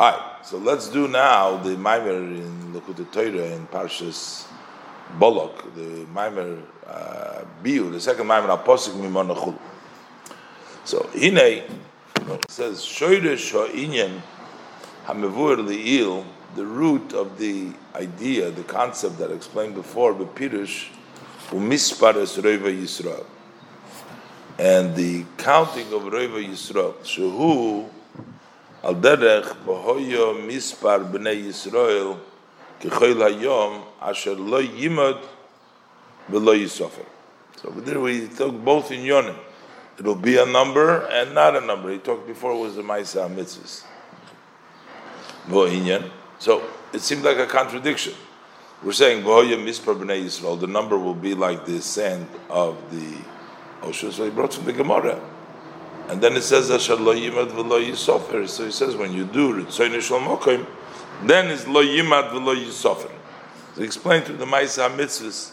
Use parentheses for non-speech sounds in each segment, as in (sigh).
Alright, so let's do now the Maimer in Lekut Torah in Parshas Bolok, the Maimer uh, Biu, the second Maimer Apostle Mimon Achul. So, Hine, says, Shoyresh Ha'inyan Hamevur Li'il, the root of the idea, the concept that I explained before, Bepirush, Umispares Reva Yisrael. And the counting of Reva Yisrael, Shehu, al derech bohoyo mispar bnei Yisrael kechol hayom asher lo yimod v'lo yisofer. So there we talk both in yonim. It'll be a number and not a number. He talked before was the Maisa mitzvahs. So it seemed like a contradiction. We're saying bohoyo mispar bnei Yisrael. The number will be like the sand of the ocean. So he brought from the Gemara. And then it says Asher lo yimad v'lo yisofer. So he says when you do Ritzoy Nishal Mokim, then it's lo yimad v'lo yisofer. So explain to the Maisa mitzvahs,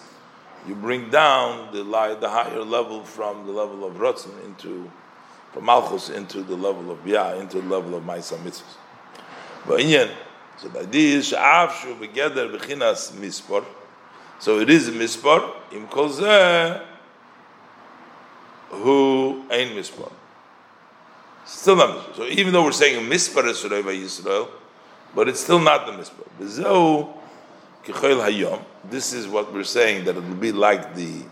you bring down the the higher level from the level of Rotzen into from Malchus into the level of Bia, into the level of Maisa mitzvahs. But in so the idea is Sha'af Shu Begeder Bechinas Mispor. So it is Mispor, Im who ain't Mispor. Still not. So even though we're saying mispar is by Yisrael, but it's still not the mispar. hayom. This is what we're saying that it will be like the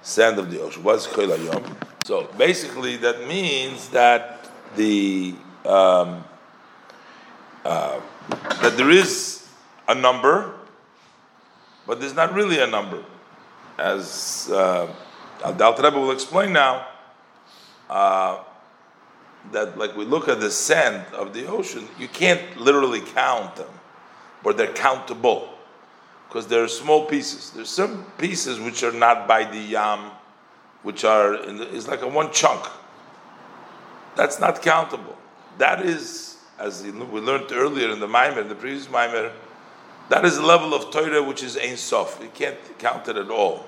sand of the ocean. What's chayil hayom? So basically, that means that the um, uh, that there is a number, but there's not really a number, as uh, Al Rebbe will explain now. Uh, that like we look at the sand of the ocean, you can't literally count them, but they're countable because they're small pieces. There's some pieces which are not by the yam, which are in the, it's like a one chunk. That's not countable. That is, as we learned earlier in the Maimer, in the previous Maimer, that is a level of Torah which is Ein Sof. You can't count it at all.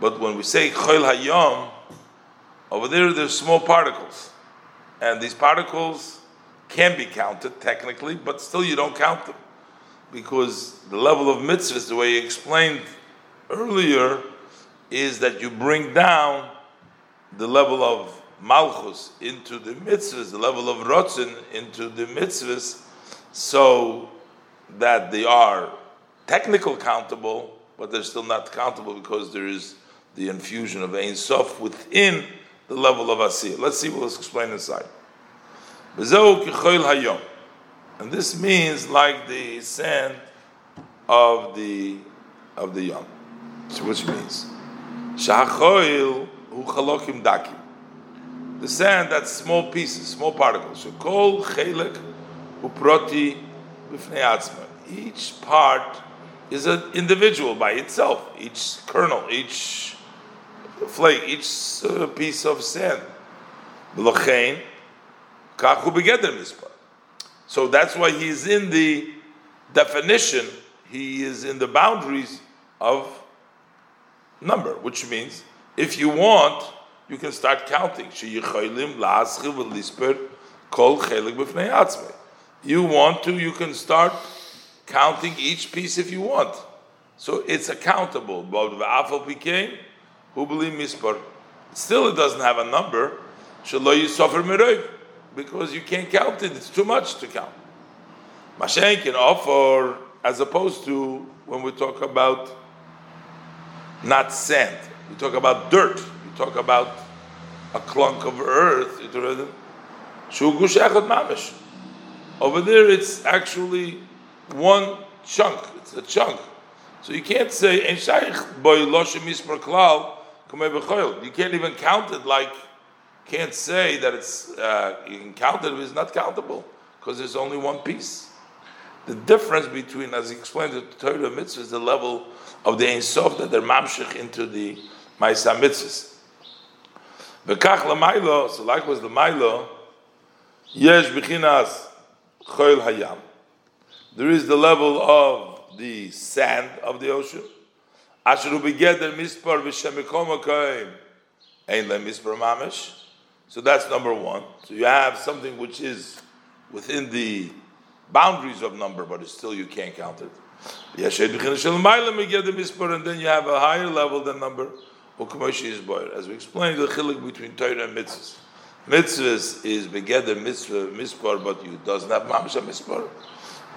But when we say Chol Hayom, over there, there's small particles and these particles can be counted technically, but still you don't count them. Because the level of mitzvahs, the way you explained earlier, is that you bring down the level of malchus into the mitzvahs, the level of rotzen into the mitzvahs, so that they are technical countable, but they're still not countable because there is the infusion of Ein Sof within the level of Asiyah. Let's see what was explained inside. And this means like the sand of the of the. So which means Shachoil hu chalokim. The sand that's small pieces, small particles. So kol chelik uproti Each part is an individual by itself. Each kernel, each flake, each uh, piece of sand. So that's why he's in the definition, he is in the boundaries of number, which means if you want, you can start counting. You want to, you can start counting each piece if you want. So it's accountable. Who believe mispar? Still, it doesn't have a number. you suffer miroiv because you can't count it. It's too much to count. Mashen can offer as opposed to when we talk about not sand. We talk about dirt. We talk about a clunk of earth. Over there, it's actually one chunk. It's a chunk. So you can't say you can't even count it like, can't say that it's, uh, you can count it, it's not countable, because there's only one piece. The difference between, as he explained, the Torah mitzvah is the level of the Ein Sof that they're mamshich into the Maisa mitzvahs. V'kach l'maylo, so likewise the Mailo, yesh b'chinas choil hayam. There is the level of the sand of the ocean, Asher begeder mispar v'shemikom akaim ein le mispar mamish. So that's number one. So you have something which is within the boundaries of number, but it's still you can't count it. And then you have a higher level than number. As we explained, the chilik between Torah and mitzvahs. Mitzvahs is begeder mitzvah mispar, but you doesn't have mamisha mispar,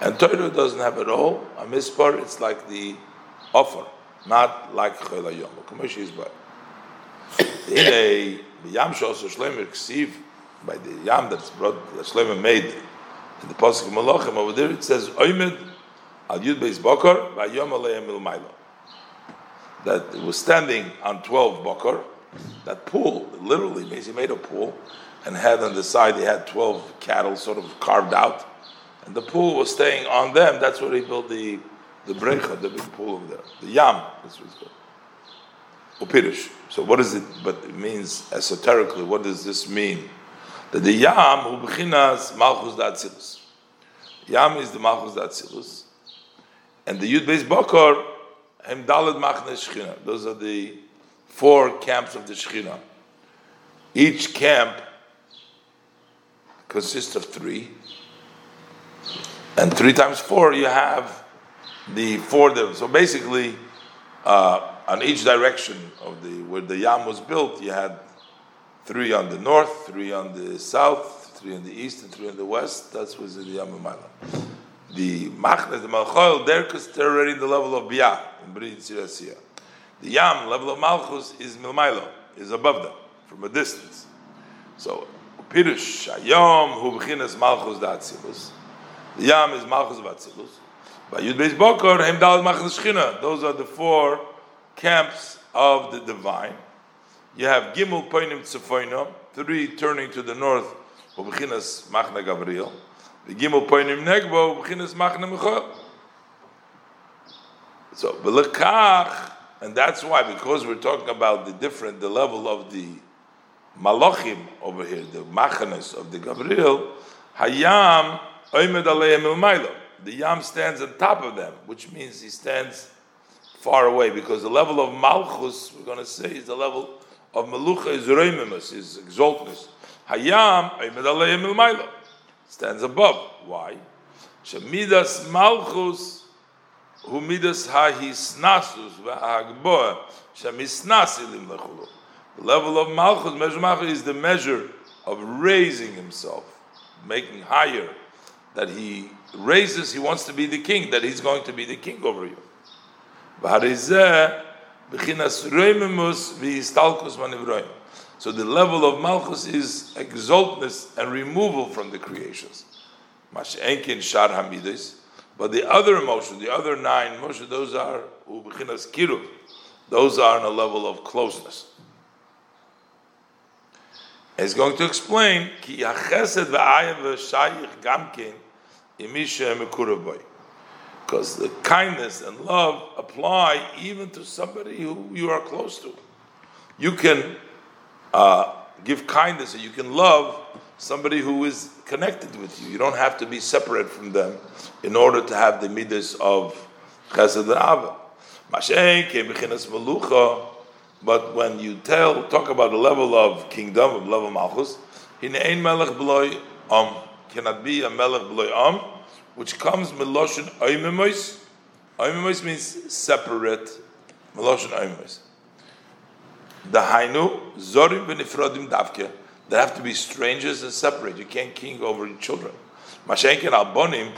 and Torah doesn't have it all. A mispar, it's like the offer, not like chayla yom. Kumashi is shos shleimer ksiv by the yam that's brought that shleimer made in the pasuk of malachim over there it says oimed al yud beis bokar vayom aleim il that it was standing on 12 bokar that pool, literally means he made a pool and had on the side, he had 12 cattle sort of carved out. And the pool was staying on them. That's where he built the, the brecha, the big pool over there. The yam, that's what it's called. Upirish. So what is it? But it means esoterically, what does this mean? That the yam, ubechinas malchus datzilus. Yam is the malchus datzilus. And the yud beis bakar, hem dalad machne shchina. Those are the four camps of the Shekhinah. Each camp consists of three. And three times four, you have the four. them. So basically, uh, on each direction of the where the Yam was built, you had three on the north, three on the south, three on the east, and three on the west. That's was the Yam Ma'ala. The Machnes, the Malchoil, they're already in the level of Biyah in Brit Sirasiyah. The Yam, level of Malchus, is Milmailo, is above them, from a distance. So, Pirush, Shayom, Hu Malchus da. The Yam is Malchus of Atzilus. Those are the four camps of the divine. You have Gimel Poinim Tzefoino, three turning to the north, Hu B'chinas Machna Gabriel. The Gimel Poinim Negbo, Hu B'chinas Machna Michal. So, B'lekach, and that's why, because we're talking about the different, the level of the malachim over here, the machanes of the Gabriel, hayam oimed aleim The yam stands on top of them, which means he stands far away, because the level of malchus, we're going to say, is the level of melucha is reimimus, is exaltness. Hayam oimed aleim stands above. Why? Shemidas malchus hu midas ha hisnasus v'hagboa shemisnasilim lechulu. The level of malchus, measure is the measure of raising himself, making higher, that he raises, he wants to be the king, that he's going to be the king over you. So the level of malchus is exaltness and removal from the creations. But the other emotions, the other nine emotions, those are kiruv. Those are on a level of closeness. He's going to explain ki yachesed v'ayim v'shayich gamkin because the kindness and love apply even to somebody who you are close to. You can uh, give kindness and you can love somebody who is connected with you. You don't have to be separate from them in order to have the midas of chesed and ava. But when you tell, talk about the level of kingdom, of level malchus, ein melech am cannot be a melech b'loy which comes meloshin oimimois. Oimimois means separate. Meloshin oimimois. The hainu zorim benifrodim davke they have to be strangers and separate. You can't king over your children. Mashenkin albonim,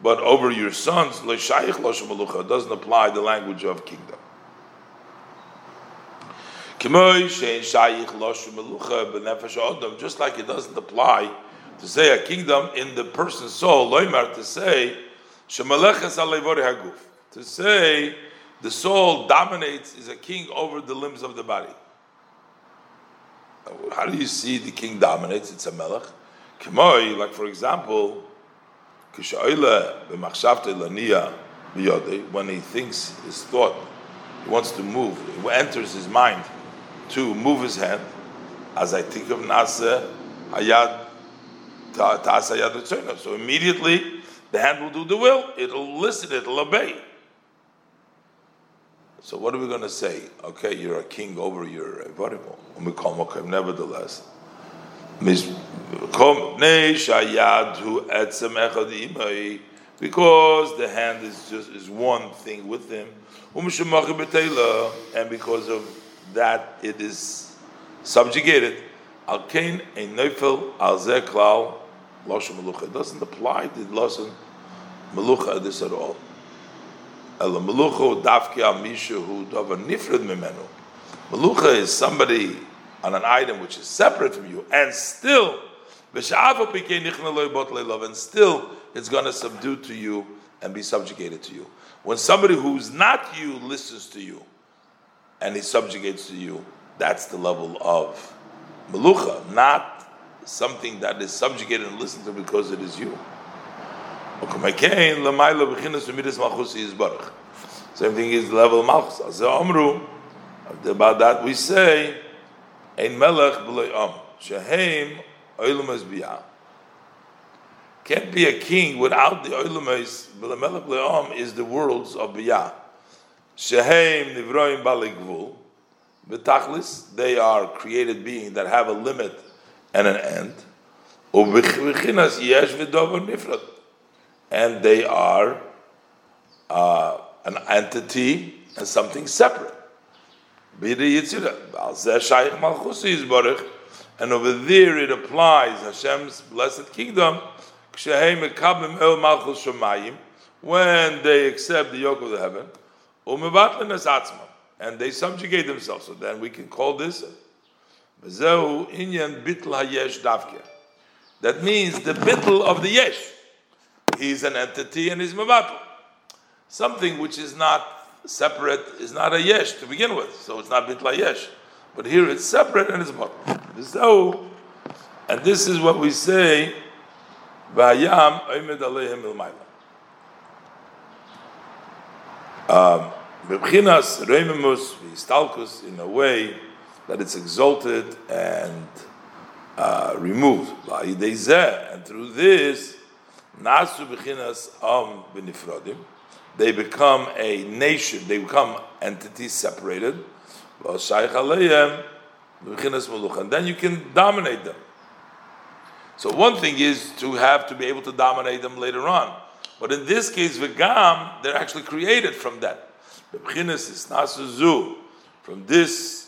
but over your sons, it doesn't apply the language of kingdom. Just like it doesn't apply to say a kingdom in the person's soul, to say to say the soul dominates is a king over the limbs of the body. How do you see the king dominates? It's a melech. Kemoi, like for example, when he thinks his thought, he wants to move, it enters his mind to move his hand. As I think of Nasa, Hayad So immediately the hand will do the will, it'll listen, it'll obey. So what are we going to say? Okay, you're a king over your Evarim. Nevertheless, because the hand is just is one thing with him, um, and because of that it is subjugated. Al kain a neufel al loshem melucha. It doesn't apply to loshem melucha this at all. El melucha dafki al mishu hu davar nifred mimenu. Melucha is somebody on an item which is separate from you, and still, and still it's going to subdue to you and be subjugated to you. When somebody who's not you listens to you and he subjugates to you, that's the level of melucha, not something that is subjugated and listened to because it is you. Same thing is level of malchus. About that we say, Ein melech b'loy am. Can't be a king without the oilumas. Melech b'loy am is the worlds of biyah. Shehem nivroim baligvul. B'tachlis, they are created beings that have a limit and an nifrat. And they are uh, an entity and something separate. And over there it applies Hashem's blessed kingdom when they accept the yoke of the heaven and they subjugate themselves. So then we can call this that means the bittel of the yesh. He's an entity and he's mevatel. Something which is not separate is not a yesh to begin with, so it's not bitla yesh. But here it's separate and it's bottle. So, and this is what we say, Vayam Oimed Aleihim Ilmaila. Um, Bebchinas Reimemus Vistalkus in a way that it's exalted and uh, removed. And through this, Nasu Bechinas Am Benifrodim they become a nation, they become entities separated. And then you can dominate them. So one thing is to have to be able to dominate them later on. But in this case, Vegam, they're actually created from that. From this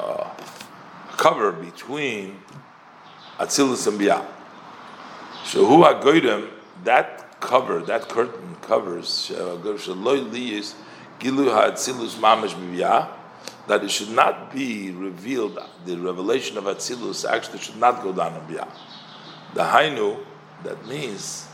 cover between Atzilus and Biyah. So who agam, that cover, that curtain covers uh, Gilu Ha'atzilus Mamash B'Biyah, that it should not be revealed, the revelation of Atzilus actually should not go down in Biyah. The Hainu, that means,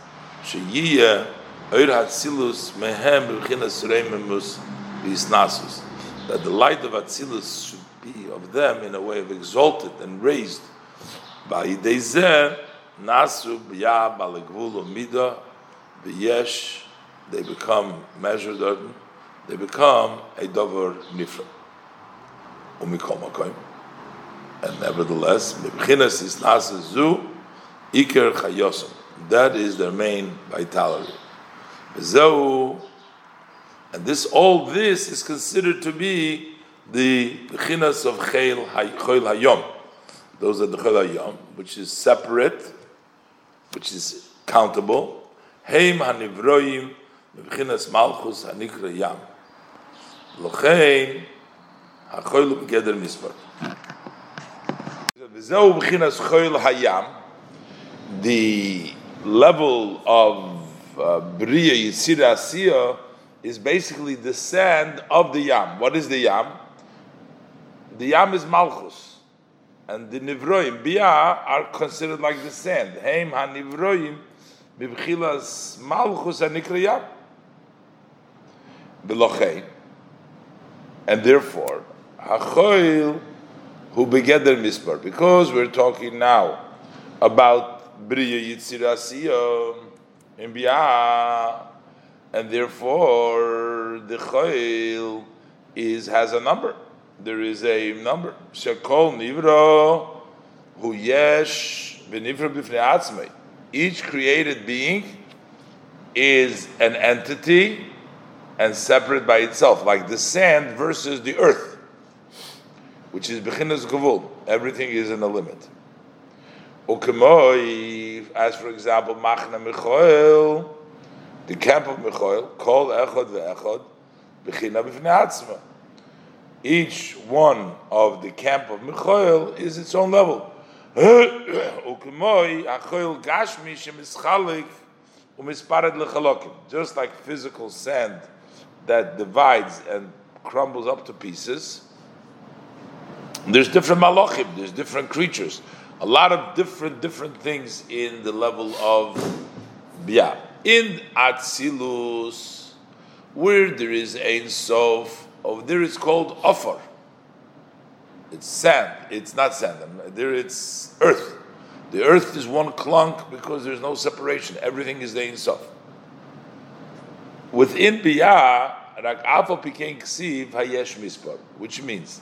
Sheyiyah Oir Hatzilus Mehem B'Chinas Reimemus V'Isnasus, that the light of Atzilus should be of them in a way of exalted and raised. by Zeh, Nasu B'Yah B'Alegvul Midah B'Yesh, they become measured they become a dover nifra. Umikol And nevertheless, mebchinas is nasazu iker chayosim. That is their main vitality. And this, all this is considered to be the bechinas of chayil hayom. Those are the chayil hayom, which is separate, which is countable. Heim hanivroim, bechinas malchus hanikra yam. Lochein, hachoylu b'geder misbar. V'zeu b'chinas choyl hayam, the level of uh, Bria Yitzir Asiya is basically the sand of the Yam. What is the Yam? The Yam is Malchus. And the Nivroim, Bia, are considered like the sand. Heim ha-Nivroim, b'bchilas Malchus ha-Nikra Yam. B'lochein. And therefore, Hachoil who begeder mispar, because we're talking now about Briya Yitzirasiya in Bia, and therefore the Chayil is has a number. There is a number. Shekol Nivro Hu Yesh Atzmei. Each created being is an entity and separate by itself, like the sand versus the earth, which is Bechinas Gavul. Everything is in a limit. As for example, Machna Michoel, the camp of Michoel, Kol Echod Ve'echod, Bechina B'fnei Each one of the camp of Michoel is its own level. (coughs) Just like physical sand that divides and crumbles up to pieces, there's different malachim, there's different creatures, a lot of different different things in the level of bia. In Atzilus, where there is Ein Sof, over there it's called Offer. It's sand. It's not sand. There it's earth. The earth is one clunk because there's no separation. Everything is the Ein Sof. Within Biyah, Rak Afo Pikein Ksiv Hayesh Mispar, which means,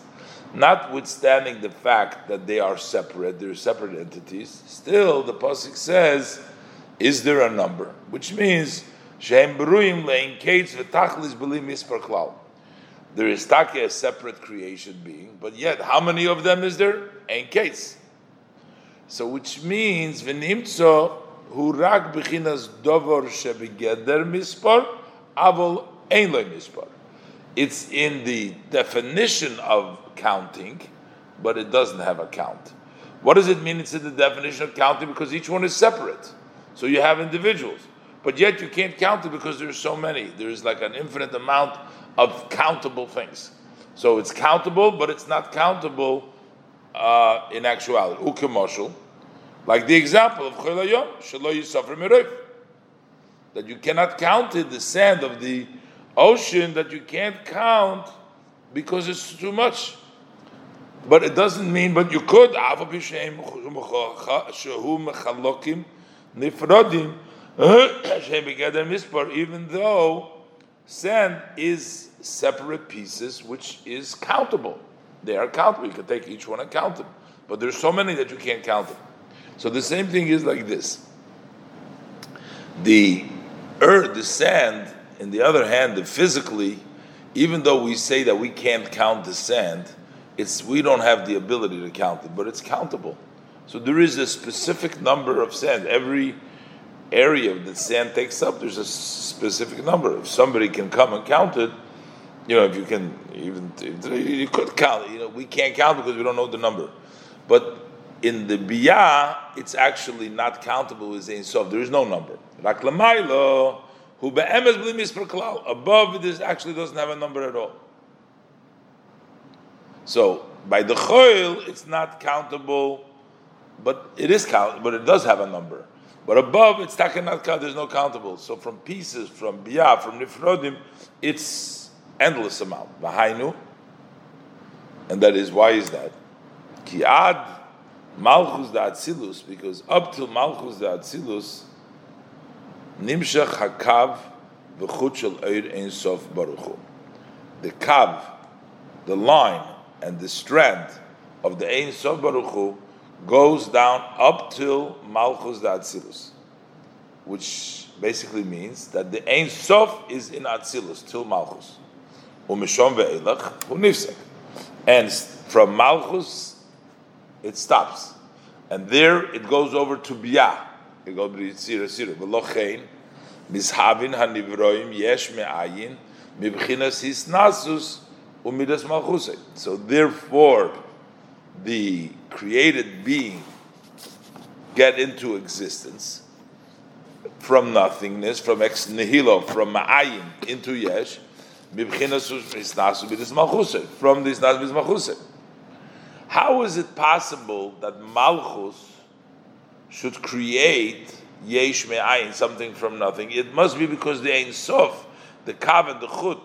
notwithstanding the fact that they are separate, they're separate entities, still the Pasuk says, is there a number? Which means, Shehem Beruim Lein Kates V'tachlis B'li Mispar Klal. There is Take, a separate creation being, but yet, how many of them is there? Ein case. So, which means v'nimtzo hu rak b'chinas dover shebegeder mispar, avol ein mispar. It's in the definition of counting, but it doesn't have a count. What does it mean? It's in the definition of counting because each one is separate. So you have individuals, but yet you can't count it because there's so many. There's like an infinite amount of countable things. So it's countable, but it's not countable uh, in actuality. Ukemoshel, like the example of Cholayom, Shalo Yisafrim Erev, that you cannot count it, the sand of the ocean, that you can't count because it's too much. But it doesn't mean, but you could, (clears throat) even though sand is separate pieces, which is countable. They are countable. You can take each one and count them. But there's so many that you can't count them. So the same thing is like this. The earth, the sand, in the other hand, the physically, even though we say that we can't count the sand, it's we don't have the ability to count it, but it's countable. So there is a specific number of sand. Every area that sand takes up, there's a specific number. If somebody can come and count it, you know, if you can even you could count. You know, we can't count because we don't know the number. But in the biyah, it's actually not countable as Ein Sof. There is no number. Rak who be'emes blimis per klal. Above, this actually doesn't have a number at all. So by the choil, it's not countable, but it is count, but it does have a number. But above, it's count. There's no countable. So from pieces, from biyah, from nifrodim, it's endless amount. V'hainu, and that is why is that? Kiad Malchus da Atzilus, because up till Malchus da Atzilus, Nimshach Hakav v'chut shel Eir Ein Sof Baruch The kav, the line, and the strand of the Ein Sof Baruch goes down up till Malchus da Atzilus, which basically means that the Ein Sof is in Atzilus till Malchus. And from Malchus, it stops. And there it goes over to Biyah. It goes to Yitzira Sira. V'lochein, mishavin hanivroim yesh me'ayin, mibchinas hisnasus umidas malchusay. So therefore, the created being get into existence from nothingness, from ex nihilo, from ma'ayin into yesh, from this Malchus How is it possible that Malchus should create Yesh Me'ayin, something from nothing? It must be because the Ein Sof, the Kav and the Chut,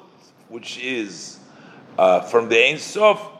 which is uh, from the Ein Sof,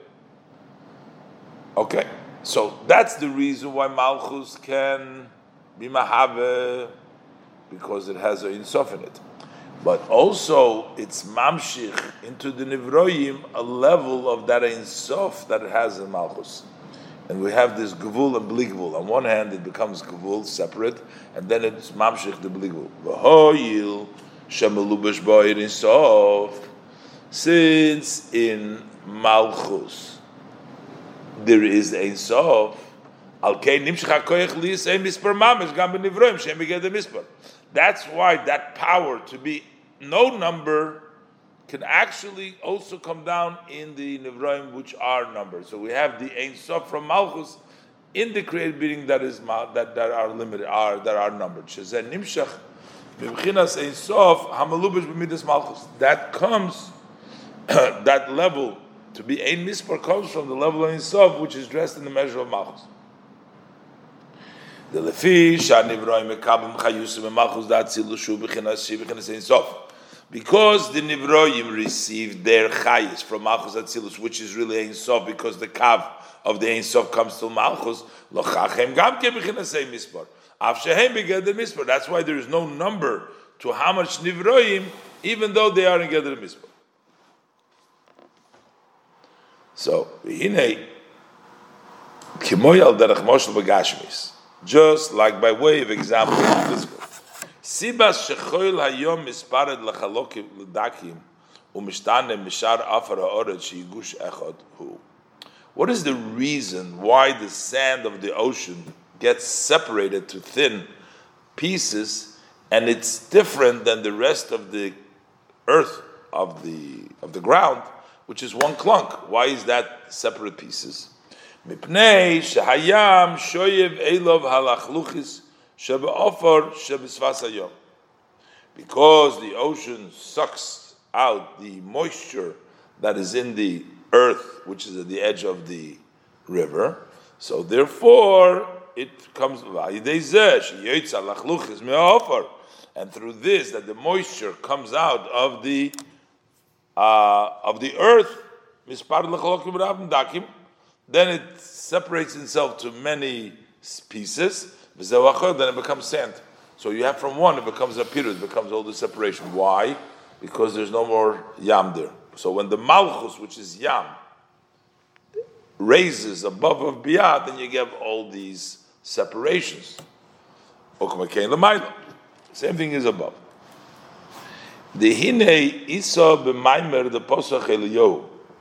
Okay, so that's the reason why malchus can be mahave because it has a insof in it. But also, it's mamshich into the nivroyim, a level of that insof that it has in malchus. And we have this gavul and bligvul. On one hand, it becomes gavul separate, and then it's mamshich the bligvul. V'hoyil shemelubesh ba'ir insof. Since in malchus there is ein sof, al kein nimshach hakoyach li yisei mispar mamish gam b'nivroim shem beged mispar. That's why that power to be no number can actually also come down in the Nivraim, which are numbers. So we have the Ein Sof from Malchus in the created being that is that, that are limited, are that are numbered. Shazen Nimshach B'mchinas Ein Sof Hamalubish B'midas Malchus. That comes, (clears throat) that level to be Ein Mispar comes from the level of Sof, which is dressed in the measure of Malchus. The lefi shanivroim mekabim chayusim malchus dat zilushu b'chinas shi b'chinas ein sof. Because the nivroim received their chayis from malchus atzilus, which is really ein sof, because the kav of the ein sof comes to malchus. Lochachem gam ke b'chinas ein mispar. Av shehem beged the mispar. That's why there is no number to how much nivroim, even though they are in gedel mispar. So, v'hinei kimoy derech moshel b'gashmis just like by way of example in physical. Sibas shechoil hayom mispared lachalokim l'dakim umishtane mishar afar ha'oret sheyigush echad hu. What is the reason why the sand of the ocean gets separated to thin pieces and it's different than the rest of the earth of the of the ground, which is one clunk. Why is that separate pieces? Mipnei shehayam shoyev elov halachluchis shebeofor shebisvasayom. Because the ocean sucks out the moisture that is in the earth, which is at the edge of the river. So therefore, it comes and through this that the moisture comes out of the uh, of the earth then it separates itself to many pieces, then it becomes sand. So you have from one, it becomes a period, it becomes all the separation. Why? Because there's no more yam there. So when the malchus, which is yam, raises above of biyah, then you get all these separations. Same thing is above. The hine isa b'maimer the posach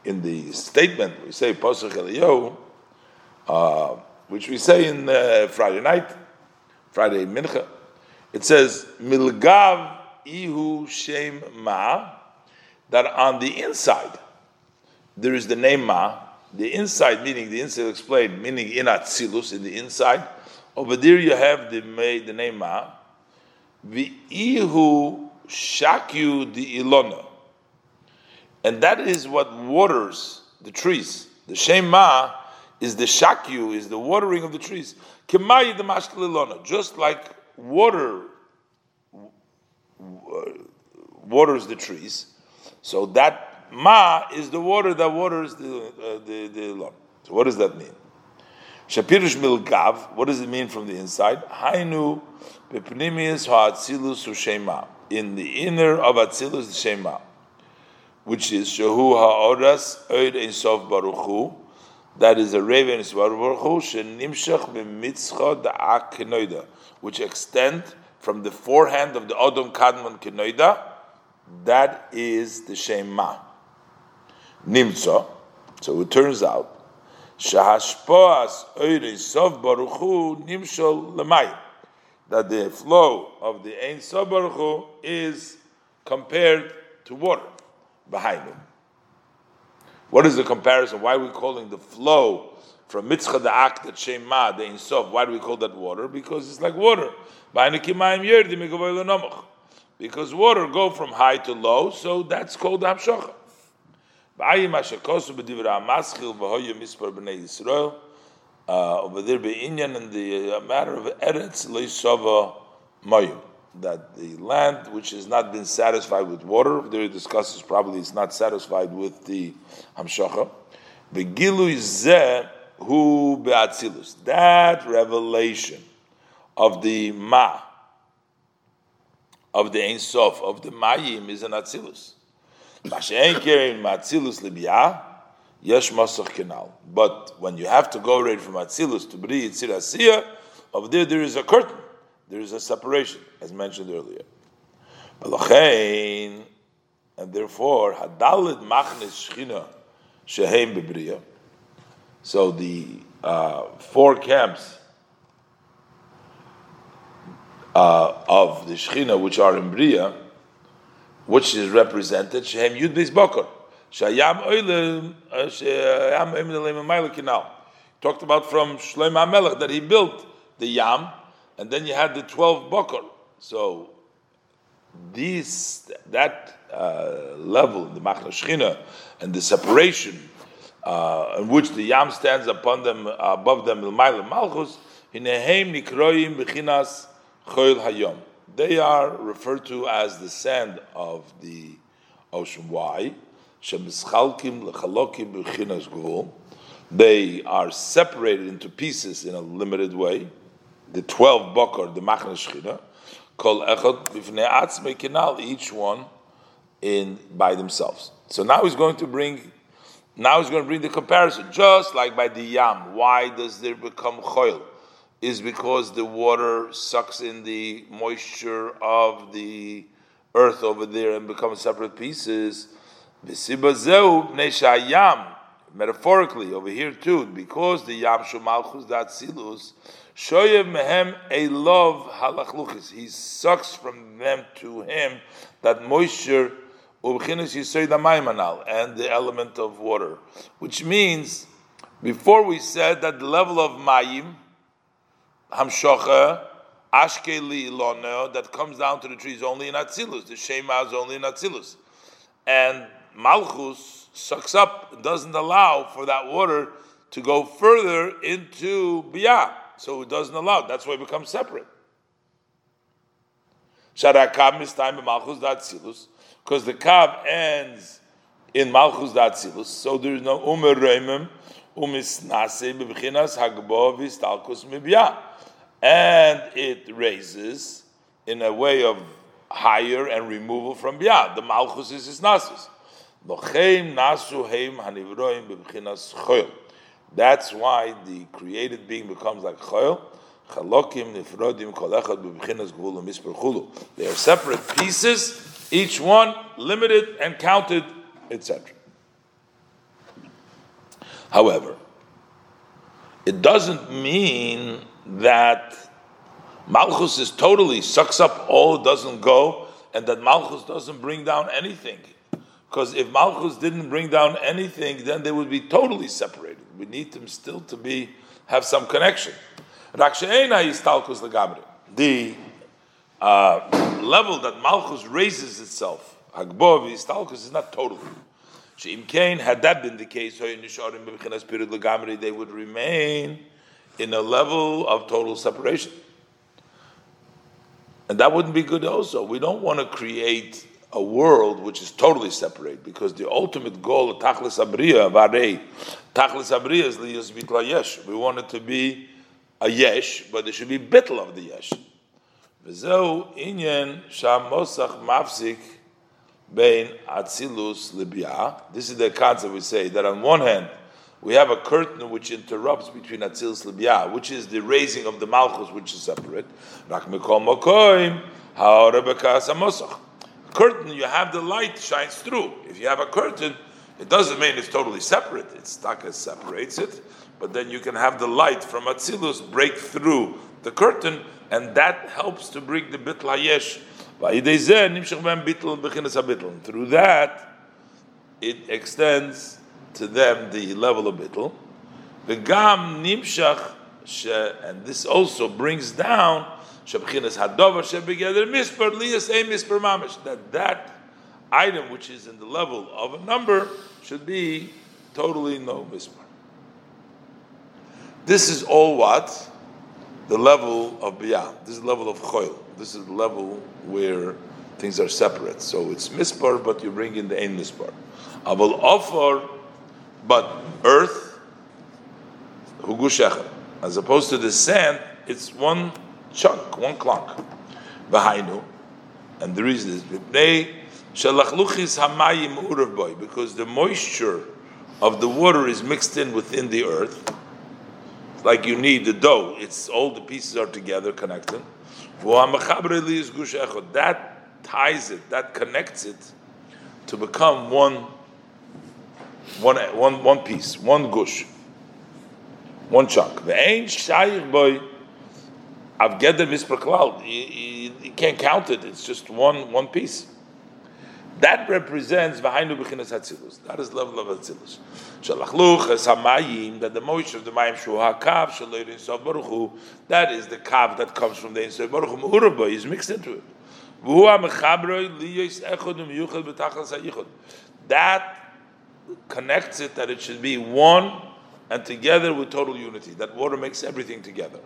in the statement we say Posach Eliyahu, uh, which we say in uh, Friday night, Friday Mincha, it says Milgav Ihu Shem Ma, that on the inside there is the name Ma. The inside, meaning the inside explained, meaning in Atzilus, in the inside. Over there you have the, the name Ma. Ihu Shakyu the Ilona and that is what waters the trees. The Shema is the shakyu, is the watering of the trees. Kemayi the ilona, just like water waters the trees. So that ma is the water that waters the uh, the the. So what does that mean? Shapirish milgav. What does it mean from the inside? Hainu bepnimius ha'atzilus u'shema. In the inner of atzilus shema which is Shahu Ha'oras Oid Ein Sof Baruchu, that is a raven Baruch Hu, Shenimshach B'mitzcha Da'ak Kenoida, which extend from the forehand of the Odom Kadmon Kenoida, that is the Shema. Nimtza, so it turns out, Shahashpoas Ein Sof Baruch Nimshol Lemay, that the flow of the Ein Sof Baruch Hu is compared to water. Behind him. What is the comparison? Why are we calling the flow from Mitzcha the Ak, the Shema, the Insof? Why do we call that water? Because it's like water. Because water go from high to low, so that's called Hamshocha. Uh, over there, be Inyan in the uh, matter of Eretz Leisava Mayim, that the land which has not been satisfied with water, there discusses probably it's not satisfied with the Hamshacha. Begilu Zeh Hu Be'atzilus. That revelation of the Ma, of the Ein Sof, of the Mayim is an Atzilus. But when you have to go right from Atzilus to Bri Yitzir over there there is a curtain, there is a separation, as mentioned earlier. And therefore, Hadalit Machnis Shechina Shehem Bebriya. So the uh, four camps uh, of the Shechina, which are in Bria, which is represented Shehem Yud Beis Bokor. Shayam Oilim uh, Shayam Oilim Kinal. Talked about from Shloim HaMelech that he built the Yam, and then you had the twelve Bokor. So these that uh, level, the Machna Shechina, and the separation uh, in which the Yam stands upon them, above them, Ilmayla Malchus, Hinehem Nikroim Bechinas Choil Hayom. They are referred to as the sand of the ocean. Why? They are separated into pieces in a limited way. The twelve bakar, the machna shchina, kol each one in by themselves. So now he's going to bring, now he's going to bring the comparison, just like by the yam. Why does there become choil? Is because the water sucks in the moisture of the earth over there and becomes separate pieces Metaphorically, over here too, because the Yam Shumalchus that Silus, Shoyev Mehem a love halachluchis. He sucks from them to him that moisture ubchinis yisoy damaymanal and the element of water, which means before we said that the level of mayim hamshocha ashkeli ilono that comes down to the trees only in atzilus. The shema is only in atzilus, and Malchus sucks up, doesn't allow for that water to go further into Biyah. So it doesn't allow. That's why it becomes separate. Sharakab is time in Malchus Datzilus, because the Kav ends in Malchus Datzilus, so there is no Umer Reimim, Umis Nase, Bibchinas Hagbo, Vistalkus Mibiyah. And it raises in a way of higher and removal from Biyah. The Malchus is his Nasis. That's why the created being becomes like choil. They are separate pieces, each one limited and counted, etc. However, it doesn't mean that Malchus is totally sucks up all, doesn't go, and that Malchus doesn't bring down anything. Because if Malchus didn't bring down anything, then they would be totally separated. We need them still to be have some connection. The uh, level that Malchus raises itself, Hagbov Istalkus, is not totally. Sheim Kain, had that been the case, they would remain in a level of total separation. And that wouldn't be good also. We don't want to create a world which is totally separate, because the ultimate goal of Tachlis Abriya, Varei, Tachlis Abriya is Liyas Bitla Yesh. We want it to be a Yesh, but there should be Bitl of the Yesh. Inyan sham mosach mafsik bein atzilus libya. This is the concept we say, that on one hand, we have a curtain which interrupts between Atzilus Libya, which is the raising of the Malchus, which is separate. Curtain, you have the light shines through. If you have a curtain, it doesn't mean it's totally separate. It's taka separates it, but then you can have the light from Atzilus break through the curtain, and that helps to bring the bitl hayesh. Through that, it extends to them the level of bittul. The gam nimshach, and this also brings down shabchinas hadover shebegeder misper liyas a misper mamish. That that item which is in the level of a number should be totally no misper. This is all what the level of biyah. This is the level of choil. This is the level where things are separate. So it's mispar, but you bring in the ein mispar. Aval offer, but earth, hugushechem. As opposed to the sand, it's one chunk, one clunk. V'hainu. And the reason is because the moisture of the water is mixed in within the earth. like you need the dough, it's all the pieces are together connected. That ties it, that connects it to become one, one, one, one piece, one gush, one chunk. The ain't shayich boy. I've get the misper. You can't count it. It's just one one piece. That represents v'hainu b'chinas hatzilus. That is level of hatzilus. Shalachluch hamayim that the moisture of the mayim shu hakav shaloyin sof baruch That is the kav that comes from the insof baruch hu. is mixed into it. That connects it that it should be one and together with total unity. That water makes everything together.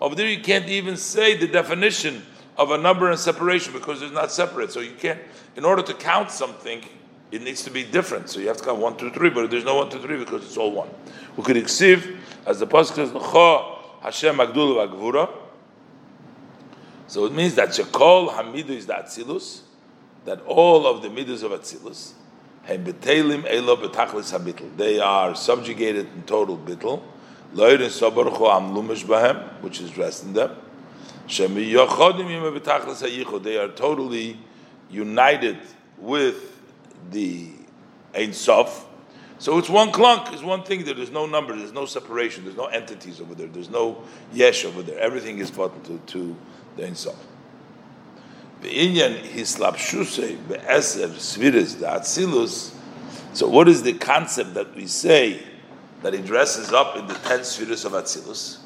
Over there, you can't even say the definition of a number and separation because it's not separate. So you can't, in order to count something, it needs to be different. So you have to count one, two, three, but there's no one, two, three because it's all one. We could exceed, as the Pasuk says, Hashem Agdul Agvura. So it means that Shekol Hamidu is the Atzilus, that all of the midus of Atzilus, they are subjugated in total bittel. Which is dressed in them. They are totally united with the Ein Sof, so it's one clunk, it's one thing. There is no number, there's no separation, there's no entities over there, there's no yesh over there. Everything is brought to, to the Ein The Inyan hislapshuse be'eser sviris the atzilus. So what is the concept that we say that he dresses up in the ten sviris of atzilus?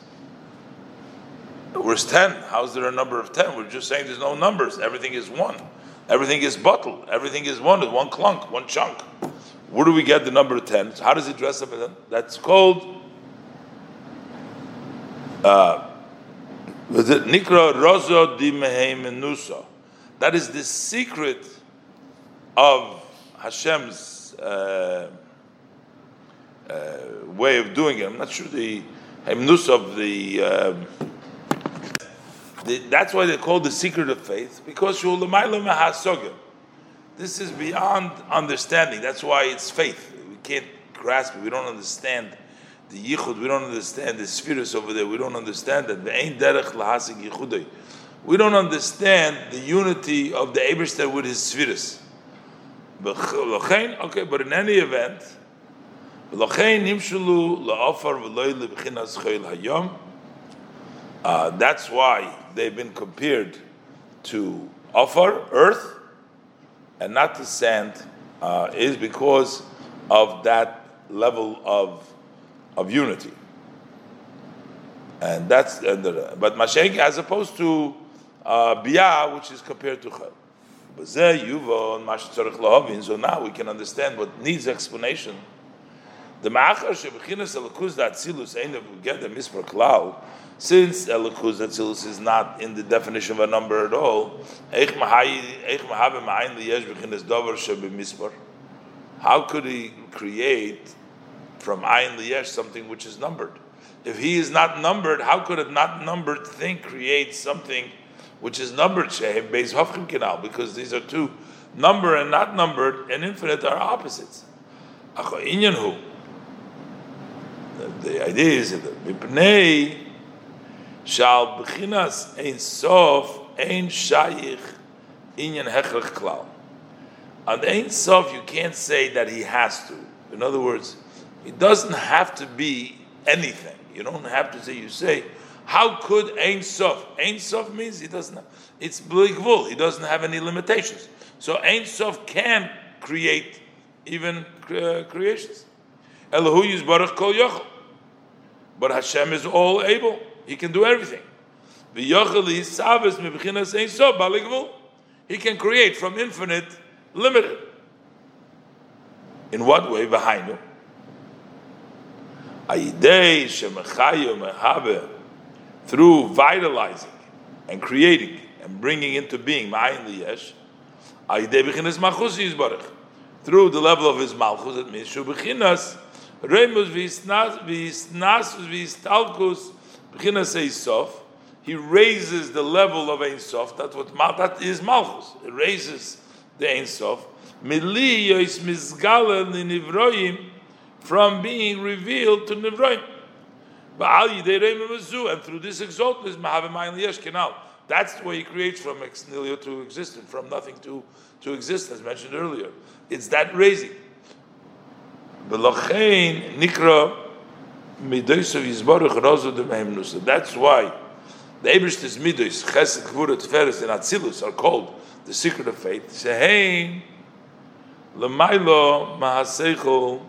Where's ten? How's there a number of ten? We're just saying there's no numbers. Everything is one. Everything is bottle. Everything is one. One clunk, one chunk. Where do we get the number 10? How does he dress up? That's called uh, Nikra Rozo di Menusa. That is the secret of Hashem's uh, uh, way of doing it. I'm not sure the Hemnus of the, uh, the, That's why they call the secret of faith because. This is beyond understanding. That's why it's faith. We can't grasp it. We don't understand the yichud. We don't understand the spheres over there. We don't understand that. We don't understand the unity of the Eberster with his spheres. Okay, but in any event, uh, that's why they've been compared to offer, earth, and not to sand uh, is because of that level of of unity. And that's uh, the, but mashayik as opposed to uh, which is compared to chel. So now we can understand what needs explanation. The ma'achar shebechinas elokuz that tzilus ein the mispar klal since Elikuz Atzilus is not in the definition of a number at all, how could he create from Ayin Liyesh something which is numbered? If he is not numbered, how could a not numbered thing create something which is numbered? Because these are two, number and not numbered and infinite are opposites. The idea is that Shal b'chinas ein sof ein shayich inyan hechrech klal. On ein sof, you can't say that he has to. In other words, it doesn't have to be anything. You don't have to say. You say How could Ein Sof? Ein Sof means he doesn't. Have, it's Bligvul. He doesn't have any limitations. So Ein Sof can create even uh, creations. Elohu Yizbarach Kol Yochel. But Hashem is all able. He can do everything. He can create from infinite, limited. In what way? Behind through vitalizing and creating and bringing into being through the level of his malchus, it means shubechinas remus visnas vistalkus bechinas eisof. He raises the level of Ein. That's what that is malchus. It raises the Ein Sof. Mili yois mizgalen nivroim from being revealed to nivroim. And through this Canal. That's the way he creates from ex nihilo to existence, from nothing to, to exist, as mentioned earlier. It's that raising. That's why the Ebershtis midos, chesed, kvurat, teferes, and atzilus are called the secret of faith. Shehein, lemailo, mahaseichel,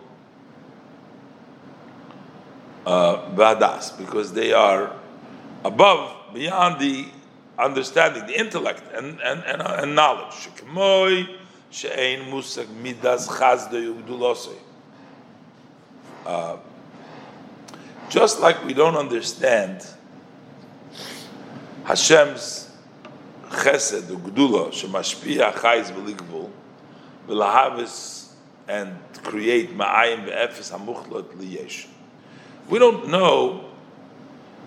vadas, because they are above, beyond the understanding, the intellect and, and, and, and knowledge. Uh, just like we don't understand Hashem's chesed, the gdula, shemashpia chayz v'ligvul, v'lahavis, and create ma'ayim ve'efes hamuchlot liyesh. We don't know.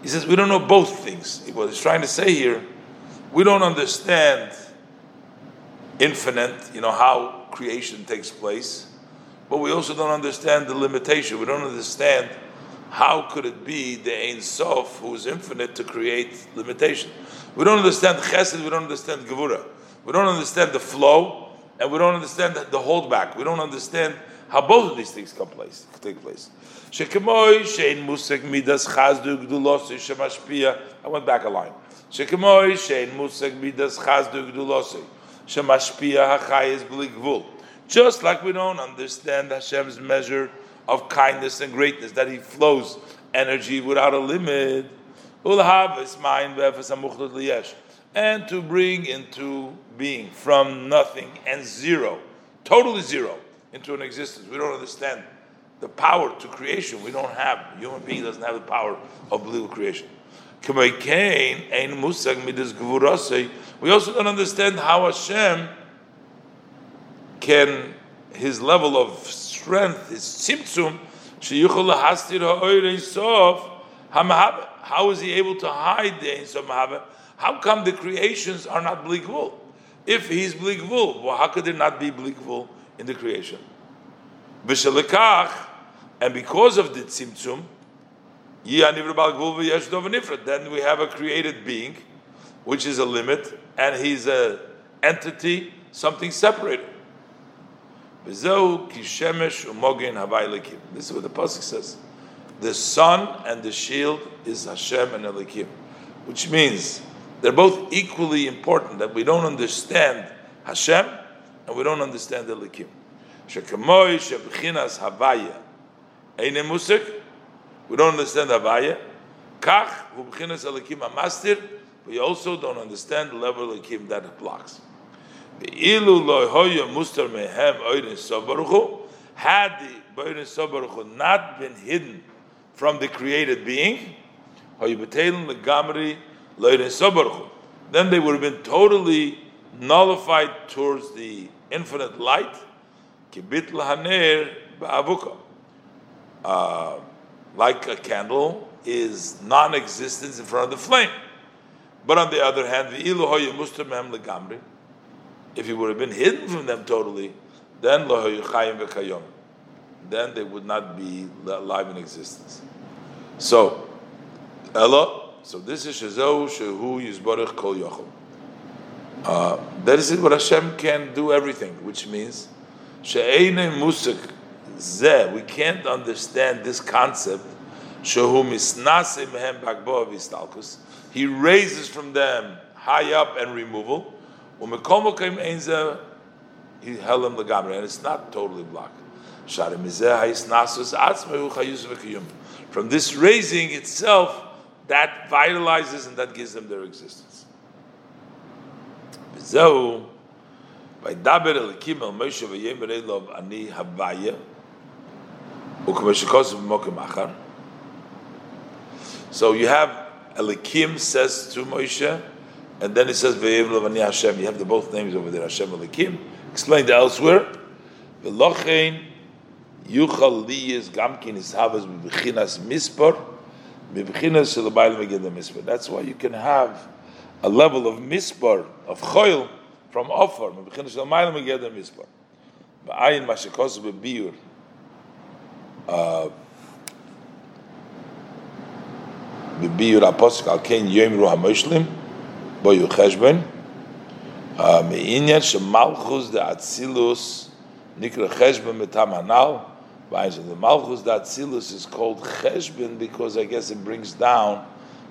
He says we don't know both things. What he's trying to say here, we don't understand infinite, you know, how creation takes place, but we also don't understand the limitation. We don't understand how could it be the Ein Sof, who is infinite, to create limitation. We don't understand Chesed, we don't understand Gevura. We don't understand the flow, and we don't understand the holdback. We don't understand how both of these things come place, take place. Shekemoy shein musek midas chazdu gdulosei shemashpia. I went back a line. Shekemoy shein musek midas chazdu gdulosei shemashpia hachayis b'ligvul. Just like we don't understand Hashem's measure of kindness and greatness, that He flows energy without a limit. And to bring into being from nothing and zero, totally zero, into an existence. We don't understand the power to creation. We don't have, human being doesn't have the power of believable creation. We also don't understand how Hashem can, his level of strength, his tzimtzum, how is he able to hide the Ein Sof How come the creations are not bligvul? If he's bligvul, well, how could there not be bligvul in the creation? And because of the tzimtzum, then we have a created being, which is a limit, and he's an entity, something separated. This is what the pasuk says. The sun and the shield is Hashem and Elikim, which means they're both equally important. That we don't understand Hashem and we don't understand Elikim. Shebchinas havaya eine musik. We don't understand havaya. Kach v'bchinas elikim amastir. We also don't understand the level of elikim that it blocks. Ve'ilu lo hoya mustar mehem oirin sobaruchu. Had the oirin sobaruchu not been hidden from the created being, hoya betelin legamri loirin sobaruchu. Then they would have been totally nullified towards the infinite light kibit lahaner ba'avuka. Uh, like a candle is non-existence in front of the flame. But on the other hand, the legamri, if he would have been hidden from them totally, then then they would not be alive in existence. So, Ella, so this is Shazau Shehu Yizbarach Kol Yochel. Uh, that is it, what Hashem can do everything, which means She'ene Musik We can't understand this concept. He raises from them high up and removal. He held him legamre, and it's not totally blocked. From this raising itself, that vitalizes and that gives them their existence. By Moshe ani havaya. So you have Elikim says to Moshe, and then it says v'yemer elov ani Hashem. You have the both names over there, Hashem Elikim. Explained elsewhere. V'lochein yuchal liyis gamkin is havas b'chinas mispor, b'chinas shelabayil megiddah mispor. That's why you can have a level of mispor, of choil, from offer, b'chinas shelabayil megiddah mispor. Ba'ayin ma shekos b'biur, בביור הפוסק על כן יאמרו המושלים בו יהיו חשבון מעניין שמלכוס דאצילוס נקרא חשבון מטעם הנ"ל the Malchus that Silus is called Cheshbin because I guess it brings down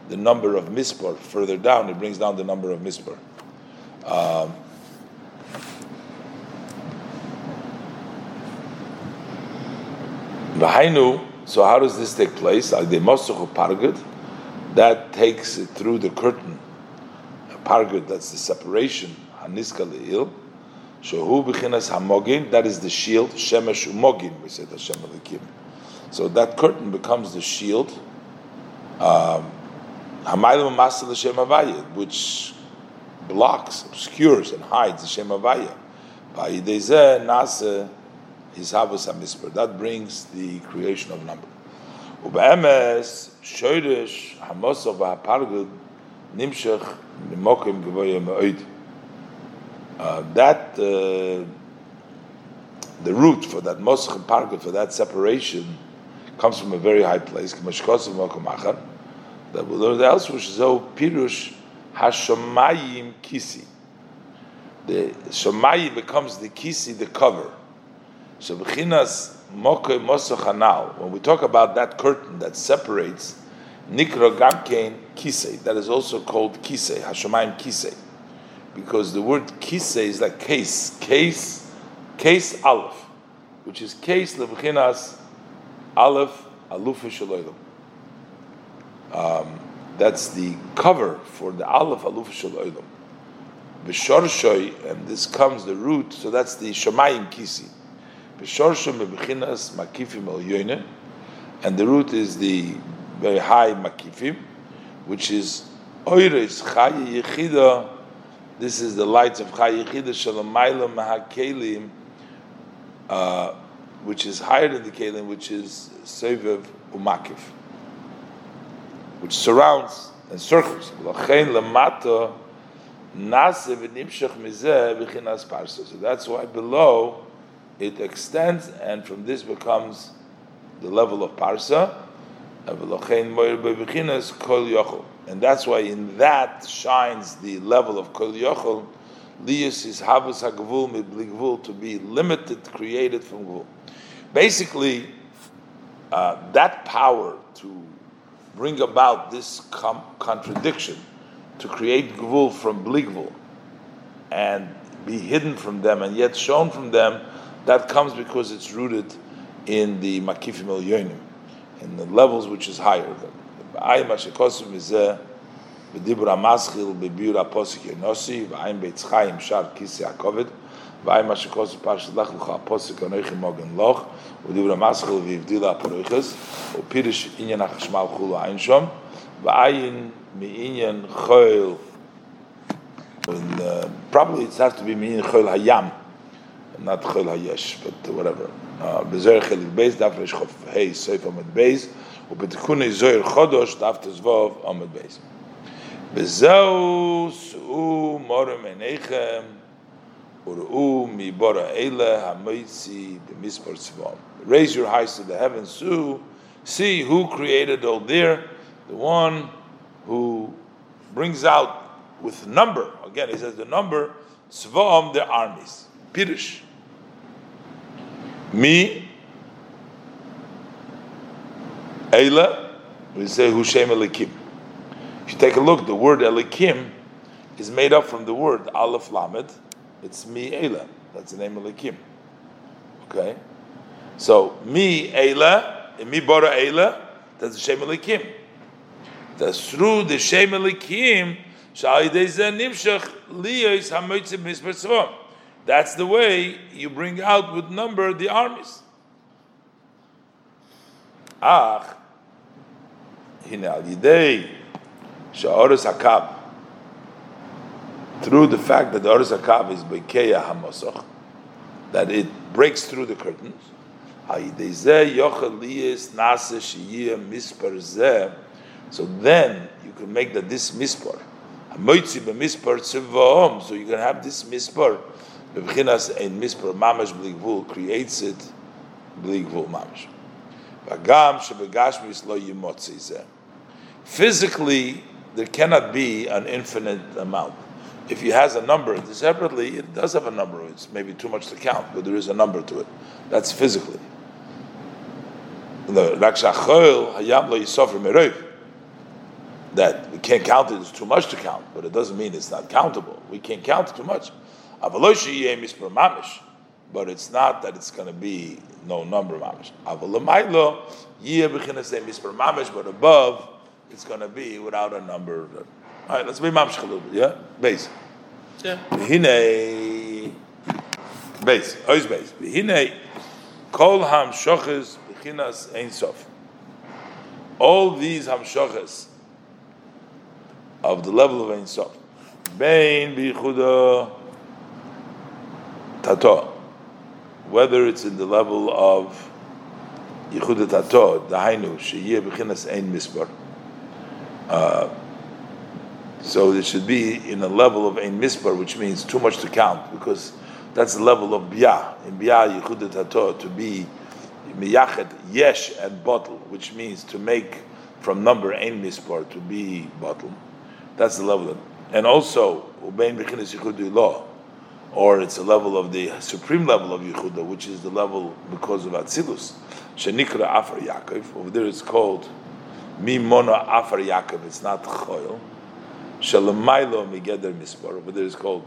the number of Mispar. Further down, it brings down the number of Mispar. Um, so how does this take place? Like the Mosuch Pargud, that takes it through the curtain. Pargud, that's the separation, Haniska Le'il. Shehu b'chinas hamogin, that is the shield. Shemesh umogin, we said Hashem Elikim. So that curtain becomes the shield. Um, Hamayim Masal Hashem Avaya, which blocks, obscures, and hides the Shem Avaya. Ba'idezeh nase his havas hamisper. That brings the creation of number. Shoyrish hamosov ha'pargud nimshach mimokim gevoyim ma'oid. Uh, that uh, the root for that mosch and for that separation comes from a very high place. That we learned elsewhere, so pirush hashamayim kisi. The shamayim becomes the kisi, the cover. So b'chinas moke mosochanal. When we talk about that curtain that separates nikra gamkein kisei, that is also called kisei, hashamayim kisei because the word kise is like case, case, case aleph, which is case levuchinas aleph alufa. Um, that's the cover for the aleph alufa shaloilam. B'shorshoy, and this comes the root, so that's the shamayim kisi. B'shorshoy mebechinas makifim el and the root is the very high makifim, which is oires chayi yechida. This is the lights of Chayichida Shalamayla Mahakelim, uh, which is higher than the Kelim, which is Sevev Umakif, which surrounds and circles. So that's why below it extends, and from this becomes the level of Parsa. And that's why in that shines the level of Kol Yochel. Lius is Havus HaGvul Mibli to be limited, created from Gvul. Basically, uh, that power to bring about this com- contradiction, to create Gvul from Bligvul, and be hidden from them and yet shown from them, that comes because it's rooted in the Makifim El in the levels which is higher. Ba'ay Mashikosim is בדיבור המסחיל בביור הפוסק ינוסי, ועין בית חיים שר כיסא הכובד, ועין מה שכוסו פרשת לך לך הפוסק אנוכי מוגן לוך, ודיבור המסחיל והבדילה הפרויכס, ופירש עניין החשמל חולו עין שום, ועין מעניין חויל, and, uh, probably it has to be מעניין חויל הים, not חויל היש, but whatever. בזוהר חלק בייס, דף רש חוף ה' סויף עומד בייס, ובתיקוני זוהר חודש, דף תזבוב עומד בייס. Bezeu su morim enechem uru mi bora eile hamoitzi b'mispar tzvom. Raise your eyes to the heavens, su, see who created all there, the one who brings out with number. Again, he says the number, tzvom, the armies. Pirish. Mi, eile, We say Hushem Elikim. If you take a look, the word Elikim is made up from the word Aleph Lamed. It's me Ela. That's the name Elikim. Okay? So, Mi and me Bora Ela, that's the Shem Elikim. That's through the Shem Elikim, that's the way you bring out with number the armies. Ach, hine al yidei sha'oris hakab through the fact that the oris hakab is bekeya hamosach that it breaks through the curtains so then you can make that this mispar so you can have this mispar ein mispar mamash bligvul creates it bligvul mamash Physically, there cannot be an infinite amount. If he has a number separately, it does have a number. It's maybe too much to count, but there is a number to it. That's physically. That we can't count it, it's too much to count, but it doesn't mean it's not countable. We can't count too much but it's not that it's going to be no number mamish. Avalamaylo yeh b'chinas misper mamish, but above it's going to be without a number. All right, let's be mamish a little bit. Yeah, base. Yeah. Hine base. Ois base. Hine kol ham shoches b'chinas ein sof. All these ham shoches of the level of ein sof. Bein bichuda tato whether it's in the level of Yichud Tato, the Hainu, Sheyeh B'chinas Ein Misbar. Uh, so it should be in a level of Ein Misbar, which means too much to count, because that's the level of Bia. In Bia, Yichud Tato, to be Miyachet, Yesh, and Bottle, which means to make from number Ein Misbar to be Bottle. That's the level. Of, and also, Ubein B'chinas Yichud Law or it's a level of the supreme level of Yehuda, which is the level because of Atzilus. Shenikra Afar Yaakov. Over there it's called Mimona Afar Yaakov. It's not Choil. Shalamailo Migeder Mispar. Over there it's called,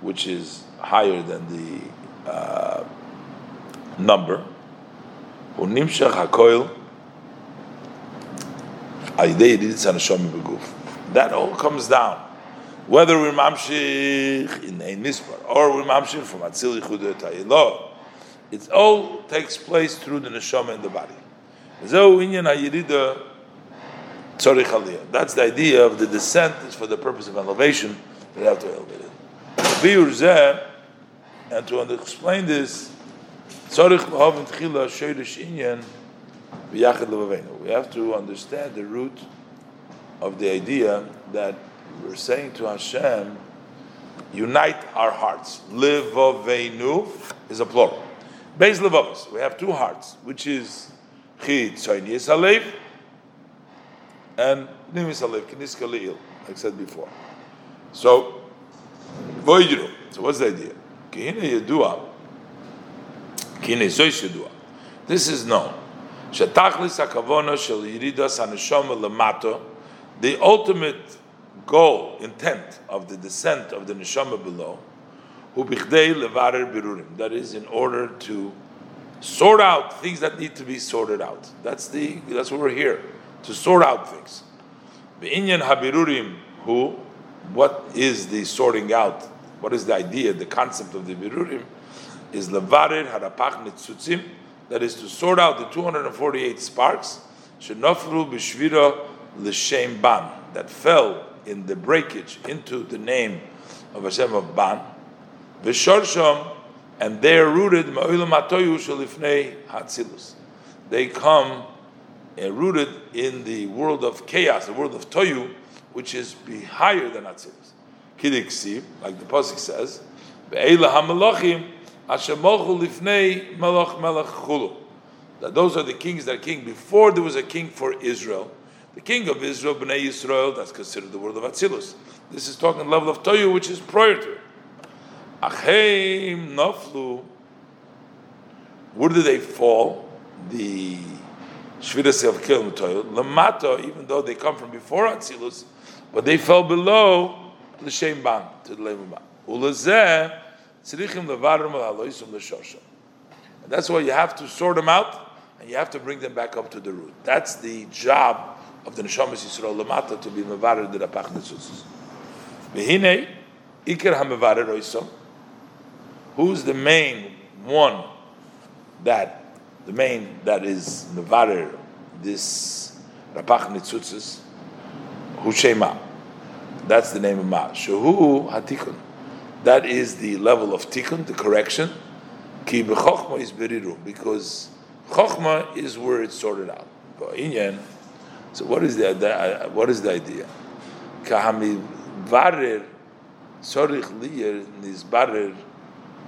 which is higher than the uh, number. Unimshach HaKoil. That all comes down whether we're mamshich in a mispar or we're mamshich from atzil yichud tayilo, it all takes place through the neshama in the body. That's the idea of the descent is for the purpose of elevation. We have to elevate it. And to explain this, we have to understand the root of the idea that we're saying to Hashem, unite our hearts. Livovenu is a plural. Beis levavos. We have two hearts, which is chid tzaynis alev and nimis alev kiniska leil, like I said before. So, voidru. So what's the idea? Kihine yedua. Kihine zois yedua. This is known. Shetachlis hakavona shel yiridas. The ultimate goal, intent of the descent of the neshama below, who levarer birurim. That is, in order to sort out things that need to be sorted out. That's the that's what we're here to sort out things. Inyan habirurim, who, what is the sorting out? What is the idea, the concept of the birurim? Is levarer harapach nitzutzim. That is to sort out the 248 sparks. Shenofru b'shvira l'shem ban that fell in the breakage into the name of Hashem of Ban, v'shorsham, and they are rooted ma'ilam atoyu shalifnei hatzilus. They come rooted in the world of chaos, the world of toyu, which is be higher than atzilus. Kidiksi, like the pasuk says, lifnei chulu. That those are the kings that are king before there was a king for Israel the king of Israel, Bnei Yisrael, that's considered the world of Atzilus. This is talking level of Toyu, which is prior to it. Achim Naflu. Where did they fall? The Shvidas of Kil Lamato, even though they come from before Atzilus, but they fell below the Shem Ban, to the Levim Ban. Ulazeh, Tzrichim Levarim Aloisum L'Shosha. And that's why you have to sort them out, and you have to bring them back up to the root. That's the job of the Neshamas Yisrael Lamata to be Mevarer the Rapach Netzutzis. V'hinei, Iker HaMevarer Oisom, who's the main one that the main that is mevarer this rapach nitzutzes hushema. That's the name of ma. Shehu hatikun. That is the level of tikkun, the correction. Ki b'chochma is beriru because chochma is where it's sorted out. So what is the, what is the idea? Kahami varer sorich liyer nizbarer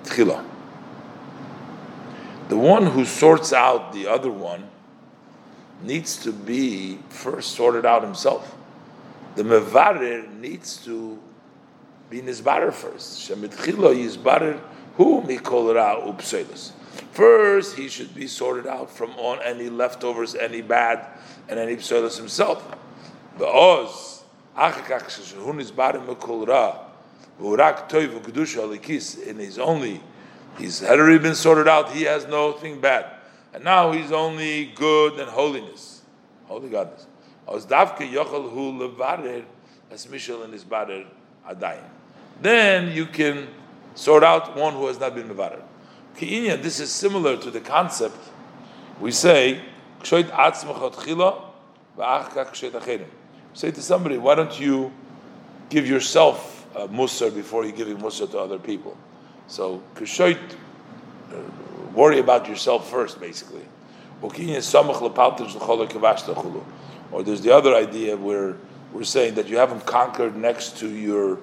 tchila the one who sorts out the other one needs to be first sorted out himself. The mevarer needs to be nizbarer first. Shemitchilo yizbarer hu mikol ra upselis. First, he should be sorted out from on any leftovers, any bad, and any pselis himself. The oz achakach shehu nizbarer mikol ra v'urak toiv v'kedusha alikis in his only He's had already been sorted out. He has nothing bad. And now he's only good and holiness. Holy godness. Then you can sort out one who has not been mevarer. This is similar to the concept we say, say to somebody, why don't you give yourself a musar before you give musar to other people? So, kushoit, uh, worry about yourself first, basically. Or there's the other idea where we're saying that you haven't conquered next to your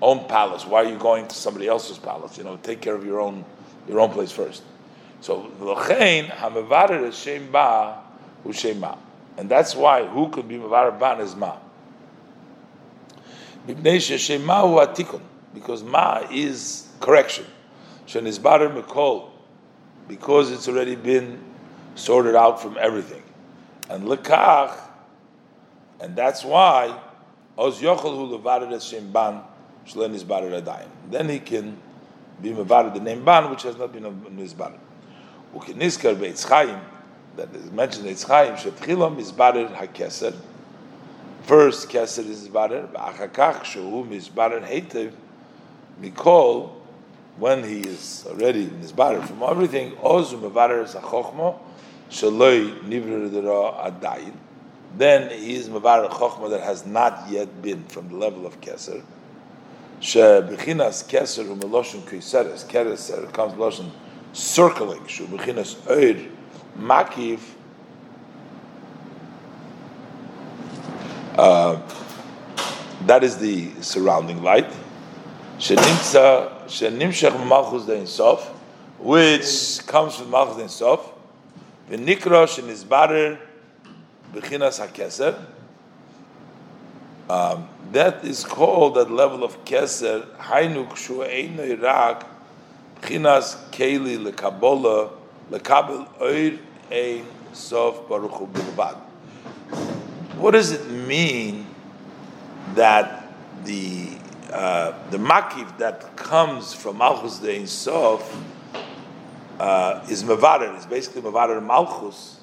own palace. Why are you going to somebody else's palace? You know, take care of your own your own place first. So and that's why who could be mevarer ban is ma. Because ma is correction. Shenizbarer Mikol, because it's already been sorted out from everything. And Lekach, and that's why, Oz Yochel Hu Levared Hashem Ban, Shlen Adayim. Then he can be Mevared the name Ban, which has not been Nizbarer. Ukiniskar Chaim, that is mentioned in Shetchilam Mizbarer HaKeser, First, Keser is Mizbarer, Achakach, Shehu Mizbarer Heitev, Mikol, when he is already body from everything, ozu mevarer zachochmo shaloi nivrer adayin. Then he is mevarer chochma that has not yet been from the level of keser. She bechinas keser umeloshon keiseres keser comes loshon circling. Makiv. Uh, that is the surrounding light. Shenimtza shenimshach dein sof, which comes from malchus dein sof. The nikra shenizbarer bechinas hakeser. Um, that is called at level of keser hainuk shu eino irak bechinas keli lekabola lekabel oir ein sof. What does it mean that the uh, the makiv that comes from Malchus de Sof uh, is Mavarer, It's basically Mavarer Malchus.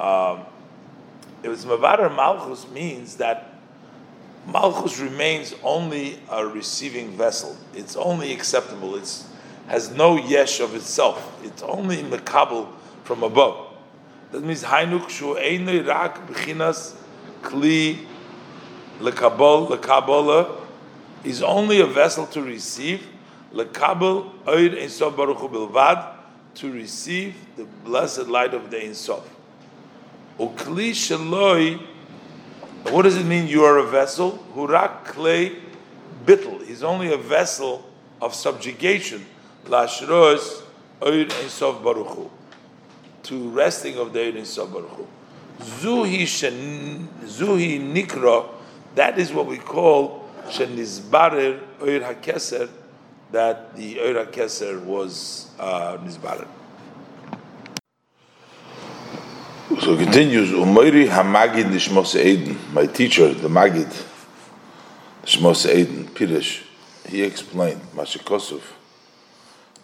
Um, if it's Mavarer Malchus means that Malchus remains only a receiving vessel. It's only acceptable. It has no yesh of itself. It's only mekabel from above. That means Hainuk shu rak b'chinas kli lekabol lekabola is only a vessel to receive lekabel oid ensof baruch bilvad to receive the blessed light of the ensof. Ukli shaloi. What does it mean? You are a vessel. Hurak clay bittel. He's only a vessel of subjugation. Lashros oid ensof baruch to resting of the oid ensof baruch Zuhi shen, zuhi nikra. That is what we call shenizbarer oir hakeser that the oir hakeser was uh, nizbarer. So continues, Umayri Hamagid Nishmos Eden, my teacher, the Magid, Nishmos Eden, Pirish, he explained, Mashikosov,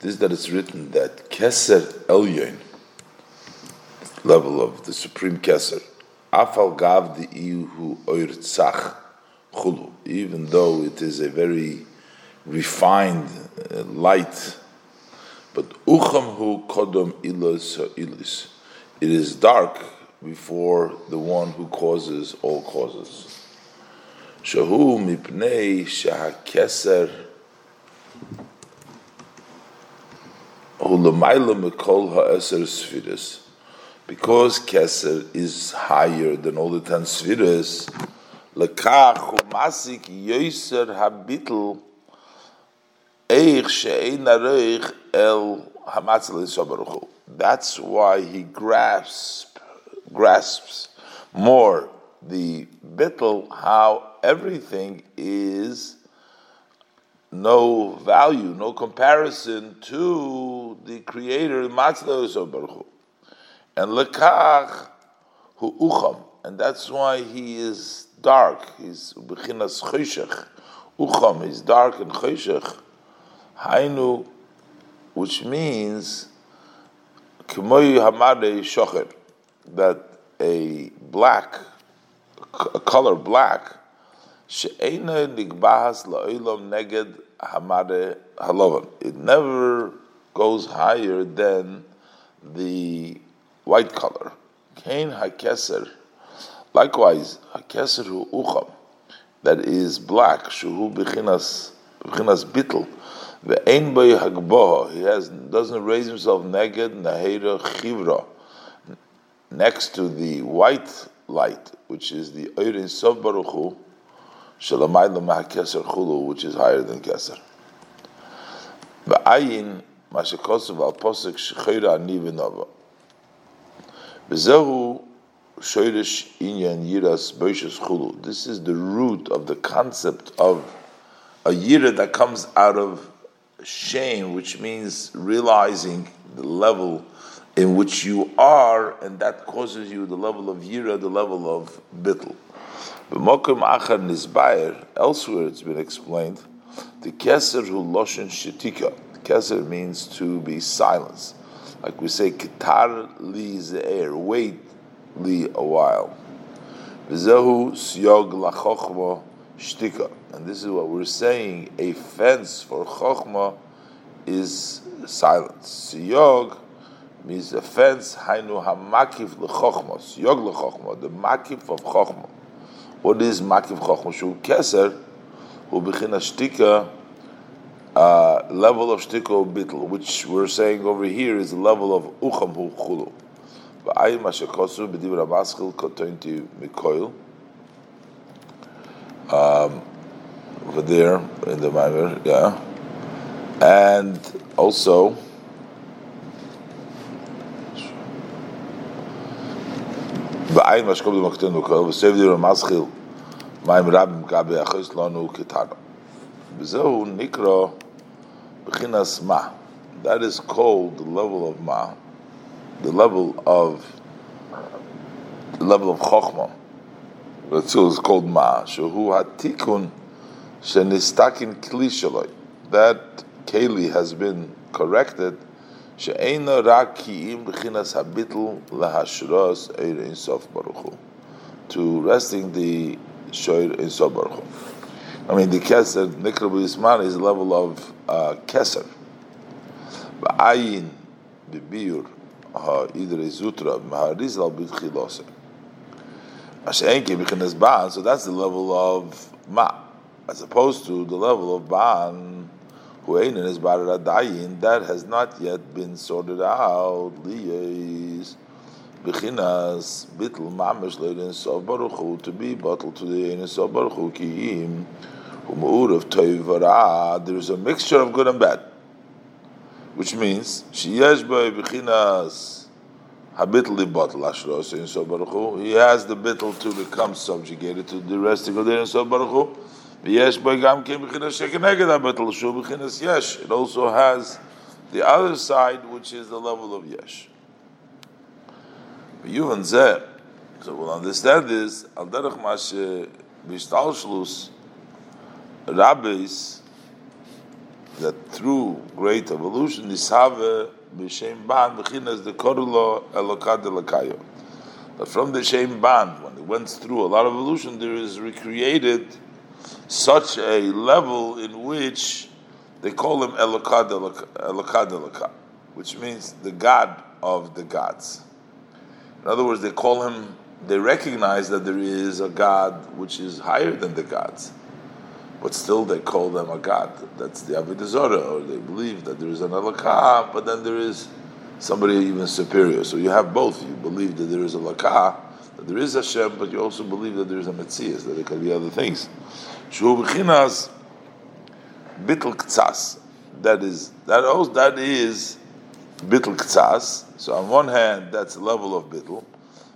this that it's written that Keser Elyon, level of the supreme Keser, Afal Gav the Ihu Oir Tzach, Chulu, even though it is a very refined uh, light, but Ucham Hu Kodom Ilos Ilis, it is dark before the one who causes all causes. Shahu mipnei shahakeser Because keser is higher than all the ten sfiris, lekach umasik yoiser habitl eich she'ein areich el hamatzal yisabaruchu. That's why he grasps grasps more the bittel how everything is no value, no comparison to the Creator, Baruch and lekach hu ucham, and that's why he is dark. He's bechinas choshech, ucham. He's dark and choshech. Hainu, which means k'moy hamade shocher, that a black, a color black, she'ena nigbahas la'olam neged hamade halovan. It never goes higher than the white color. Kain hakeser. Likewise, hakeser hu ucham, that is black, shuhu bechinas, bechinas bittel, ve'ein bay hagboha, he has, doesn't raise himself neged nahera chivra, next to the white light, which is the Eirin Sov Baruch Hu, Shalamayla Keser Chulu, which is higher than Keser. Ba'ayin Mashakosov Al Posek Shechira Nivinova. Bezehu Shoirish Inyan Yiras Boishes Chulu. This is the root of the concept of a yira that comes out of shame, which means realizing the level in which you are, and that causes you the level of yira, the level of bittel. B'mokum achar nizbayer, elsewhere it's been explained, the keser hu loshen shetika. Keser means to be silenced. Like we say, kitar li ze'er, wait li a while. V'zehu siyog lachochma shtika. And this is what we're saying, a fence for chochma is silence. Siyog means a fence hainu hamakif lechochmos yog lechochma the makif of chochma. What is makif chochma? Shu keser hu bechina shtika uh, level of shtika bitl, which we're saying over here is the level of ucham hu. V'ayim mashakosu b'dibra maschil kotointi mikoil. Um, over there in the Maimer, yeah, and also. ועין משקום במקטן וכל, וסביב דיר המסחיל, מים רבים גבי אחוס לנו כתנו. וזהו נקרא בחינס מה. That is called the level of ma, the level of the level of chokhmah. That's is called ma. Shehu hatikun shenistakin kli shaloi. That keli has been corrected שאינו רק כי אם בחינס הביטל להשרוס עיר אינסוף ברוך הוא. To resting the shoir אינסוף ברוך הוא. I mean, the keser, nikra b'yisman, is a level of uh, keser. Ba'ayin, b'biur, ha-idre zutra, ma'arizal b'tchilose. Masha'enki b'chines ba'an, so that's the level of ma, as opposed to the level of ba'an, is that has not yet been sorted out. Liyes bechinas bitl mamish leidin sof baruch to be bottled to the ein sof baruch hu kiim umuur of toivara. There is a mixture of good and bad, which means sheyesh by bechinas habitl li bottle ashros ein sof baruch He has the bitl to become subjugated to the resting of the ein sof baruch it also has the other side, which is the level of yesh. So we'll understand this. Al derech mashe b'shtalshlus rabbis that through great evolution nishave b'shem ban b'chinas the korulo elokad elakayo. That from the shem ban, when it went through a lot of evolution, there is recreated such a level in which they call him elokad elokad which means the God of the gods. In other words, they call him they recognize that there is a God which is higher than the gods, but still they call them a God. That's the Avodah Zarah, or they believe that there is an Alakah, but then there is somebody even superior. So you have both. You believe that there is a Lakah, that there is Hashem, but you also believe that there is a Metzias, that there can be other things. B'chinas bitl ktsas. That is that also that is bitl ktsas. So on one hand, that's the level of bitl.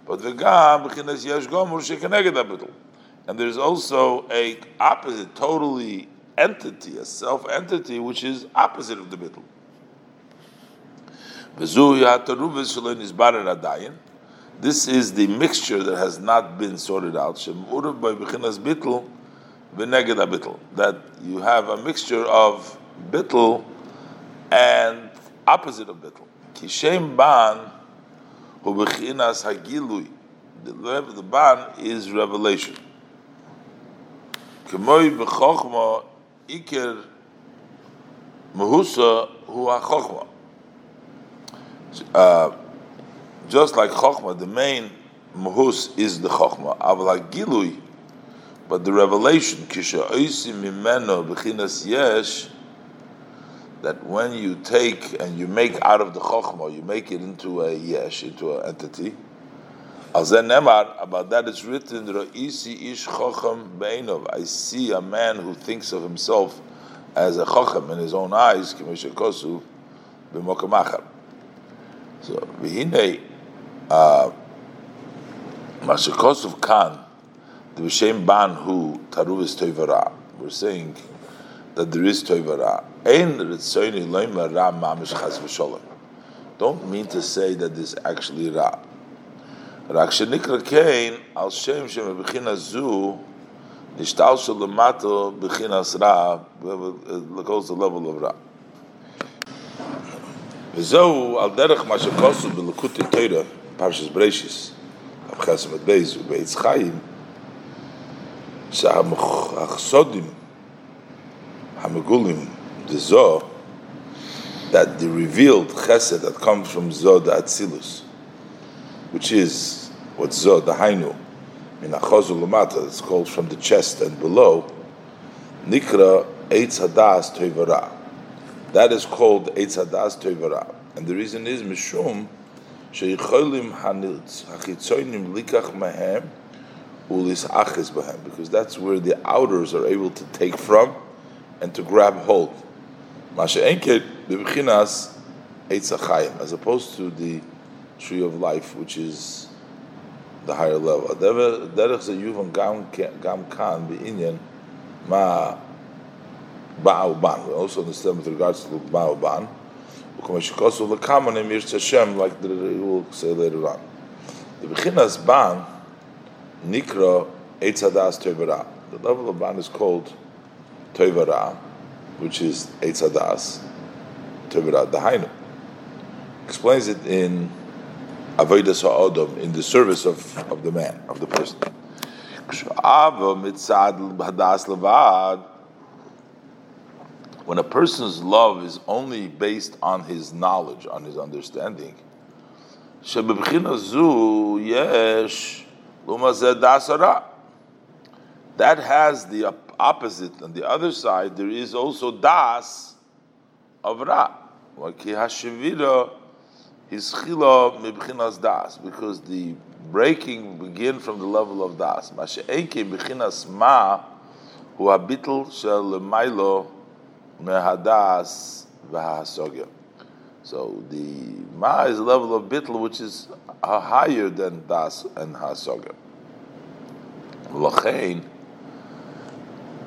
But v'gam b'chinas yesh gomur shekeneged abitul. And there's also a opposite, totally entity, a self entity, which is opposite of the bittul. This is the mixture that has not been sorted out. That you have a mixture of bittul and opposite of bittul. Kishem ban Ubechinas Hagilui. The ban is revelation. Kemoi b'chochma iker mehusa hu ha uh, Just like chochma, the main mahus is the chochma. Aval hagilui, but the revelation kisha mimeno b'chinas yesh that when you take and you make out of the chokhmah, you make it into a yesh, into an entity. About that it's written, Ra'isi ish chochem be'enov. I see a man who thinks of himself as a chochem in his own eyes, kosu b'mokamachar. So, v'hinei, uh, Mashakosov Khan, the Vishem Ban who Taruvis Toivara. We're saying that there is Toivara. Don't mean to say that this actually Ra. רק שנקרא כן על שם שמבחינה זו נשתל של למטו בחינס רע, goes the level of רע. וזהו על דרך מה שכוסו בלקוטי תירא, פרשס ברישיס, הבחסם את בייז ובעץ חיים, שהחסודים, המגולים, the Zoh, that the revealed chesed that comes from Zoh the Atzilus, which is what Zoh the Hainu, in Achozul Lamata, it's called from the chest and below, Nikra Eitz Hadas Toivara. That is called Eitz Hadas Toivara. And the reason is Mishum, Sheyicholim Hachitzoinim Likach Mahem, Ulis Aches Bahem, because that's where the outers are able to take from and to grab hold. Masha Enket Bibchinas Eitzachayim, as opposed to the tree of life, which is the higher level. Derech ze yuvan gam kan be'inyan ma ba'al ban. We also understand with regards to ba'al ban. Ukamashikosu l'kaman em yish Hashem, like the will say later on. The bechinas ban nikra eitzadas tevera. The level of ban is called tevera which is Eitzadas, Tevirat Dahainu. Explains it in Avodas Sa'odom, in the service of, of the man, of the person. When a person's love is only based on his knowledge, on his understanding, that has the opposite, on the other side, there is also das of Ra. Das, because the breaking begin from the level of das. Masha'enke b'chinas ma hu habitl shel lemailo mehadas v'hasogya. So the ma is a level of bitl which is higher than das and hasogya. Lachain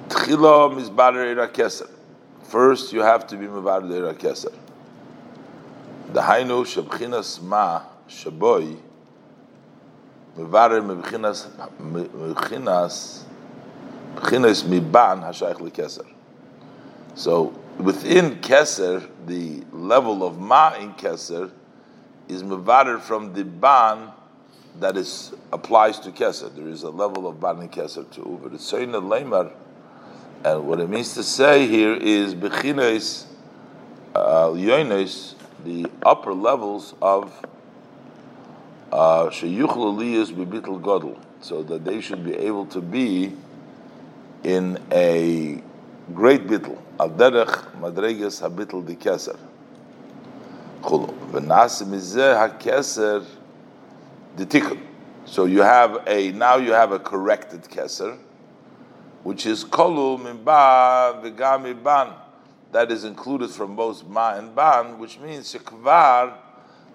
Tchila mizbarer era keser. First, you have to be mivader era keser. The hainu shabchinas ma shaboy mevarer mebichinas mebichinas mebichinas miban hashayich lekeser. So within keser, the level of ma in keser is mevarer from the ban that is applies to keser. There is a level of ban in keser too. But it's saying the lemar, and what it means to say here is bechinas uh, the upper levels of sheyuchel aliyas bebitl gadol, so that they should be able to be in a great bitl, madregas habitl di keser. Chulu. V'nas mizeh ha-keser the tikkun. So you have a now you have a corrected keser, which is kolu min ba v'gam ban. That is included from both ma and ban, which means shekvar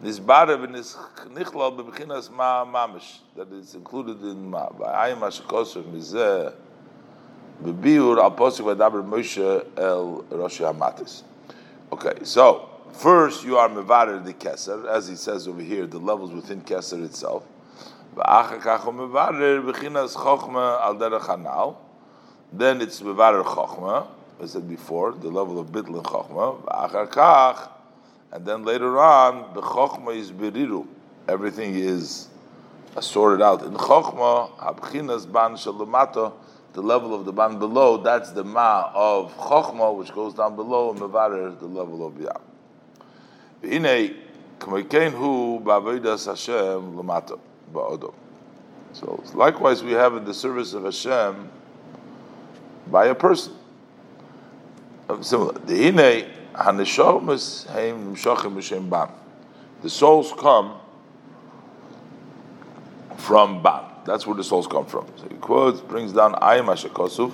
nisbare v'nichlal b'bechinas ma mamish. That is included in ma. V'ayim hashkoser mizeh b'biur al posik v'daber Moshe el Rosh Hamatis. Okay, so First, you are mevarer the keser, as he says over here, the levels within keser itself. Then it's mevarer chokhmah, as I said before, the level of bitl and chokhmah. And then later on, the chokhmah is beriru. Everything is sorted out. In chokhmah, habchinas ban shalomata, the level of the ban below, that's the ma of chokhmah, which goes down below, and mevarer the level of yam. Ine hu ba'avodas Hashem lamata ba'odom. So likewise, we have in the service of Hashem by a person. Um, similar. The ine hanishomas heim nimshachim b'shem ban. The souls come from ban. That's where the souls come from. So he quotes, brings down ayim hashakosuf,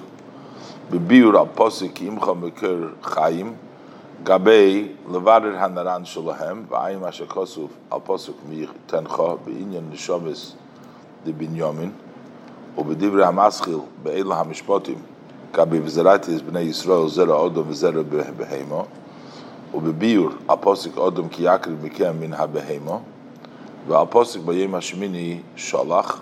bebiur al posik imcha mekir chayim, Gabei levader hanaran shalahem v'ayim asher kosuf al posuk mi tencha beinyan nishamis de binyamin ובדברי המסחיל באלה המשפטים כבי וזרעתי בני ישראל זרע אודום וזרע בהמה ובביור הפוסק אודום כי יקריב מכם מן הבהמה והפוסק ביום השמיני שלח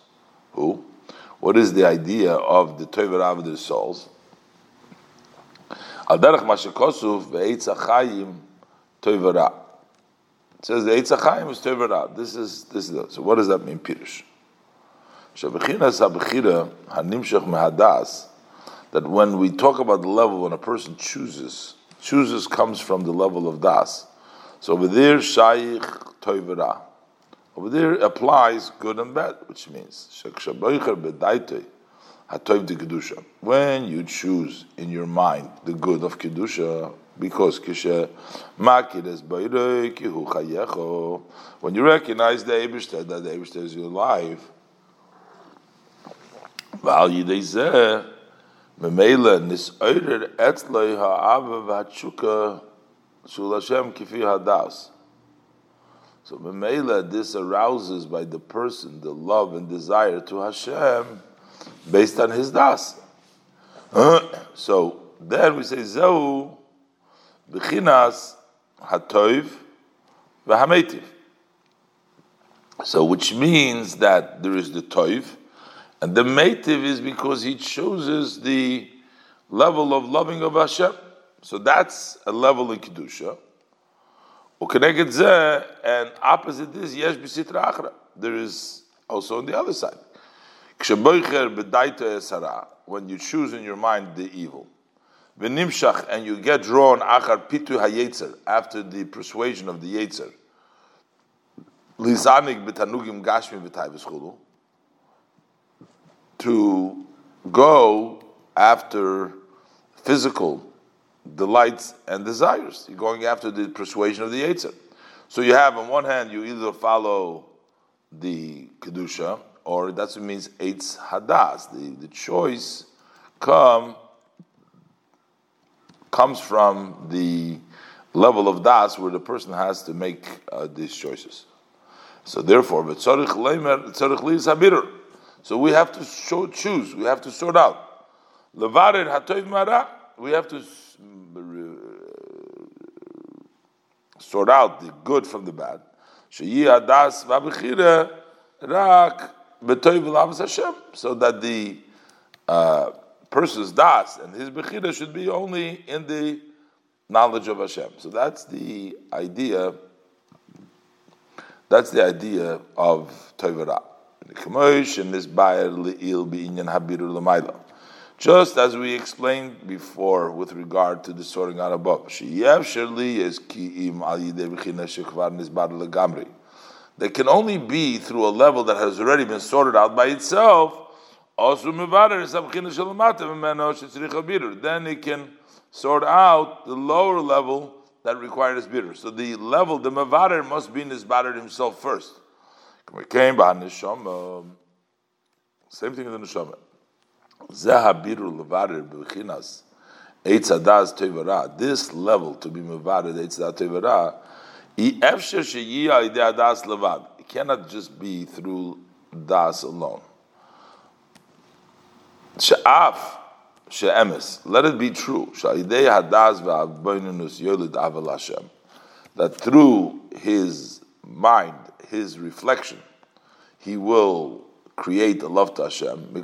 Who? What is the idea of the toivera of the souls? Al derech ma shekosuf ve'etz achayim toivara. It says the etz achayim is toivara. This is this is so. What does that mean, Pirush? Shebechinas habechira hanimshach mehadas. That when we talk about the level when a person chooses, chooses comes from the level of das. So over there, shaykh toivara. Over there applies good and bad, which means When you choose in your mind the good of Kedusha, because when you recognize the Eibishter, that the Eibishter is your life, Nisoirer Etzloi Ha'ava V'Hatshuka Shul Hashem Kifi Hadas. So Memela, this arouses by the person the love and desire to Hashem, based on his das. (clears throat) so then we say Zehu Bechinas Hatoiv V'Hametiv. So which means that there is the Toiv, and the Metiv is because he chooses the level of loving of Hashem. So that's a level in Kedusha. And opposite this, Yesh B'Sitra There is also on the other side when you choose in your mind the evil. V'nimshach, and you get drawn achar pitu hayetzer, after the persuasion of the yetzer. Lizanik b'tanugim gashmi v'tayvus to go after physical delights and desires. You're going after the persuasion of the yetzer. So you have, on one hand, you either follow the kedusha, or that's what means eitz hadas. The, the choice come comes from the level of das where the person has to make uh, these choices. So therefore, but so we have to show, choose. We have to sort out. We have to sort out the good from the bad. Rak Hashem. So that the uh, person's das and his bechira should be only in the knowledge of Hashem. So that's the idea. That's the idea of Toivara. Just as we explained before with regard to the sorting out above, they can only be through a level that has already been sorted out by itself. Then it can sort out the lower level that requires bitter. So the level, the mavader must be nisbader himself first. Same thing in the neshama. This level to be mavader eitz adas tevara. Efsher sheyiya ide adas levad. It cannot just be through das alone. Let it be true. That through his mind, his reflection, he will create a love to Hashem.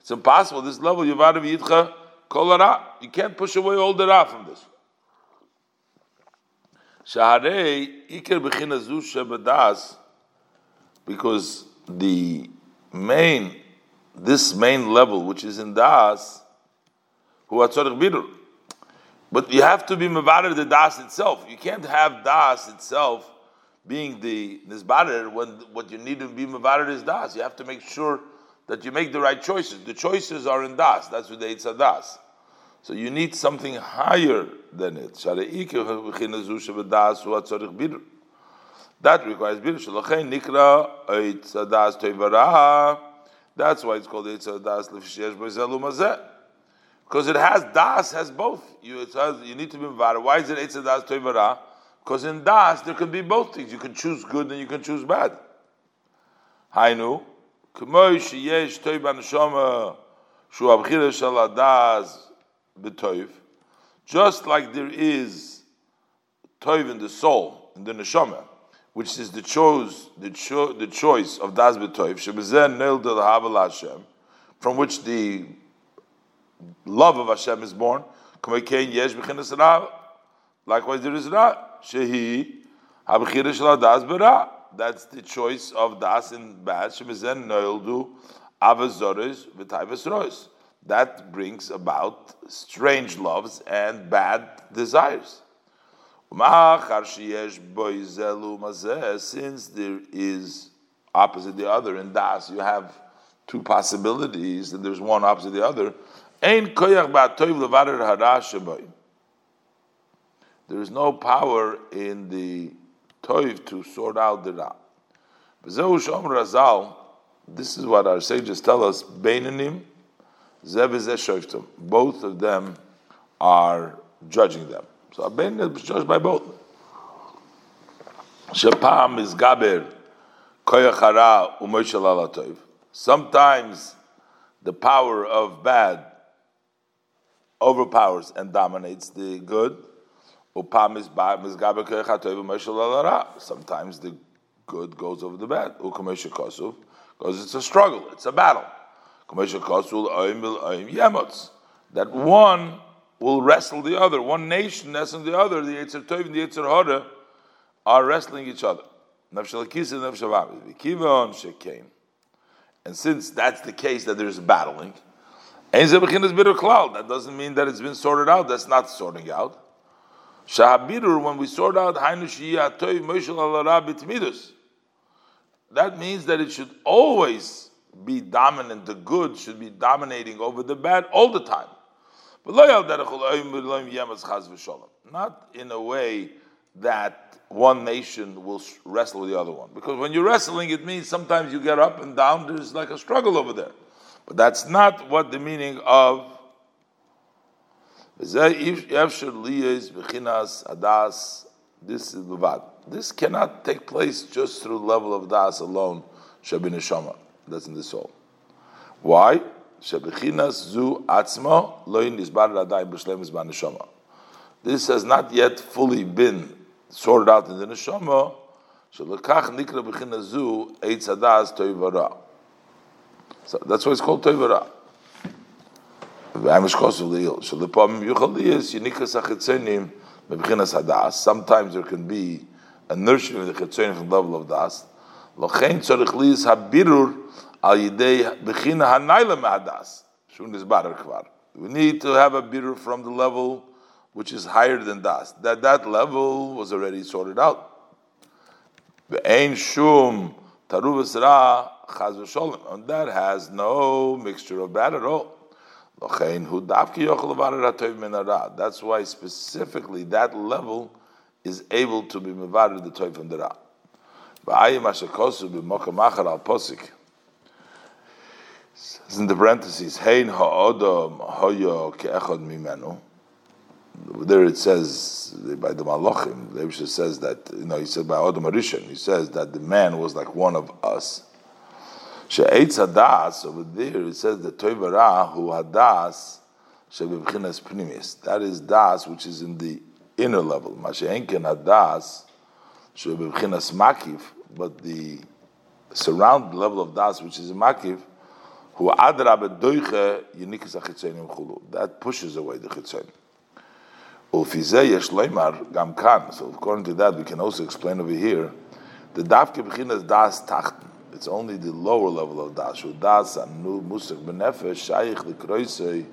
It's impossible. This level, you can't push away all the ra from this. because the main, this main level, which is in das, who are tzorich bidur, but you have to be mevarer the das itself. You can't have das itself being the nisbarer when what you need to be mevarer is das. You have to make sure that you make the right choices. The choices are in das. That's what they it's a das. So you need something higher than it. That requires bir. That's why it's called Eitz Das because it has das has both. You has, you need to be mavara. Why is it etzadas das toivara? Because in das there can be both things. You can choose good and you can choose bad. Hainu b'toiv. Just like there is toiv in the soul in the neshama, which is the choice the, cho- the choice of das b'toiv from which the love of Hashem is born. Likewise, there is Ra. Shehi Habchira Das Bara. That's the choice of Das in bad. Shemizen Noildu Avazoris V'Taivas Rois. That brings about strange loves and bad desires. Since there is opposite the other in Das, you have two possibilities, and there's one opposite the other. There is no power in the toiv to sort out the ra. Razal, This is what our sages tell us. Beinanim, Both of them are judging them. So Beinanim is judged by both. Shapam is gaber koyachara umoishalala Toiv. Sometimes the power of bad overpowers and dominates the good. Sometimes the good goes over the bad. Because it's a struggle, it's a battle. That one will wrestle the other. One nation wrestling the other. The Yetzer Tov and the Yetzer Hora are wrestling each other. And since that's the case that there's battling, that doesn't mean that it's been sorted out. That's not sorting out. Shahabirur, when we sort out that means that it should always be dominant. The good should be dominating over the bad all the time. Not in a way that one nation will wrestle with the other one. Because when you're wrestling, it means sometimes you get up and down, there's like a struggle over there. But that's not what the meaning of this is Levad. This cannot take place just through level of Das alone, Shabin Neshama. That's in the soul. Why? Shabichinas zu atzma loin nisbar radai b'shlem izban neshama. This has not yet fully been sorted out in the neshama. Shalakach nikra b'chinas zu eitz adas toivara. So that's why it's called toivara. Sometimes there can be a nurturing of the chetzonim from the level of das. Lochein tzorich liyis habirur al yidei bechina hanayla ma'adas. Shun is barar kvar. We need to have a birur from the level which is higher than das. That that level was already sorted out. Ve'ein shum taruvas ra chaz v'sholem. And that has no mixture of bad at all. Er That's why specifically that level is able to be mevarid the toy from the ra. in the parentheses, Hein hoyo mimenu. There it says by the Malachim, the says that you know he said by Odom Arishon, he says that the man was like one of us. She'etz hadas over there it says the toivara who hadas shebibchinas pnimis. That is das which is in the inner level. Masheenken hadas shebibchinas makiv, but the surround level of das which is makiv who adra bedoiche yinikis achitzenim chulu. That pushes away the chitzenim. Ulfizeh yesh kan. So according to that, we can also explain over here the dafke b'chinas das tachten. It's only the lower level of das. Das anu musik benefesh shaykh lekroisei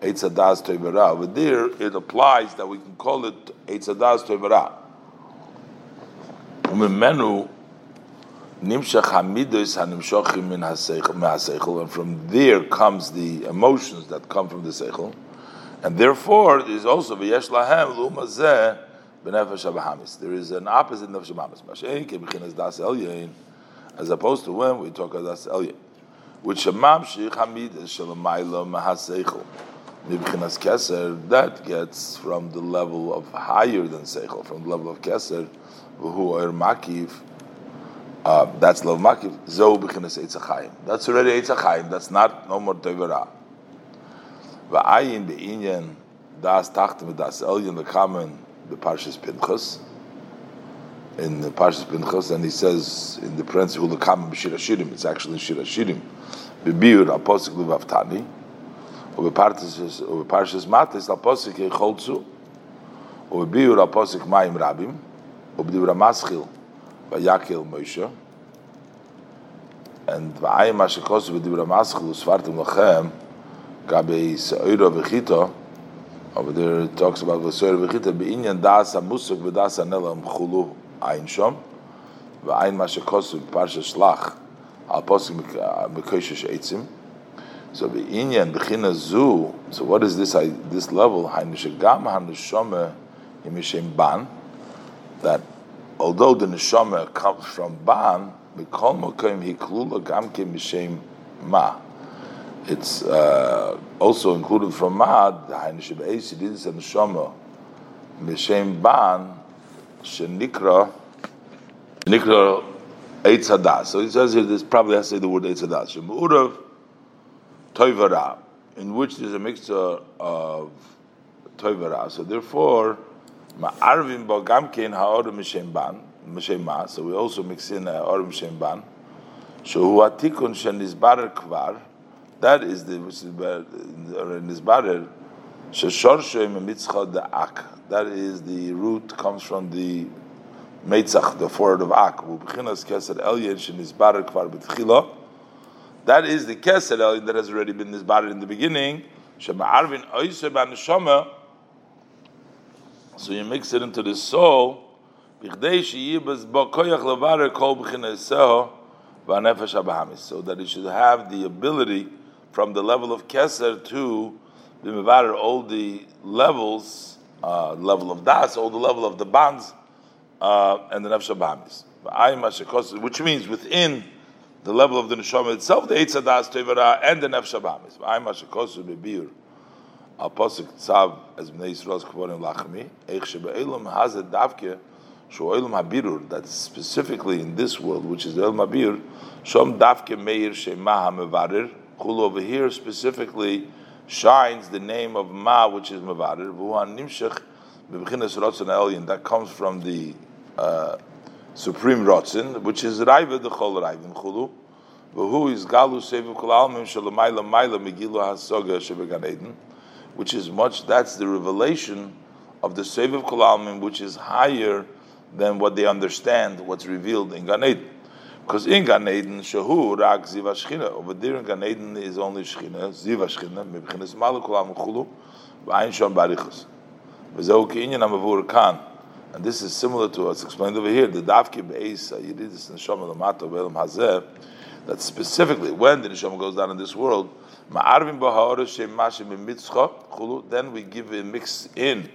eitzadas toivara. Over there, it applies that we can call it eitzadas toivara. Umemenu nimshach hamidos hanimshochim min haseichel, and from there comes the emotions that come from the seichel, and therefore there is also v'yesh lahem lumazeh. There is an opposite nefesh abahamis. Mashein kebichinas das elyein as opposed to when we talk about Elya, which Shemamshich Hamid is Shalamayla Mahaseichel. Nibchinas Keser, that gets from the level of higher than Seichel, from the level of Keser, who are Makiv, uh, that's level Makiv, Zo Bchinas Eitzachayim. That's already Eitzachayim, that's not no more Tevera. Va'ayin be'inyan, das Tachtim, das Elyon, the common, the Parshas Pinchas, in the Parshas Pinchas, and he says in the parenthesis "Hulakam b'shirashirim." It's actually shirashirim. B'biur aposik levaftani, or b'parshas or b'parshas matis aposik yecholzu, or b'biur aposik mayim rabim, or b'diur amaschil v'yakel Moshe, and v'ayim ashikosu b'diur amaschil usvartim lachem gabe se'oira v'chito. Over there it talks about the se'oira v'chito b'inyan das amusuk v'das anelam chulu Ein Shom, V'ayin Mashakosu Parsha Shlach, Al Posik Mekoshesh Eitzim. So the Inyan Bechina Zu. So what is this? I, This level Hainishagam Hanishome Yimishem Ban. That although the neshama comes from ban, mikol mokim hiklula gamke mishem ma. It's uh, also included from ma. The hainish be'esi didn't say neshama mishem ban shenikra nikra eitz hadas. So he says here this probably has to say the word eitz hadas. Shemu'urav toivara, in which there's a mixture of toivara. So therefore, ma'arvim bo gamkein ha'orim mishem ban mishem ma. So we also mix in ha'orim mishem ban. Shehu atikun shenizbarer kvar. That is the which is nizbarer. Mitzcha the ak. That is the root comes from the Meitzach, the forehead of Ak. That is the Keser Elyon that has already been Nizbarer in the beginning. So you mix it into the soul. So that it should have the ability from the level of Keser to the all the levels, uh, level of Das, all the level of the bonds uh, and the nefesh abamis. Which means within the level of the neshama itself, the eitz adas tevara and the nefesh abamis. V'ayim hashekosu bebir. Al posik tzav as bnei Yisrael's kvorim lachmi. Eich shebe'elam hazet davke sho'elam habirur. That's specifically in this world, which is the habir. Shom davke meir shema hamevarir. Chul over here specifically shines the name of ma, which is mevarir. V'uhan nimshach b'bchinas rotzon elyon. That comes from the uh, supreme rotzin, which is raiva the chol raivim chulu, who is galu sevu kol almim shalamayla mayla megilu hasoga shebegan eden, which is much. That's the revelation of the sevu kol almim, which is higher than what they understand, what's revealed in Gan Eden. Because in Gan Eden, shahu rak ziva shchina. Over there in Gan Eden is only shchina, ziva shchina, mebchinas malu kol almim chulu, v'ayin shom barichas. V'zeu ki inyan amavur kan. And this is similar to what's explained over here. The Davki this in Neshama Lamato Ve'elam Hazeh, that specifically when the Neshama goes down in this world, Ma'arvim B'ha'ora Shem Mashim Chulu, then we give a mix in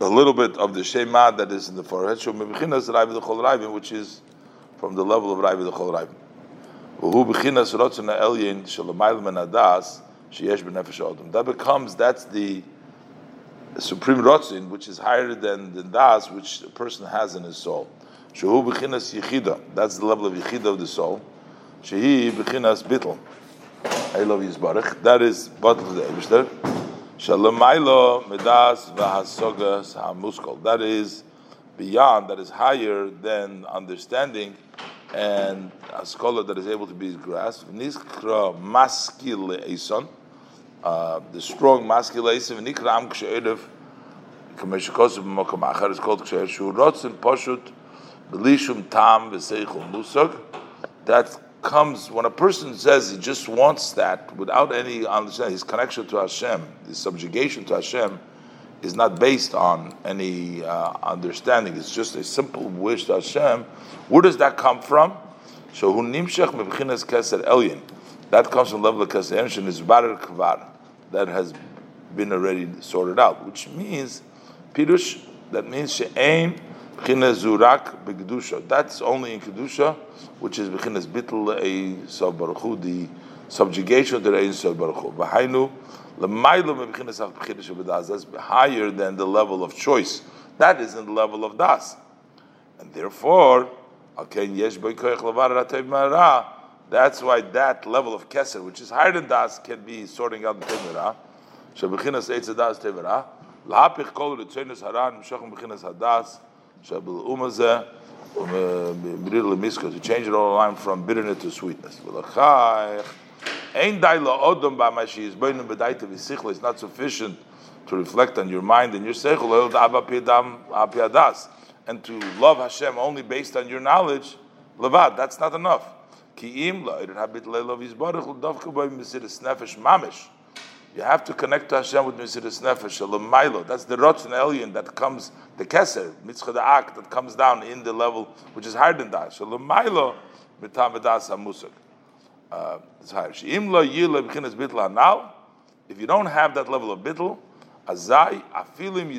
a little bit of the Shema that is in the forehead, Shom Mebichinas Raiv the Chol Raivim, which is from the level of Raiv the Chol Raivim. V'hu Bechinas Rotzon Elyin Shalamayl Men Adas Sheyesh B'nefesh Odom. That becomes, that's the supreme rotzin, which is higher than the das, which a person has in his soul. Shehu b'chinas yichida. That's the level of yichida of the soul. Shehi b'chinas bitl. I love Yisbarach. That is bottle of the Eibishter. Shalamaylo medas v'hasogas hamuskol. That is beyond, that is higher than understanding and a scholar that is able to be grasped. Niskra maskil eison uh, the strong masculation and nikram ksherev kameshkos b'mokom achar is called ksher shu rotzen poshut belishum tam v'seichel musag that comes when a person says he just wants that without any understanding his connection to Hashem his subjugation to Hashem is not based on any uh, understanding it's just a simple wish to Hashem where does that come from so hu nimshach mebchinas keser elyin that comes from the level of keser and is barer kvar that has been already sorted out, which means pirush. That means she'ain b'chinas zurak b'kedusha. That's only in kedusha, which is b'chinas bitl a sav the subjugation of the ein sav baruch hu. That's higher than the level of choice. That is in the level of das, and therefore. That's why that level of keser, which is higher than das, can be sorting out the tevera. Shebechinas eitz das tevera. Lahapich kol ritzenis haran mishachem bechinas hadas. Shebel umazeh. Birir lemiska to change it all the line from bitterness to sweetness. V'lachayich It's not sufficient to reflect on your mind and your seichel. And to love Hashem only based on your knowledge, levad, that's not enough. You have to connect to Hashem with Mesiris Nefesh, That's the Rotzen Elyon that comes, the Keser, Mitzchah Ak, that comes down in the level which is higher than that. Shalamailo, Mitam Vedas. Now, if you don't have that level of bittul, azai afilim.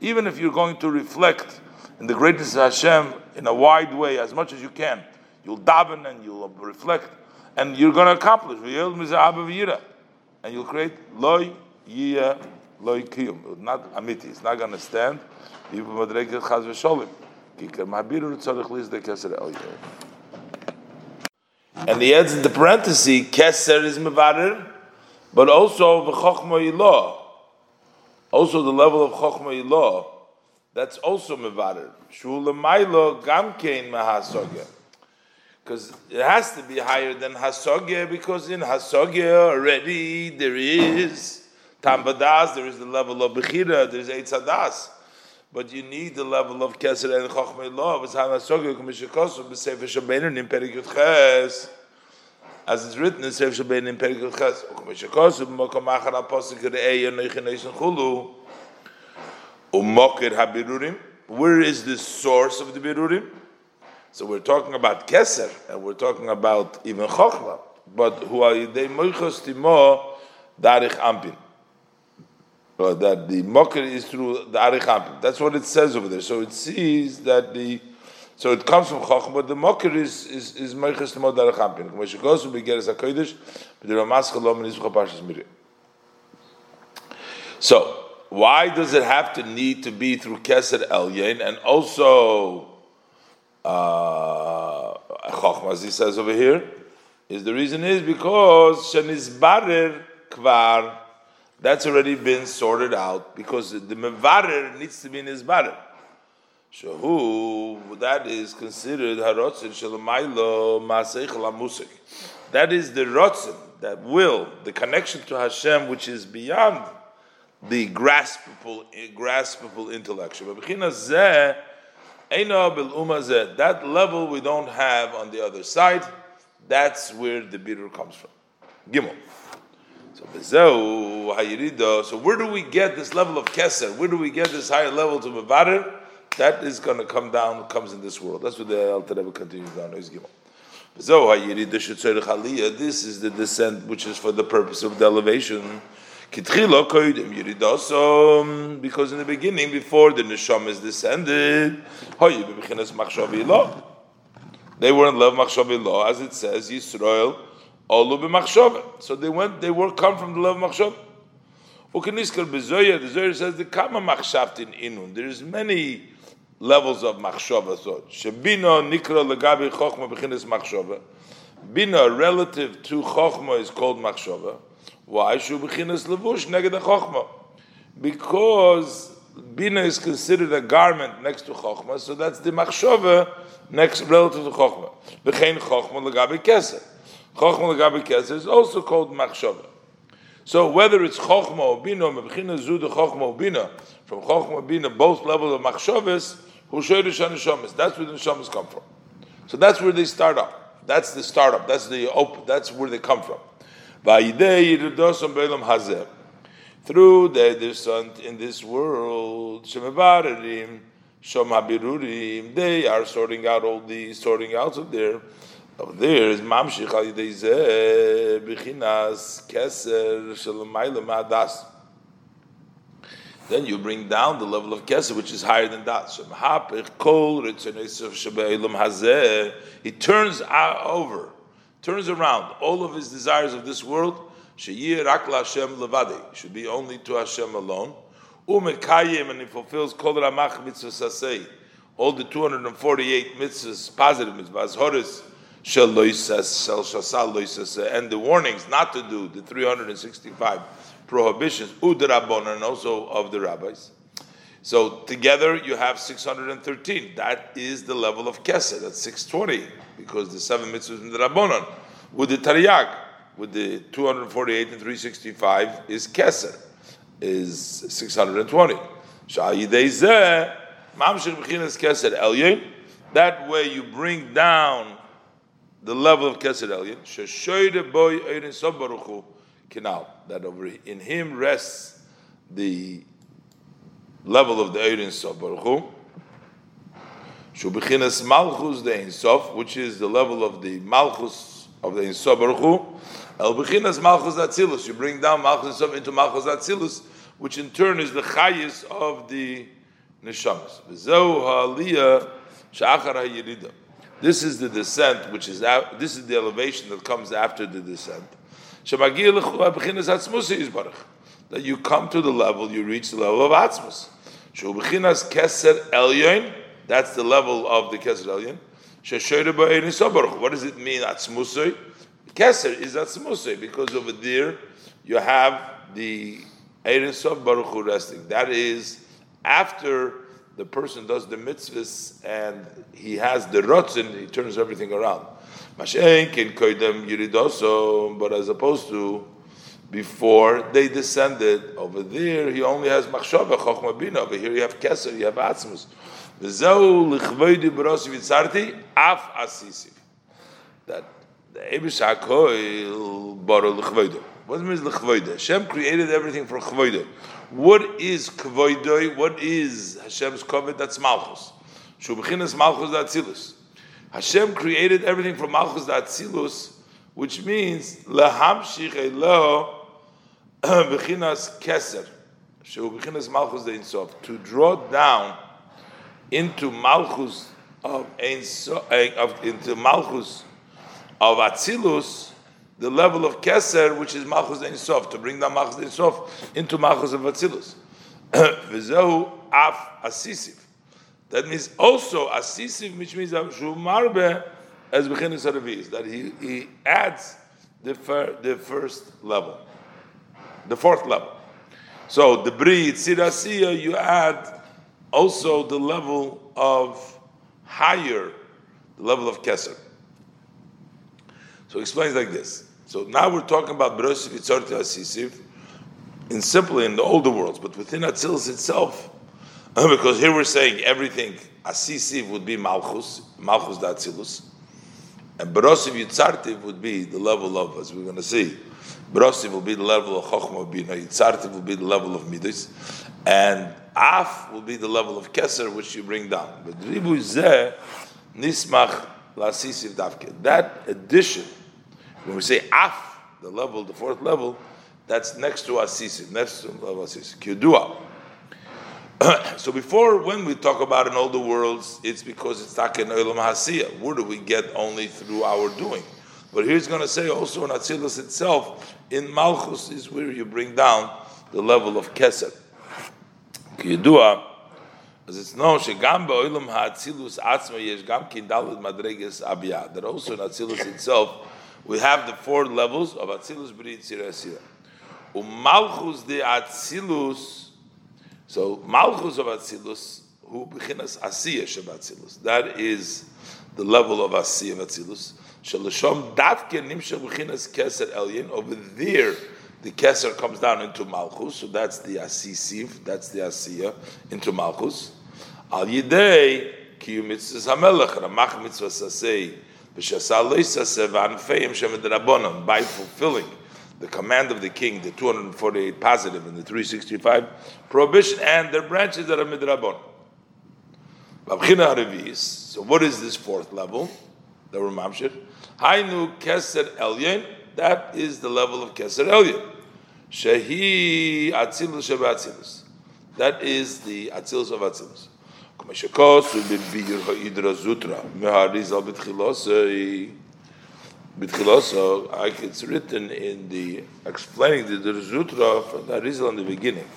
Even if you're going to reflect in the greatness of Hashem in a wide way as much as you can. You'll daven and you'll reflect, and you're going to accomplish. And you'll create loy yiyah loy kiyum. Not amiti. It's not going to stand. And he adds in the parenthesis, keser is mevarer, but also the chokhmah Also the level of chokhmah ilah that's also mevarer. Shula mailo gamkein mahasogya. Because it has to be higher than hasogya, because in hasogya already there is tambadas, there is the level of bechira, there is eitzadas. But you need the level of keser and chokhmei ches. As it's written in Sefer Shabeinu nim perikut ches. Kumishikosu b'mokom achar apostle kirei yonoichin chulu. Umokir habirurim. Where is the source of the birurim? So we're talking about keser, and we're talking about even chokhmah. But who are they moichos timo darich ampin? Uh, that the Mokir is through the Arichampim. That's what it says over there. So it sees that the so it comes from Chacham, but the Mokir is is is Meiches Lemod Arichampim. K'may shegosu begeres HaKodesh, the Ramas Chalom and Yisroch Parshas Miriam. So why does it have to need to be through Keser Elyon and also uh, Chochma, as he says over here? Is the reason is because Shenizbarer Kvar, that's already been sorted out because the Mevarer needs to be in his Barer. So who that is considered Harotzin Shalamaylo Masech Lamusik. That is the Rotzin, that will, the connection to Hashem which is beyond the graspable, graspable intellectual. That level we don't have on the other side. That's where the bitter comes from. Gimel. So, so where do we get this level of keser? Where do we get this higher level to mevarer? That is going to come down, comes in this world. That's what the Alter Rebbe continues down. Is Gimel. This is the descent which is for the purpose of the elevation. Um, because in the beginning, before the neshama is descended, they were in love as it says Yisrael So they went, they were come from the love of machshav. Ukeniskal bezoya, the Zohar says the kama machshavtin inun. There's many levels of machshava thought. Shebino nikra legabi chokhma b'chinas machshava. Bina relative to chokhma is called machshava. Why? Shubichinas levush neged chokhmah. Because bina is considered a garment next to chokhmah, so that's the machshava next relative to chokhmah. B'chein chokhmah legabi keser. Chokhmah legabi keser is also called machshava. So whether it's chokhmah or bina, mebchina zu de chokhmah or bina, from chokhmah bina, both levels of machshavas, who shoydish neshamas. That's where the neshamas come from. So that's where they start up. That's the startup. That's the open. That's where they come from. Through the descent in this world, they are sorting out all the sorting out of there. Of there is mamshich al yidei bichinas keser shalamayla ma'adas. Then you bring down the level of keser, which is higher than that. He turns over turns around all of his desires of this world, should be only to Hashem alone. Umekayim, and he fulfills kol ramach mitzvah all the 248 mitzvahs, positive mitzvahs, horis, and the warnings not to do the 365 prohibitions, udrabon, and also of the rabbis. So together you have 613. That is the level of Keser. That's 620 because the seven mitzvahs in the Rabbonon. With the Taryag, with the 248 and 365 is Keser, is 620. That way you bring down the level of Keser Elyon. That over in him rests the level of the Eirin Sof Baruch Hu. Shubichinas Malchus the Ein Sof, which is the level of the Malchus of the Ein Sof Baruch Hu. El Bechinas Malchus Atzilus. You bring down Malchus Sof into Malchus Atzilus, which in turn is the Chayis of the Neshamas. V'zeu ha'aliyah sha'achar ha'yirida. This is the descent, which is out, this is the elevation that comes after the descent. That you come to the level, you reach the level of Atzmus. Keser Elyon, that's the level of the Keser Elyon. What does it mean, Atzmusay? Keser is Atzmusay, because over there you have the Eirin Sof Baruch Hu resting. That is after the person does the mitzvahs and he has the rotzen, he turns everything around. But as opposed to before they descended. Over there, he only has machshava, chokhmah bina. Over here, you have keser, you have atzmus. That the Ebish HaKoil baro lichvoidi. What means lichvoidi? Hashem created everything for chvoidi. What is kvoidoi? What is Hashem's covet? That's malchus. Shubichinas malchus datzilus. Hashem created everything from malchus datzilus, which means lahamshich elo (clears throat) Bechinas Keser. Malchus Ein Sof, to draw down into Malchus of eh, of, into Malchus of Atzilus, the level of Keser, which is Malchus Ein Sof, to bring down Malchus Ein Sof into Malchus of Atzilus. (coughs) V'zehu af asisiv. That means also asisiv, which means Shumarbe as Bechinis Aravis, that he, he adds the, fir, the first level, the fourth level. So the breed, Sirasiya, you add also the level of higher, the level of Keser. So he explains like this. So now we're talking about Berosif Yitzorti Asisiv, in simply in the older worlds, but within Atzilus itself, (laughs) because here we're saying everything Asisiv would be Malchus, Malchus da Atzilus, and Berosiv Yitzartiv would be the level of, as we're going to see, Berosiv will be the level of Chochmah Bina, Yitzartiv will be the level of Midas, and Af will be the level of Keser, which you bring down. But Ribu Zeh, Nismach Lasisiv Davke. That addition, when we say Af, the level, the fourth level, that's next to Asisiv, next to level of Asisiv. Kyudua. (clears throat) so before, when we talk about in all the worlds, it's because it's taken olam hasiya. Where do we get only through our doing? But here's going to say also in Atzilus itself, in Malchus is where you bring down the level of Keser. Kiyudua, as it's known, shegam ba'olam ha'atzilus atzma yesh gam kindalud madreges abiyah. That also in Atzilus itself, we have the four levels of Atzilus b'ri tzira Umalchus de Atzilus, so Malchus of Atzilus, who bechinas Asiyah Shabbatzilus. That is the level of Asiyah Atzilus. Shalashom Datke Nimsha Bechinas Keser Elyon. Over there, the Keser comes down into Malchus, so that's the Asisiv, that's the Asiya, into Malchus. Al Yidei, Kiyum Mitzvah Hamelech, Ramach Mitzvah Sasei, By fulfilling the command of the king, the 248 positive and the 365 prohibition, and their branches that are midrabon. So, what is this fourth level that we're mamshir? Hainu Keser Elyon, that is the level of Keser Elyon. Shehi Atzilus Sheba Atzilus. That is the Atzilus of Atzilus. Kumeshakos Bibir Ha'idra Zutra. Meharizal Bitchilosei. Bitchiloso, it's written in the explaining the, Zutra from the Arizal in the beginning.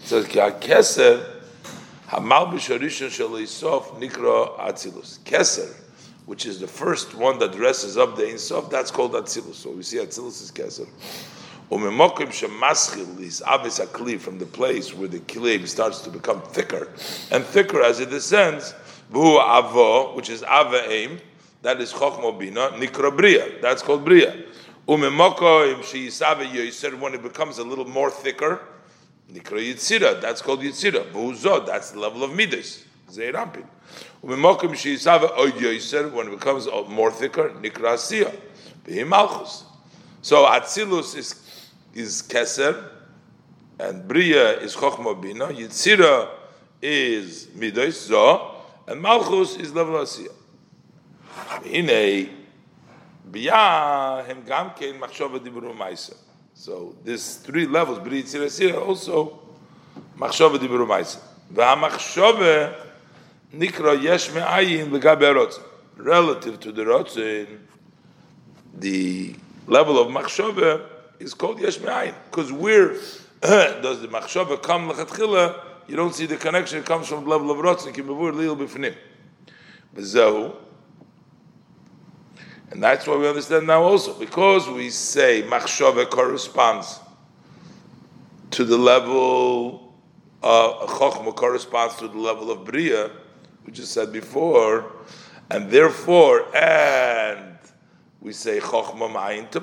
It says, Ki Keser, Hamal B'Sharishon Shel Nikro Atzilus. Keser, which is the first one that dresses up the Ein Sof, that's called Atzilus. So we see Atzilus is Keser. Umemokim shemaschil is avis akli from the place where the kilim starts to become thicker and thicker as it descends. Vu avo, which is ava aim, that is chokhma bina nikra. That's called bria. Umemoko im sheyisave yoiser when it becomes a little more thicker. Nikra yitzira. That's called yitzira. Vuzo. That's the level of midas. Zeirampin. Umemokim sheyisave oid yoiser when it becomes more thicker. Nikra asiya. Malchus. So Atzilus is is Keser, and Bria is Chochma Bina, Yitzira is Midos Zo, and Malchus is level Asiya. Hine Bia Hem Gamkein Machshava Diburu Maisa. So this three levels, Bria Yitzira Asiya, also Machshava Diburu Maisa. והמחשבה נקרא יש מאין לגבי הרוצן. Relative to the rotzin, the level of machshava is called yesh me'ayin. Because where (clears throat) does the machshava come lechatchila, you don't see the connection. It comes from the level of rotzen. Kimavur lil b'fnim. B'zehu. And that's what we understand now also. Because we say machshava corresponds to the level uh, of chokhmah corresponds to the level of bria, we just said before, and therefore, and we say chokhmah ma'ayin to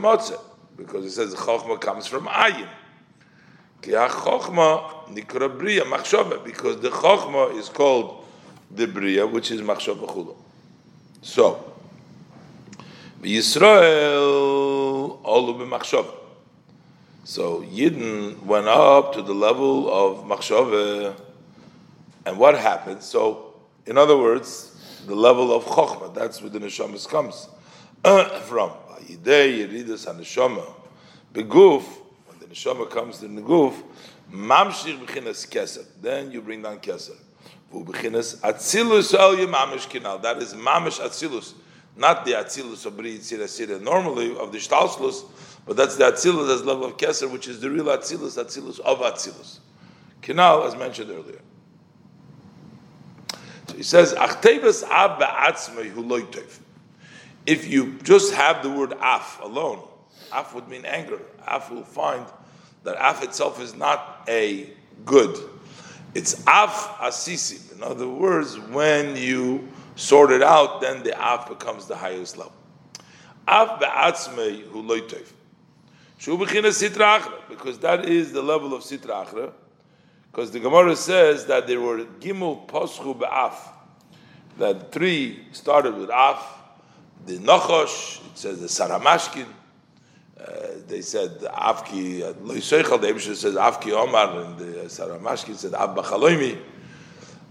because it says chokhmah comes from ayin. Ki chokhmah nikra bria machshava, because the chokhmah is called the bria, which is machshava chulo. So, Yisrael olu b'machshava. So Yidden went up to the level of machshava, and what happened? So, in other words, the level of chokhmah. That's where the neshamas comes from. Yidei Yeridas HaNeshama. Beguf, when the neshama comes to the guf, Mamshir b'chinas keser. Then you bring down keser. Vu b'chinas atzilus el mamish kinal. That is mamish atzilus, not the atzilus of bri yitzira sira normally of the shtalslus, but that's the atzilus as level of keser, which is the real atzilus, atzilus of atzilus. Kinal, as mentioned earlier. So he says, Achtevas av ba'atzmei hu. If you just have the word af alone, af would mean anger. Af will find that af itself is not a good. It's af asisi. In other words, when you sort it out, then the af becomes the highest level. Af be'atzmei hu loitev. Shu sitra achra, because that is the level of sitra achra. Because the Gemara says that there were gimel poschu be'af. That three started with af. The Nachosh, it says the Saramashkin. Uh, they said Avki Lo Yisaychal. The Eibishter says Avki Omar, and the Saramashkin said Abba Bachaloimi.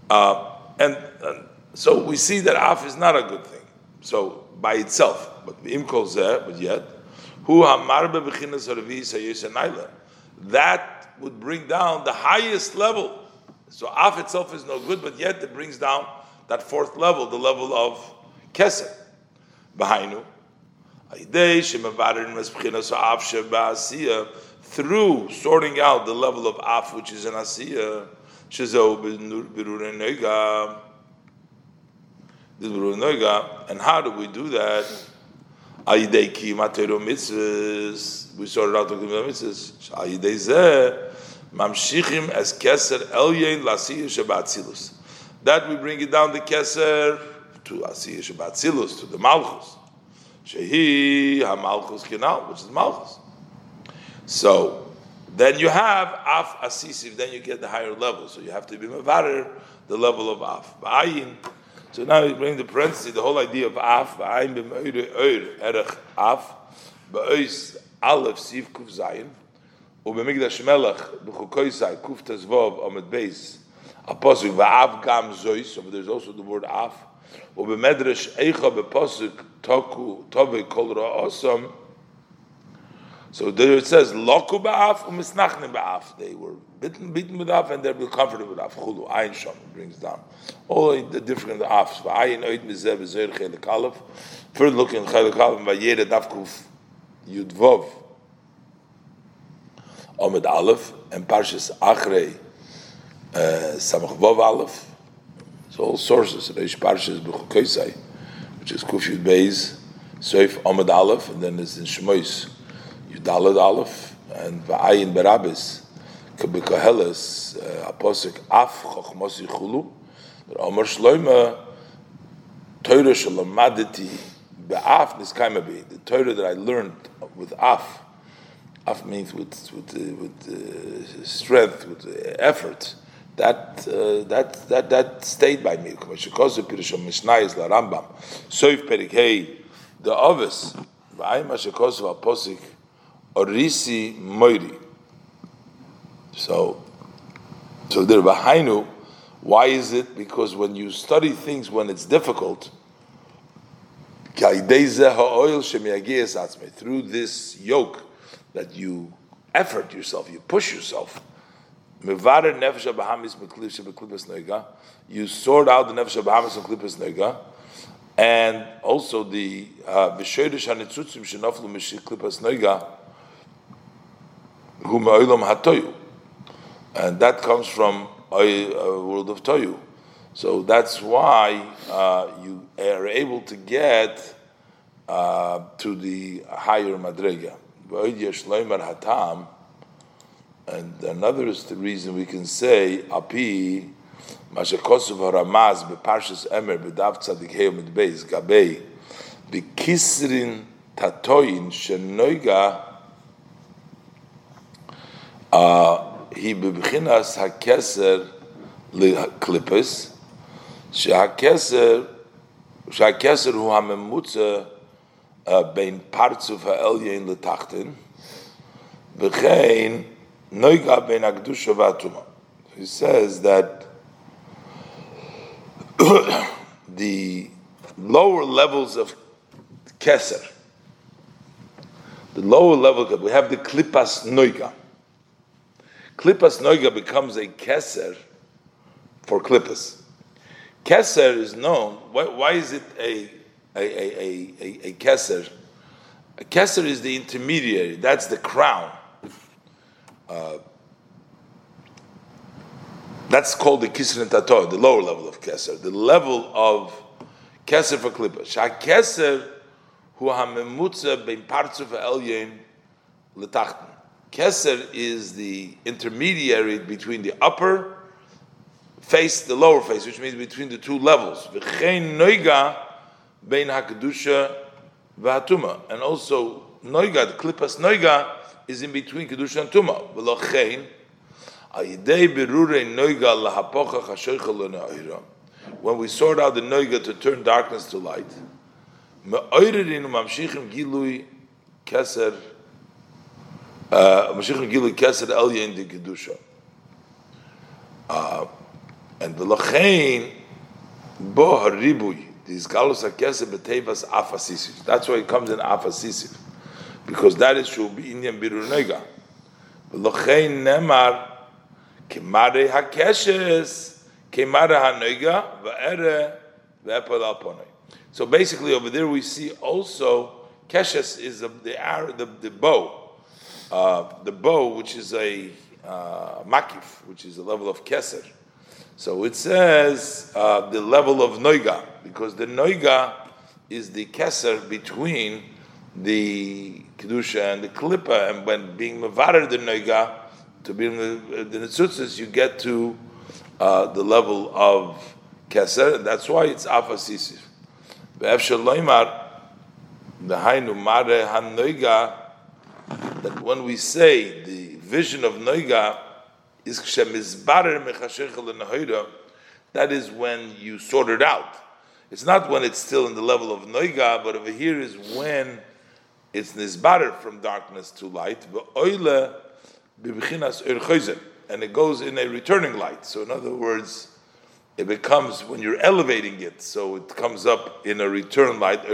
Uh, and, and so we see that Af is not a good thing. So by itself, but Imkol Zeh, but yet, Hu Hamarbe Bechinas Arvi That would bring down the highest level. So Af itself is no good, but yet it brings down that fourth level, the level of Keser. Through sorting out the level of af which is an asiya, and how do we do that? We sorted out mitzvahs. Elyein lasiya shabatzilus. That we bring it down the keser to Asiyah Shabbat Silus, to the Malchus. Shehi HaMalchus Kinal, which is Malchus. So, then you have Af Asisiv, then you get the higher level. So you have to be Mavarer, the level of Af. Ba'ayin. So now you bring the parenthesis, the whole idea of Af. Ba'ayin b'me'ir oir erech Af. Ba'ois Aleph Siv Kuf Zayin. ובמקדש מלך בחוקויסai kuf tezvov omed beis apostle va'av gam zois so there's also the word af ובמדרש איכה בפוסק תוקו טובי כל רעוסם so there it says loku ba'af u'misnachne ba'af they were bitten beaten with af and they were comforted with af chulu ayin shom brings down all the different afs va'ayin oid mizeh v'zoyer chelik aleph further look in chelik aleph va'yere dafkuf yudvov Omed Aleph and Parshas Achrei uh, Samach Vov Aleph so all sources. Reish Parshas B'chukoisai, which is Kuf Yud Beis, Soif Amad Aleph, and then it's in Shmois Yudalad Aleph, and Va'ayin Berabis, Kebikoheles, uh, Aposik Af Chochmosi Chulu, the Omer Shloima, Torah Shalamaditi Be'af Niskaimabi, the Torah that I learned with Af, Af means with, with, with uh, strength, with effort, that uh, that that that stayed by me. Shikosu Pirishon Mishnah is la Rambam. Soif Perikei the Ovis V'ayim Shikosu Aposik Orisi Moiri. So, so there Bahainu. Why is it? Because when you study things when it's difficult, through this yoke that you effort yourself, you push yourself Mevarer nefesh abahamis beklipas noiga. You sort out the nefesh abahamis and klipas and also the uh, v'shoydish hanitzutzim shenoflu mish klipas noiga, hu ma'olam hatoyu, and that comes from a, a world of toyu. So that's why uh, you are able to get uh, to the higher madrega. hatam. And another is the reason we can say api mashakosov haramaz beparshas emer bedav tzadik heyo mitbeis gabei bekisrin tatoyin shenoiga he bebchinas hakeser leklippus שהכסר, שהכסר הוא הממוצע בין פרצוף העליין לתחתן, וכן Noiga ben Agdusha Vatuma. He says that (coughs) the lower levels of Keser, the lower level, we have the Klipas Noiga. Klipas Noiga becomes a Keser for Klippas. Keser is known, why, why is it a, a, a, a, a Keser? A Keser is the intermediary, that's the crown. Uh, that's called the Kisrin Tator, the lower level of Keser, the level of Keser for Klippa. Shah Keser hu ha-memutza bein partzuf elyon letachten. Keser is the intermediary between the upper face, the lower face, which means between the two levels. V'chein noiga bein ha-kedusha v'hatuma. And also, noiga, the klippas noiga, is in between kedusha and tuma. V'lochein, ayidei berure noiga lahapocha chashoicha. When we sort out the noiga to turn darkness to light, me'oirin umamshichim gilui keser uh, Mashiach Gilu Keser Elya in the Kedusha. Uh, and the Lachain Bo Haribui, Galus HaKeser B'Tevas Afasisiv. That's why it comes in Afasisiv. Because that is should be Indian Birur Nega. Lachain Nemar Kemare HaKeshes Kemare HaNega V'ere V'epal Alponai. So basically over there we see also Keshes is the, the, the, the bow uh, the bow, which is a uh, makif, which is a level of keser. So it says uh, the level of noiga, because the noiga is the keser between the kedusha and the klippa, and when being mavarer the noiga to be the, the netzutzes, you get to uh, the level of keser, and that's why it's afa sisif. The hainu mare han noiga that when we say the vision of Noiga is that is when you sort it out. It's not when it's still in the level of Noiga, but over here is when it's nisbarer from darkness to light, and it goes in a returning light. So, in other words, it becomes when you're elevating it, so it comes up in a return light,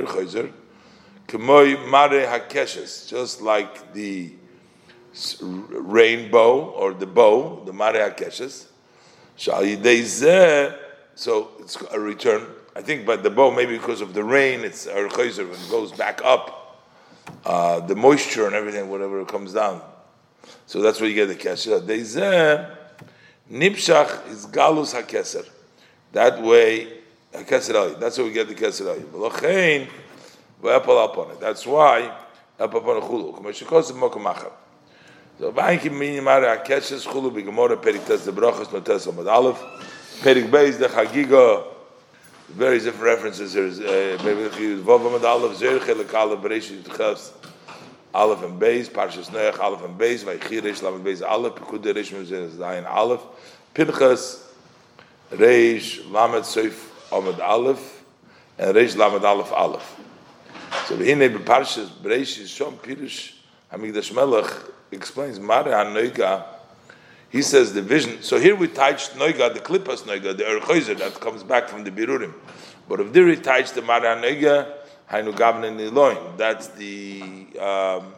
just like the rainbow or the bow, the Mare HaKeshes. So it's a return. I think, but the bow, maybe because of the rain, it's when it goes back up, uh, the moisture and everything, whatever comes down. So that's where you get the kesher. Nipshach is galus hakeser. That way, hakeser That's where we get the keser upon it. That's why upon chulu. Kumeshikos mokum achar. So vaykim minim mara akeshes chulu b'gemora perik tes the brachas notes amad aleph perik beis the chagiga various different references. There's uh, maybe if you vav amad aleph zer chelek aleph bereish yitchas aleph and beis parshas neach aleph and beis vaychirish lamed beis aleph pekud derish mizin zayin aleph pinchas reish lamed seif amad aleph and reish lamed aleph aleph. So the Hine Parshas Bereishis Shom Pirush Hamikdash Melech explains Mare HaNoiga. He says the vision. So here we touched Noiga, the Klippas Noiga, the Erchoizer that comes back from the Birurim. But if there we touched the Mare HaNoiga, Hainu Gavne Niloin. That's the um,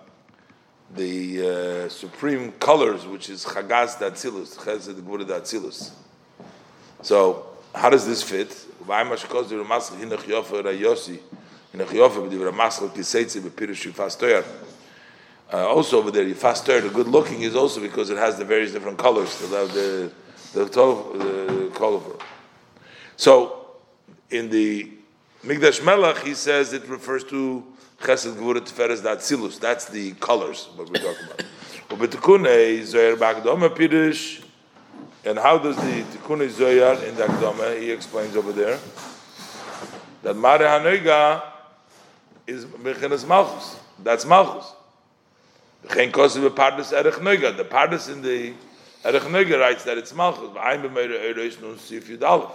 the uh, supreme colors, which is Chagas Datzilus, Chesed Gvura Datzilus. So how does this fit? in Uh, also over there, yifastoyer, the good looking is also because it has the various different colors, the the the, the. So in the Mikdash Melech, he says it refers to Chesed Gvura Tiferes Datzilus. That's the colors what we're talking about. (laughs) And how does the Tikkun Zoyar in the Akdama, he explains over there, that Mare Hanoiga is Mechenes Malchus. That's Malchus. Chen Kosev Pardes Erech Neuga. The Pardes in the Erech Neuga writes that it's Malchus. V'ayim b'meire Eirosh Nun Sif Yud.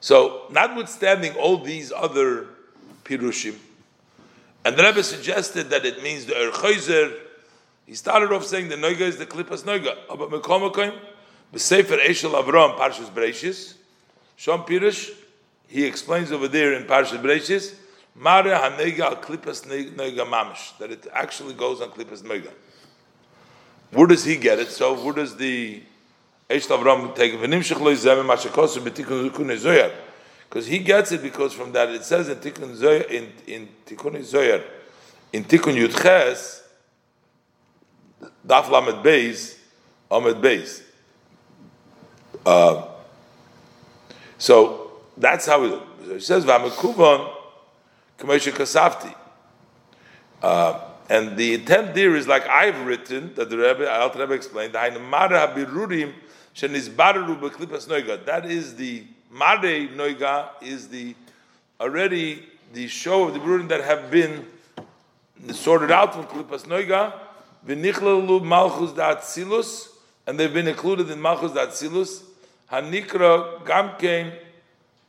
So, notwithstanding all these other Pirushim, and the Rebbe suggested that it means the Erchoizer, he started off saying the Neuga is the Klippas Neuga. But Mekomakoim, B'Sefer Eshel Avram, Parshas Breishis, Shom Pirush, he explains over there in parshas Bereshis, Mare Hanega al Klippas Nega Mamish, that it actually goes on Klippas Nega. where does he get it? So where does the Eish Avram take it? Because he gets it because from that it says in Tikkun Zoyar, in, in Tikkun Zoyar, in Tikkun Yudches, Daf Lamed Beis, Ahmed Beis. Uh, so that's how it, it says, V'amekuvan, Kamesha Kasafti. Uh, and the intent there is like I've written, that the Rebbe, Alter Rebbe explained, that is the Mare Noiga is the already the show of the Brurim that have been sorted out from Klippas Noiga, V'nichlalu Malchus Silus, and they've been included in Malchus Silus, Hanikra Gamkein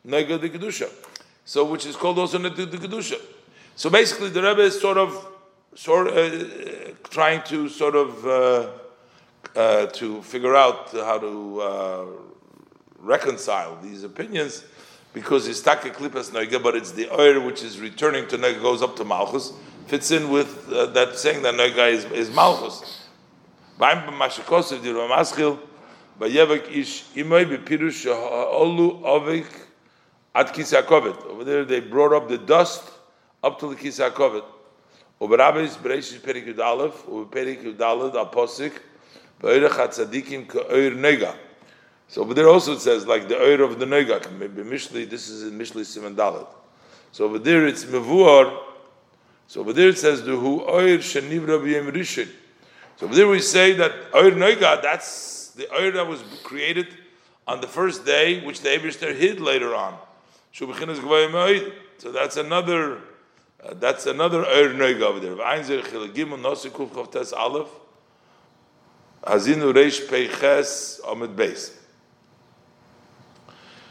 Noiga de Kedusha. So, which is called also the Kedusha. So basically, the Rebbe is sort of, sort uh, trying to sort of uh, uh, to figure out how to uh, reconcile these opinions because it's taka klipas noiga, but it's the oir which is returning to noiga goes up to malchus fits in with uh, that saying that noiga is, is malchus. Ramaschil ba'yevek ish imoy b'pirush olu ovik at kisakovet. Over there they brought up the dust up to the kisakovet. Uberabis bereishis perik yud aleph ubeperik yud aleph aposik ba'irach hatzadikim ka'oir noiga. So over there also it says like the oir of the maybe Mishli, this is in Mishli Simon Dalet. So over there it's Mevuar. So over there it says the Hu Oir Shenivra B'Yem Rishon. So over there we say that Oir Negak, that's the oir that was created on the first day, which the Eberster hid later on. So that's another uh, that's another Oir Negak over there. Einzer Chilagim Nosikuf Chavtes Aleph. Hazinu Reish Peiches Amid Beis.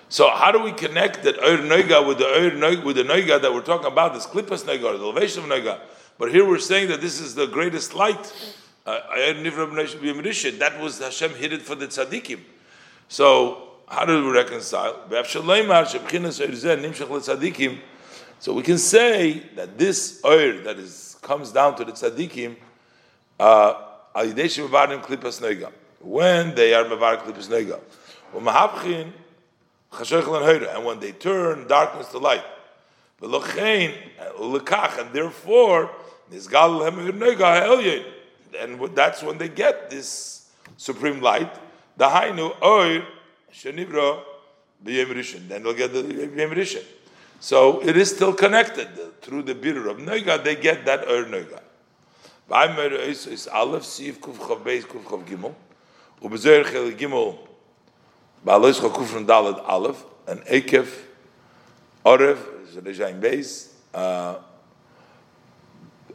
So how do we connect that Oir Noiga with the Oir Noiga, with the Noiga that we're talking about, this Klippas Noiga, the elevation of Noiga? But here we're saying that this is the greatest light. Uh, that was Hashem hid it for the tzaddikim. So how do we reconcile? So we can say that this oil that is comes down to the tzaddikim, uh, when they are mevar klipas nega, and when they turn darkness to light. And therefore, and that's when they get this supreme light. The Hainu Oir Shenivra Then they'll get the B'yem Rishon. So it is still connected through the bitter of Noiga. They get that Oir Noiga. is Aleph Sif Kuf Chav Beis Kuf Chav Gimel. Ubezer Chel Gimel Ba'alois Chakufran Dalad Aleph, an Ekef, Orev, Zerejain Beis, uh,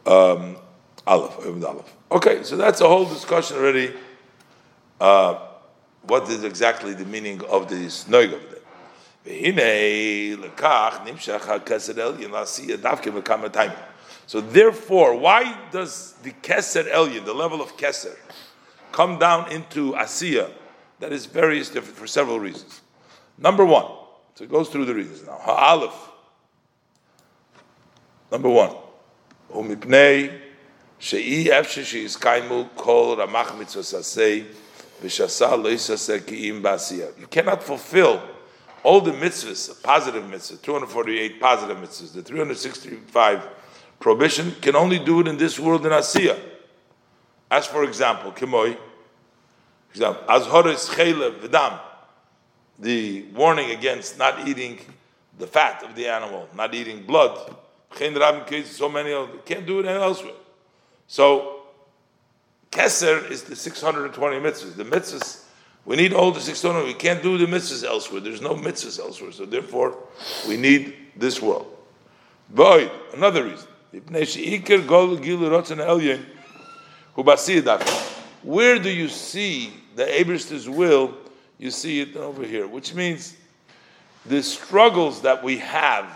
um, Aleph, Aleph. Okay, so that's a whole discussion already. Uh, what is exactly the meaning of this Noig? So therefore, why does the Keser Elyon, the level of Keser, come down into Asiya that is various different for several reasons. Number one, so it goes through the reasons now. Ha'alef. Number one, umipnei she'i efshe she'is kaimu kol ramach mitzvah ba'asiyah. You cannot fulfill all the mitzvahs, positive mitzvahs, 248 positive mitzvahs, the 365 prohibition, can only do it in this world in Asiya. As for example, Kimoi, Azhoris Chele Vidam, the warning against not eating the fat of the animal, not eating blood. So many of them can't do it elsewhere. So Keser is the 620 mitzvahs. The mitzvahs, we need all the 620. We can't do the mitzvahs elsewhere. There's no mitzvahs elsewhere. So therefore, we need this world. Boy, another reason. Where do you see the Abish's will, you see it over here, which means the struggles that we have,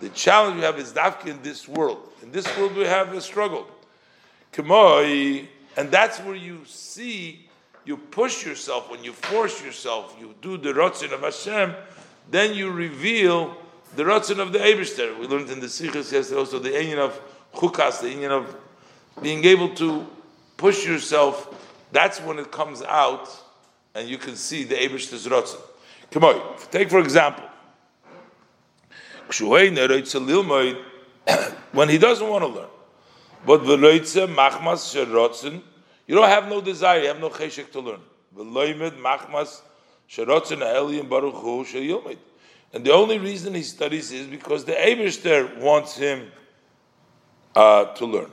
the challenge we have is dafka in this world. In this world, we have a struggle. And that's where you see, you push yourself, when you force yourself, you do the Ratzin of Hashem, then you reveal the Ratzin of the Eibishter. We learned in the Sikhs yesterday also the union of Chukas, the union of being able to push yourself That's when it comes out, and you can see the Eibushter's Ratzon. Come on, take for example, when he doesn't want to learn, but v'loitze machmas sherotzen, you don't have no desire, you have no cheshek to learn. V'loimed machmas sherotzen ha'eliyim baruch hu sheyilmid. And the only reason he studies is because the Eberster wants him uh, to learn.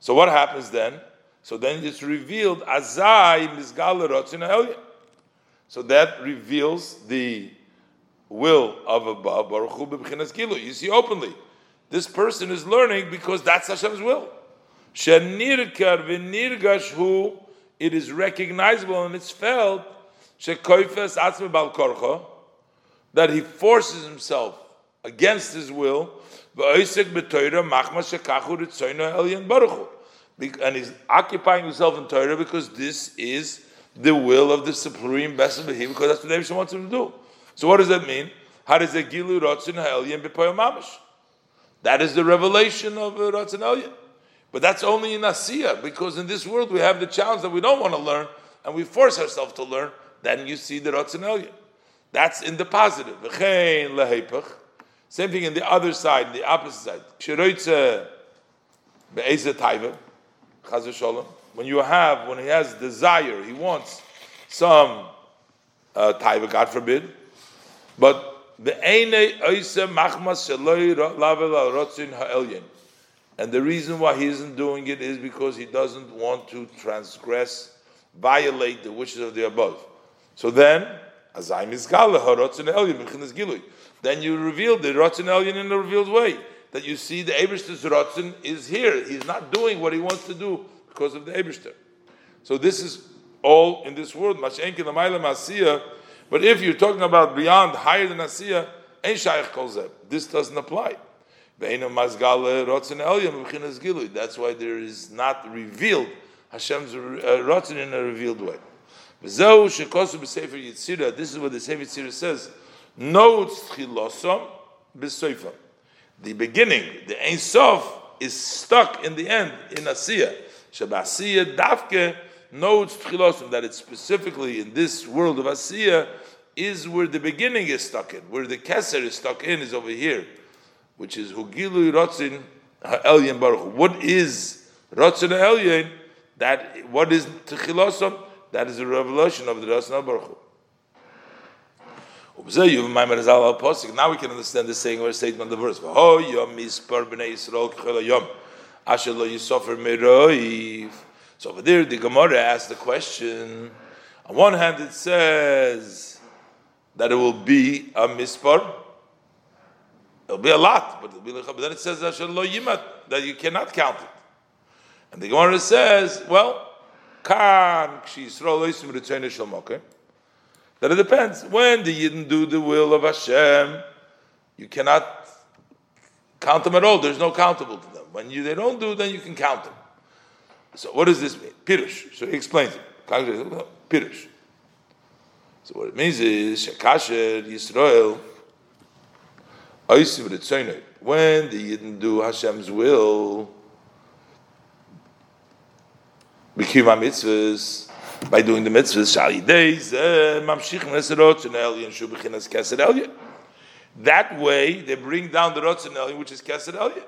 So what happens then? So then it's revealed azai mizgal rotzin. So that reveals the will of above baruch hu gilu. You see openly, this person is learning because that's Hashem's will. Shenirkar hu, it is recognizable and it's felt, shekoifes atzme bal korcha, that he forces himself against his will, and he's occupying himself in Torah because this is the will of the supreme best of him, because that's what David wants him to do. So what does that mean? How does it gilu rotzin ha'elyon b'poyel mamish? That is the revelation of uh, rotzin. But that's only in Asiya, because in this world we have the challenge that we don't want to learn, and we force ourselves to learn. Then you see the rotzin ha'elyon. That's in the positive. Same thing in the other side, the opposite side. When you have, when he has desire, he wants some uh, taiva, God forbid, but And the reason why he isn't doing it is because he doesn't want to transgress, violate the wishes of the above. So then, then you reveal the Ratzin Elyon in a revealed way. That you see the Ebershter's Ratzin is here. He's not doing what he wants to do because of the Ebershter. So this is all in this world. But if you're talking about beyond, higher than Asiya, this doesn't apply. That's why there is not revealed Hashem's uh, Ratzin in a revealed way. This is what the Sefer Yitzira says. Notes chilosom b'soifam. The beginning, the Ein Sof, is stuck in the end in Asiya. Shabasiya dafke notes chilosom that it's specifically in this world of Asiya is where the beginning is stuck in, where the Keser is stuck in is over here, which is Hugilu Rotzin Elyon Baruch. What is Rotzin Elyon? That what is Tchilosom? That is a revelation of the Rasul Baruch now we can understand the saying or statement of the verse. So over there, the Gemara asks the question. On one hand, it says that it will be a mispar. It'll be a lot, but, be, but then it says that you cannot count it. And the Gemara says, well, Kan that it depends. When the Yidden do the will of Hashem, you cannot count them at all. There's no countable to them. When you, they don't do, then you can count them. So what does this mean? Pirush. So he explains it. Pirush. So what it means is Shekasher Yisrael when the Yidden do Hashem's will, B'kiyum mitzvahs by doing the mitzvahs shali days mamshich neserot keser elyon. That way, they bring down the Rotzen Elyon, which is Keser Elyon.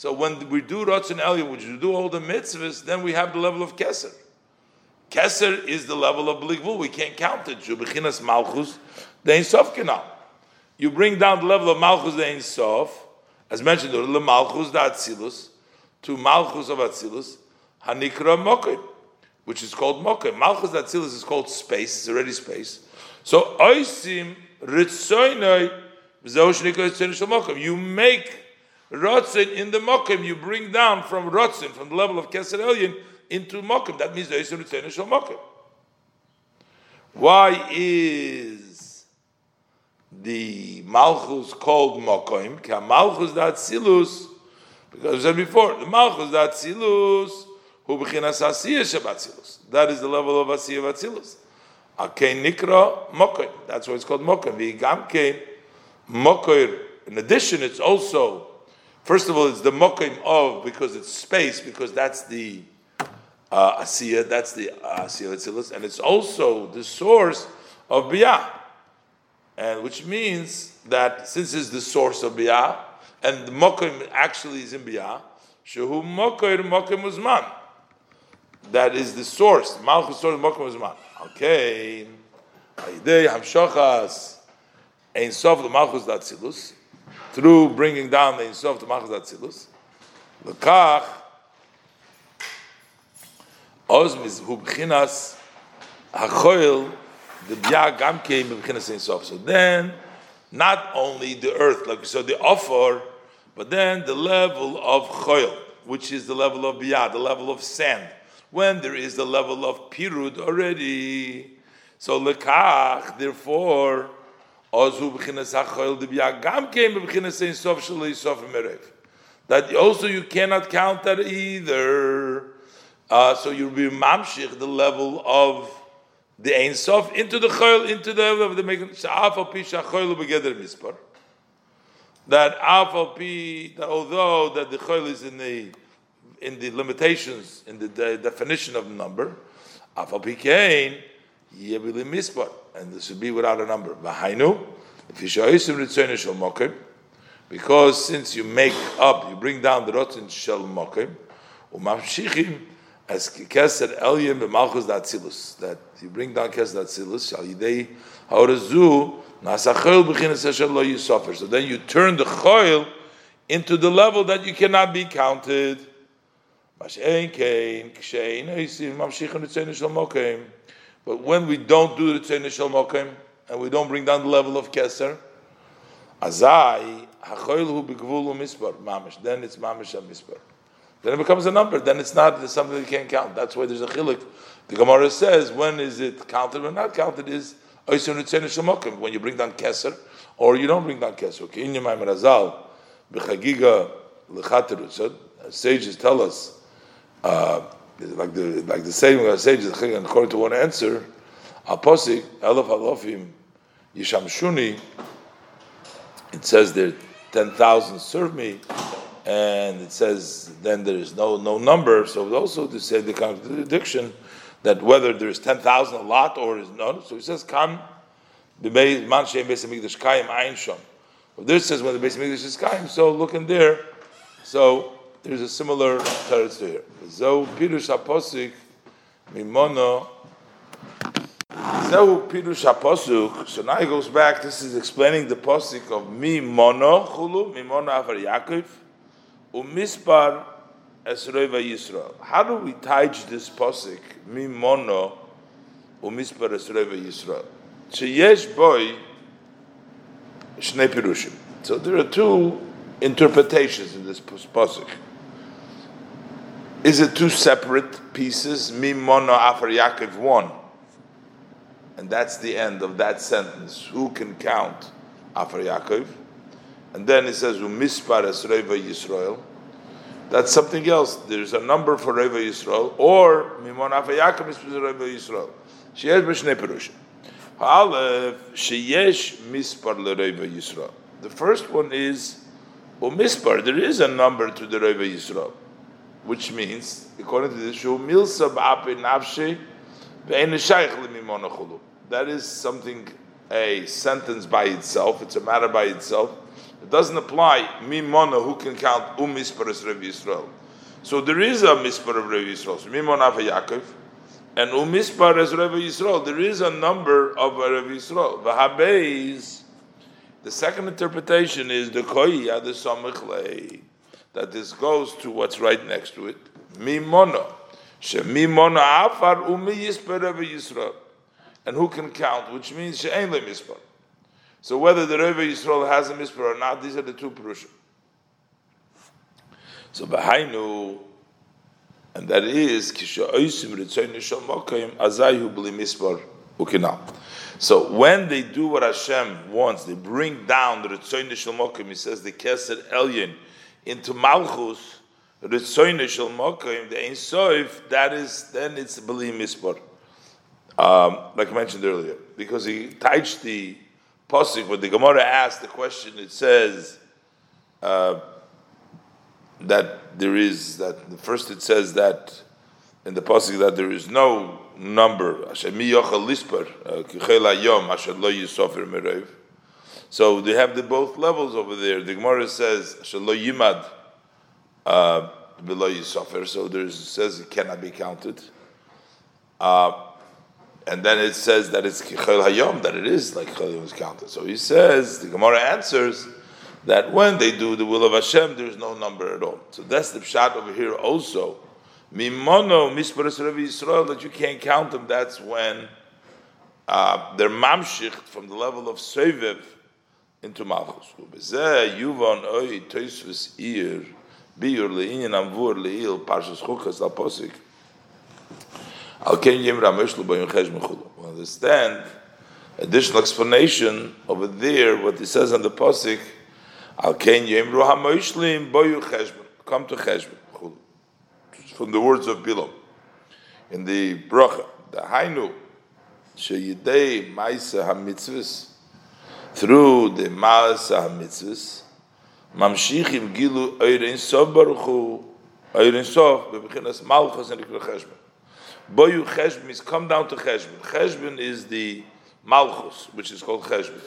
So when we do Rotzen Elyon, which we do all the mitzvahs, then we have the level of Keser. Keser is the level of Bligvul. We can't count it. Shubechinas Malchus, the Sof canal. You bring down the level of Malchus, the Sof, as mentioned, the Malchus, the Atzilus, to Malchus of Atzilus, Hanikra Mokim, which is called Mokim. Malchus Datzilis is called space, it's already space. So Oisim Ritzoinoi you make Rotzin in the Mokim, you bring down from Rotzin, from the level of Keser into Mokim. That means Oisim Ritzoinoi Shal Mokim. Why is the Malchus called Mokim? Because Malchus Datzilis, because we said before, the Malchus Datzilis that is the level of Asiyah Atzilus. Akein Nikra Mokoir. That's why it's called Mokoir. V'gamkein Mokoir. In addition, it's also, first of all, it's the Mokoim of, because it's space, because that's the uh, Asiya, that's the uh, Asiya and it's also the source of Biyah. And which means that since it's the source of Biyah, and the Mokim actually is in Biyah, Shehu Mokoir Mokim Uzman. That is the source. Malchus source Mokim Uzman. Okay. Ayidei Hamshachas Ein Sof the Malchus Datzilus through bringing down the Ein Sof the Malchus Datzilus. Lekach Ozmiz hu b'chinas hachoil the bia gam came b'chinas ein sof. So then, not only the earth, like so the offer, but then the level of choil, which is the level of bia, the level of sand. When there is the level of pirud already, so lekach, therefore, That also you cannot count that either. Uh, so you'll be mamshich the level of the Ein Sof into the choil, into the level of the making sha'afal pi sha'choil begeder mispar. That afal pi, that although that the choil is in the in the limitations in the, definition of number, afal pi kain yebili mispar, and this should be without a number. V'hainu if you shoyisim ritzoyin shel mokim, because since you make up, you bring down the rotin shel mokim, umamshichim as keser elyon b'malchus datzilus that you bring down keser datzilus shall yidei haorazu nasachol b'chinas asher lo yisofer. So then you turn the choil into the level that you cannot be counted. But when we don't do the tzeinis shel mokem and we don't bring down the level of keser, azai hachoil hu b'gvul mispar mamish. Then it's mamish and then it becomes a number. Then it's not it's something you can't count. That's why there's a chilik. The Gemara says when is it counted or not counted is when you bring down keser or you don't bring down keser. Okay, sages tell us, uh, like the like the saying of sages, according to one answer, aposik elef alofim yisham shuni. It says there, ten thousand serve me and it says then there is no no number. So also to say the contradiction that whether there is ten thousand a lot or is none. So he says kam man shem beis kayim ein shom. This says when the beis hamikdash is kayim. So look in there. So there's a similar teretz here. Zo pirush aposik mimono. Zehu pirush aposuk. So now he goes back. This is explaining the posik of mimono chulu mi mono avar Yaakov. Umispar Esreva Yisrael. How do we teach this posik? mimono umispar Esreva Yisrael. Sheyesh boy shnei pirushim. So there are two interpretations in this posik. Is it two separate pieces? Mi mono afar Yaakov one. And that's the end of that sentence. Who can count afar Yaakov? And then it says Umispar es Reva Yisrael. That's something else. There's a number for Reva Yisrael, or Mimon Afayakam is Reva Yisrael. Sheyesh b'shnei perushim. Aleph sheyesh mispar lereva Yisrael. The first one is umispar. There is a number to the Reva Yisrael, which means, according to this, shu milsa b'ape nafshe ve'en That is something a sentence by itself. It's a matter by itself it doesn't apply mimona who can count um misparas Rav Yisrael. So there is a mispar of Rav Yisrael. Mimona for Yaakov and um misparas Rav Yisrael. There is a number of Rav Yisrael. V'habeis. The second interpretation is the koya the samichlei that this goes to what's right next to it. Mimona. Shemimona afar umi yispar Rav Yisrael. And who can count? Which means she'ain le mispar. So whether the Reva Yisrael has a mispar or not, these are the two prushim. So Bahainu, and that is kisha oisim ritzoyin nishal mokayim azayu b'li mispar ukinal. So when they do what Hashem wants, they bring down the ritzoyin nishal mokayim. He says the keser elyon into malchus. Ritzoyin nishal mokayim the ein soif. That is then it's b'li mispar. Um, like I mentioned earlier, because he touched the Pasuk, when the Gemara asked the question, it says uh, that there is that first it says that in the pasuk that there is no number. Uh, so they have the both levels over there. The Gemara says shelo yimad uh, below yisofer. So there says it cannot be counted. Uh, and then it says that it's kichel hayom, that it is like chel is counted. So he says the Gemara answers that when they do the will of Hashem, there is no number at all. So that's the shot over here also. Mimono misparas Rabbi Yisrael that you can't count them. That's when uh, they're mamshicht from the level of seviv into malchus. Yuvon oy toisvus ir biur leinin amvur leil parshas chukas al posik. Al ken yem rameshlu bayun chesh mechulu. Understand additional explanation over there. What he says on the posik. Al ken yem ruhamoishlim boyu cheshbon. Come to cheshbon from the words of Bilam in the bracha, the Hainu, Sheyidei Maisa HaMitzvahs, through the Maasa HaMitzvahs, Mamshichim Gilu Eirin Sof Baruch Eirin Sof, Bebechinas Malchus and Ikra Cheshbon. Boyu Cheshbon is come down to Cheshbon. Cheshbon is the Malchus, which is called Cheshbon.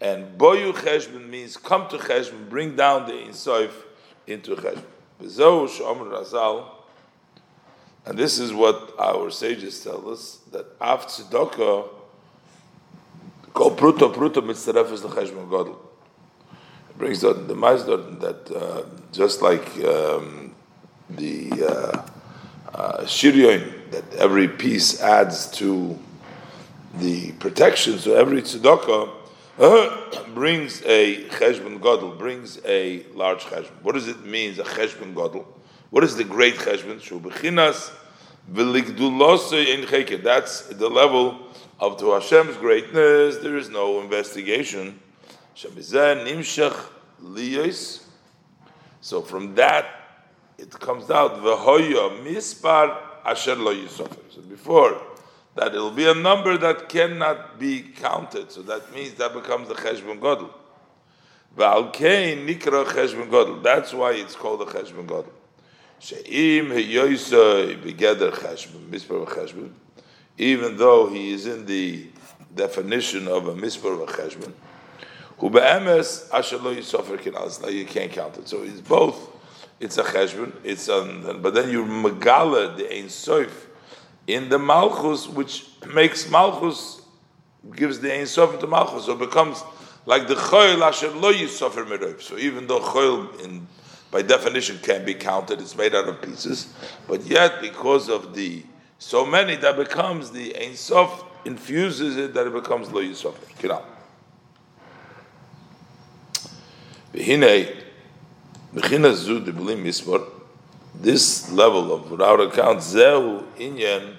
And Boyu Cheshbon means come to Cheshbon, bring down the Ein Sof into Cheshbon. Bezoh Shomer Razal, and this is what our sages tell us that af tzedakah kol pruto pruto mitzaref is the cheshbon gadol. Brings the the mazdor that uh, just like um, the uh, uh, that every piece adds to the protection. So every tzedakah (coughs) brings a cheshbon gadol, brings a large cheshbon. What does it mean? A cheshbon gadol. What is the great cheshbon? Shu bechinas v'lekdulase in that's the level of to Hashem's greatness. There is no investigation. So from that, it comes out mispar asher lo. So before that, it will be a number that cannot be counted. So that means that becomes the cheshbon gadol. nikra. That's why it's called the cheshbon gadol. She'im even though he is in the definition of a mispar cheshbon, who be'emes asher lo yisofer kinaz, now you can't count it. So it's both, it's a cheshbon, it's but then you megala the ein soif in the malchus, which makes malchus, gives the ein soif to malchus, so it becomes like the choil asher lo yisofer meroiv. So even though choil in by definition can be counted. It's made out of pieces, but yet because of the so many that becomes the Ein Sof infuses it that it becomes Lo Yisofir. Kiram. This level of without account zehu inyan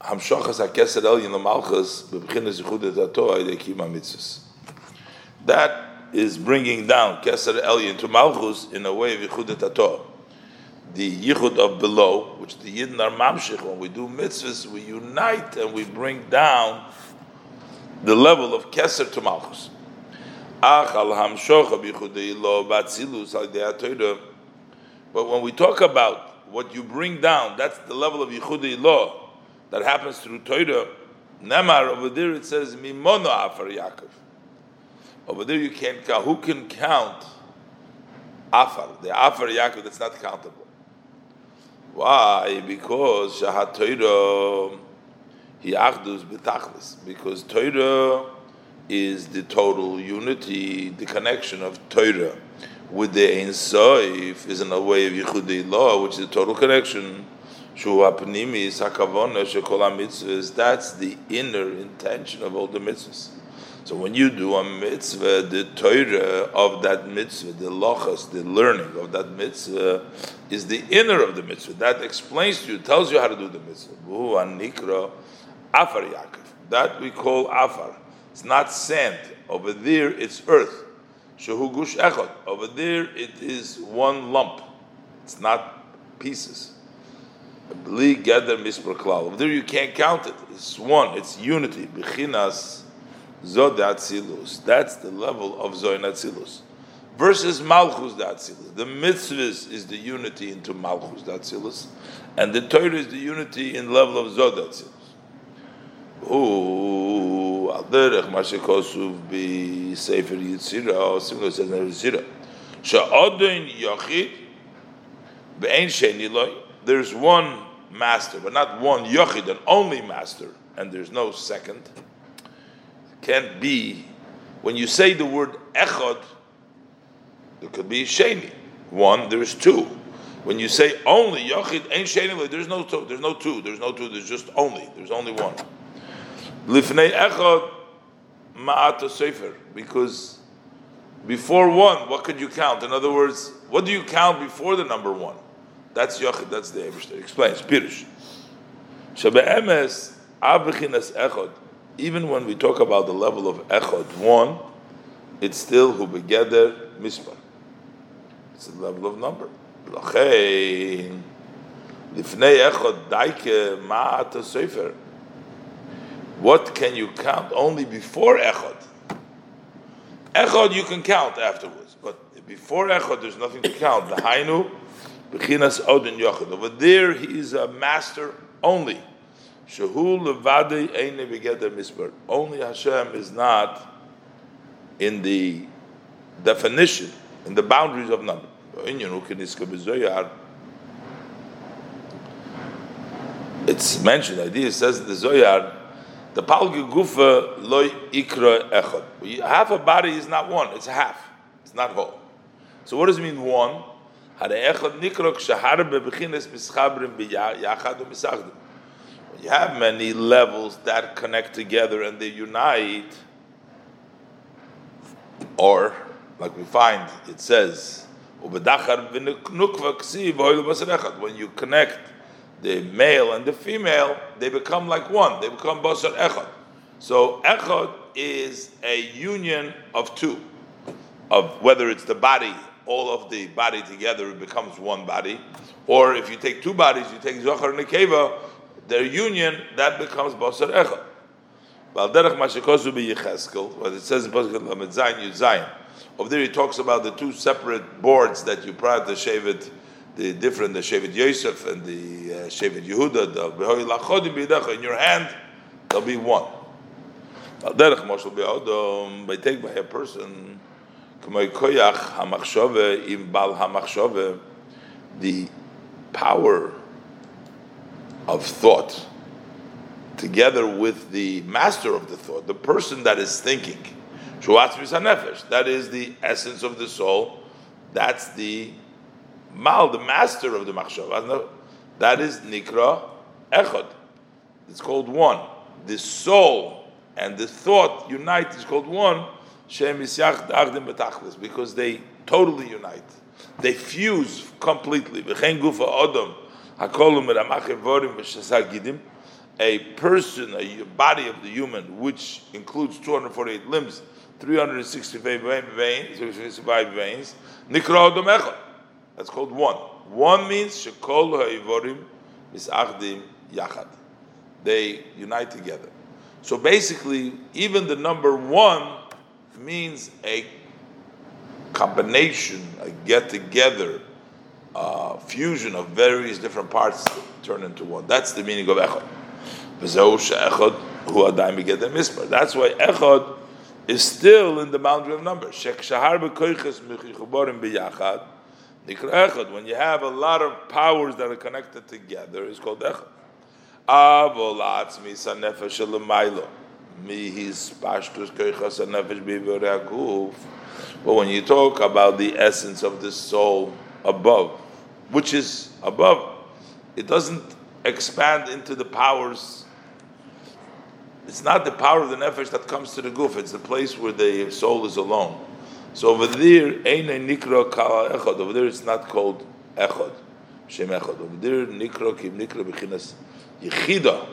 hamshachas hakeser el yin malchus bebchinas yichud et ato ayde kima mitzvahs. That is bringing down Keser Elyon to Malchus in a way of Yichud Tato. The Yichud of below, which the Yidden are Mamshich, when we do mitzvahs, we unite and we bring down the level of Keser to Malchus. But when we talk about what you bring down, that's the level of Yichud law that happens through Torah. Nemar over there it says Mimono Afar Yaakov. Over there you can't count. Who can count Afar? The Afar Yaakov that's not countable. Why? Because Shahat Torah he achdus betachlis. Because Torah is the total unity, the connection of Torah with the Ein Soif is in a way of Yichudei law, which is the total connection. Shu apnimi sakavona shekol mitzvahs. That's the inner intention of all the mitzvahs. So when you do a mitzvah, the Torah of that mitzvah, the lochas, the learning of that mitzvah, is the inner of the mitzvah. That explains to you, tells you how to do the mitzvah. nikra afar Yaakov. That we call afar. It's not sand. Over there, it's earth. Shehu gush echot. Over there, it is one lump. It's not pieces. Bli gather mispar Over there, you can't count it. It's one. It's unity. Bechinas Zod Atzilus. That's the level of Zoin Atzilus. versus Malchus Datzilus. The mitzvahs is the unity into Malchus Datzilus, and the Torah is the unity in level of Zod Datzilus. Ooh, al derech ma shekosuv be sefer Yitzira, similar says in Yitzira. Sha'odin yachid be'ein sheni loy. There's one master, but not one yachid, an only master, and there's no second. Can't be. When you say the word echad, there could be sheni. One, there's two. When you say only yachid, ain't sheni, there's no two. There's no two. There's no two. There's just only. There's only one. Lifnei echad ma'ata sefer because before one, what could you count? In other words, what do you count before the number one? That's yachid. That's the Eibishter. Explains Pirush. Shabe'emes abechinas echad. Even when we talk about the level of echad, one, it's still hu begeder mispar. It's the level of number. Daike ma'ata sefer. What can you count only before echad? Echod you can count afterwards, but before echod there's nothing to count. The hainu bechinas odin yochid. Over there he is a master only. Shehu levade eine begeder misbar. Only Hashem is not in the definition, in the boundaries of number. It's mentioned, the idea says the Zoyar, the palge gufa loy ikra echad. Half a body is not one; it's half. It's not whole. So what does it mean one? You have many levels that connect together and they unite, or like we find it says, when you connect the male and the female, they become like one. They become basar echad. So echad is a union of two, of whether it's the body, all of the body together, it becomes one body, or if you take two bodies, you take zohar and nekeva, their union that becomes basar echad. Balderach mashikosu be Yecheskel, what it says in Pasuk Lamed Zayin Yud Zayin. Over there, he talks about the two separate boards that you put the Shevet the different the Shevet Yosef and the uh, Shevet Yehuda, the Behoy Lachodim B'Yidacha, in your hand, there'll be one. Derech Moshel Be'odom, by take by a person, K'moy Koyach HaMachshove, Im Bal HaMachshove, the power of thought, together with the master of the thought, the person that is thinking, that is the essence of the soul, that's the Mal, the master of the machshava, that is Nikra Echad. It's called one. The soul and the thought unite is called one. Because they totally unite. They fuse completely. A person, a body of the human, which includes 248 limbs, 365 veins, veins, Nikra Odom That's called one. One means shekol ha'ivorim misachdim yachad. They unite together. So basically, even the number one means a combination, a get together, uh, fusion of various different parts turn into one. That's the meaning of echad. That's why echad is still in the boundary of numbers. When you have a lot of powers that are connected together, it's called echad. But when you talk about the essence of the soul above, which is above, it doesn't expand into the powers. It's not the power of the nefesh that comes to the goof. It's the place where the soul is alone. So over there, Eine Nikra Kala Echad. Over there, it's not called Echad, Shem Echad. Over there, Nikra Kim Nikra Bechinas Yechida.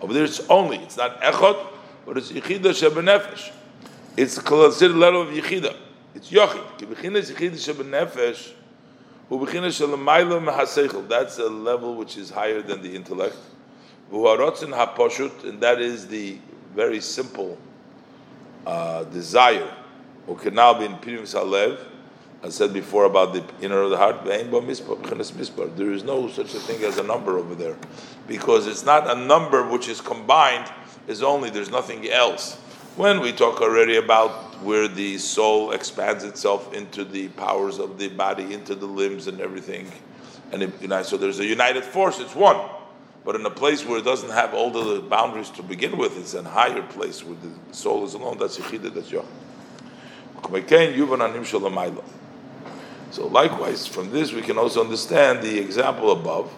Over there, it's only. It's not Echad, but it's Yechida Shebenefesh. It's considered level of Yechida. It's Yochid. Ki Bechinas Yechida Shebenefesh. That's a level which is higher than the intellect. And that is the very simple uh, desire I said before about the inner of the heart. There is no such a thing as a number over there, because it's not a number which is combined. Is only there's nothing else. When we talk already about where the soul expands itself into the powers of the body, into the limbs and everything, and it, know, so there's a united force. It's one. But in a place where it doesn't have all the boundaries to begin with, it's a higher place where the soul is alone. That's yichida. That's yoch. So likewise, from this we can also understand the example above.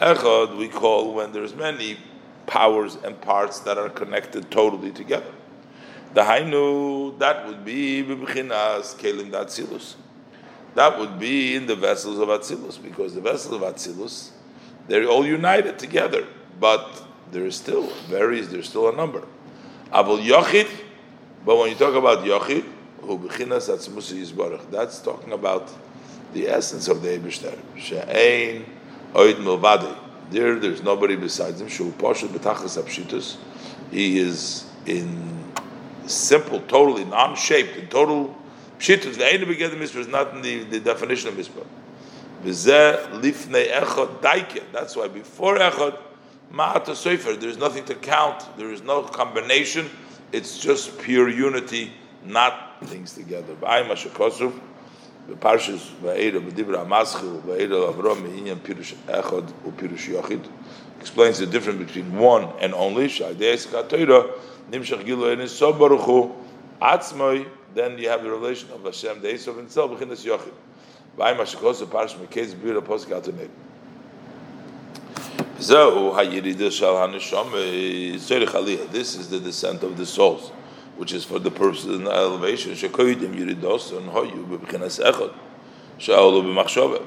Echad we call when there's many powers and parts that are connected totally together. The Hainu, that would be Bibchinas Kelim Datzilus that would be in the vessels of Atzilus, because the vessels of Atzilus, they're all united together, but there is still varies. There's still a number. Avol Yochid, but when you talk about Yochid, who bechinas atzmusi yisbarach, that's talking about the essence of the Eibishter. She'ein oid. There, there's nobody besides him. Poshet betachas. He is in simple, totally non-shaped, in total Pshitus, the Einu Beged Mitzvah is not in the, the definition of Mitzvah. V'zeh lifnei echad daike. That's why before echad, ma'ata sefer, there's nothing to count, there is no combination, it's just pure unity, not things together. Ha'shekosuf, v'parshas v'eira v'dibra ha'maschil v'eira avrom me'inyan pirush echad u'pirush yochid, explains the difference between one and only, sha'adei eskatoira, nimshach gilu enis so baruch hu, atzmoi, then you have the relation of Hashem, the Esav himself, Bechinas Yochid. Vayim Hashikos, Parsh Mekez, Bira, Posik, Altaneg. Zehu hayirida shal hanisham zerich aliyah. This is the descent of the souls, which is for the purpose of the elevation.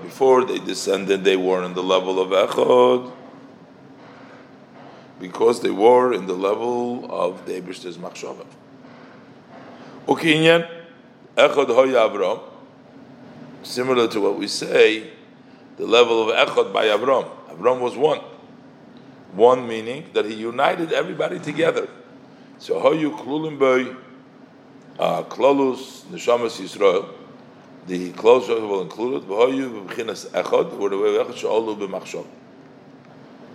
Before they descended, they were in the level of echad, because they were in the level of the Eibishter's machshava. Ukinyan Hoya Avram, similar to what we say, the level of Echad by Avram. Avram was one. One meaning that he united everybody together. So Hoyu Klulim Boy, uh, Klolus Neshamas Yisrael, the close will include it. V'hoyu b'chinas echad, where the way echad she'olu b'machshov,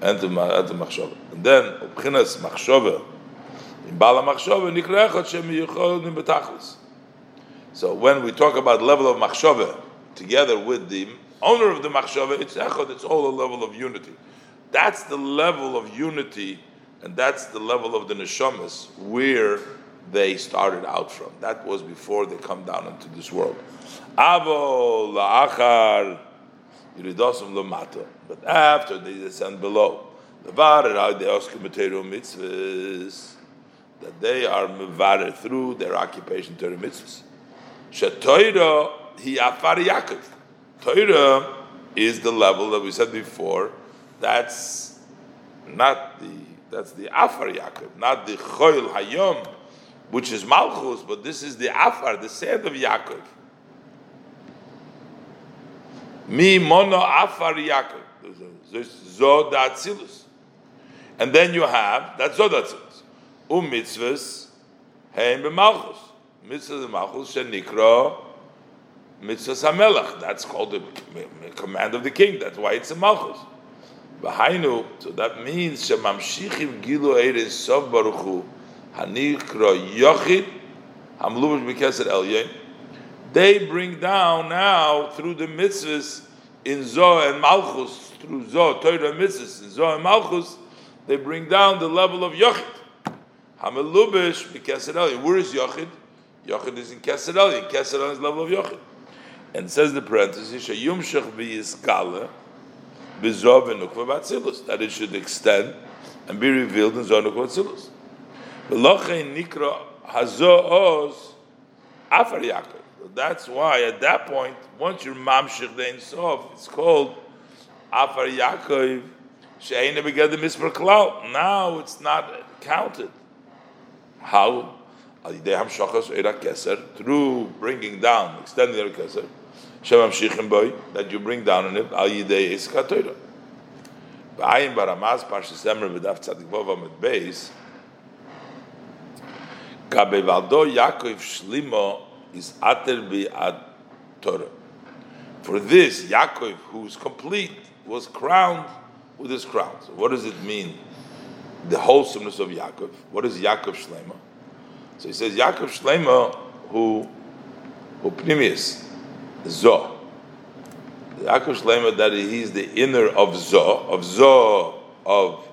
and the machshov. And then b'chinas machshov, so when we talk about level of machshava together with the owner of the machshava, it's echad, it's all a level of unity. That's the level of unity, and that's the level of the neshamas where they started out from. That was before they come down into this world. But after they descend below, the they ask mitzvahs that they are mevarer through their occupation to the mitzvahs. Shetoira. Torah is the level that we said before. That's not the that's the afar Yaakov, not the choil hayom, which is malchus, but this is the afar, the sand of Yaakov. Mi mono afar Yaakov. Zod atzilus. And then you have that's zod atzilus umitzvahs heim b'malchus. Mitzvahs b'malchus shenikra mitzvahs hamelach. That's called the command of the king. That's why it's a malchus. V'hainu, so that means shemamshichim gilu eiris sov baruchu hanikra yochid hamluvish b'keser elyon. They bring down now through the mitzvahs in Zoh and Malchus, through Zoh, Torah mitzvahs, in Zoh and Malchus, they bring down the level of Yochid. Hamelubish b'keser Where is Yochid? Yochid is in keser elyon. Keser is level of Yochid. And says the parenthesis, sheyumshach b'zov v'nukva b'atzilus. That it should extend and be revealed in zov nukva b'atzilus. V'lochein nikra hazo oz afar. That's why at that point, once you're mamshich dein sov, it's called afar Yaakov. She'eina beged the misper klal. Now it's not counted. How? Through bringing down, extending the keser, Shemam Shichim Boy, that you bring down on it, Al Yidei Iskat Torah. Ba'ayin Baramaz, Parshas Emer, V'daf Tzadik Vov Amid Beis, Gabe valdo Yaakov Shlimo is ater ad Torah. For this, Yaakov, who is complete, was crowned with his crown. So what does it mean? The wholesomeness of Yaakov. What is Yaakov Shlema? So he says Yaakov Shlema, who who pnimius, Zo. Yaakov Shlema that he's the inner of Zo, of Zo of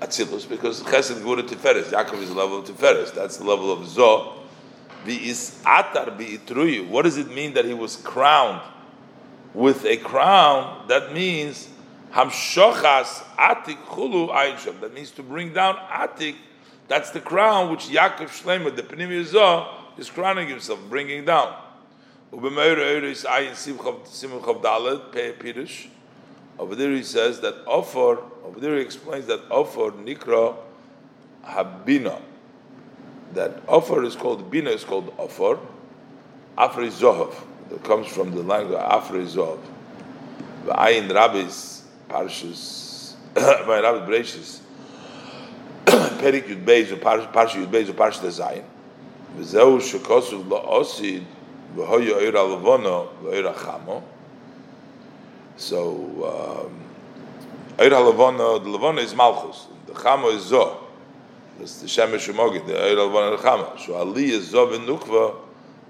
Atzilus, because Chesed Gvura Tiferes. Yaakov is the level of Tiferes. That's the level of Zo. is atar itruyu. What does it mean that he was crowned with a crown? That means hamshochas atik chulu ayin That means to bring down atik. That's the crown which Yaakov Shleima, the Pnimi Zo, is crowning himself, bringing down. Over there he says that Ofor, over there he explains that Ofor Nikra Habina. That Ofor is called, Bina is called Ofor. Afri Zohov. That comes from the language Afri Zohov. The Ayin Rabbis, Parshas, (coughs) my Rabbi Breishis, (coughs) Perik Yud Beis, Parsha Yud Beis, Parsha Zayin. וזהו שכוסוב לא עוsid So, um, eir alavono, the lavono is malchus, the chamo is zo. That's the shemesh umogid, the eir alavono the chamo. So, ali is zo v'nukva,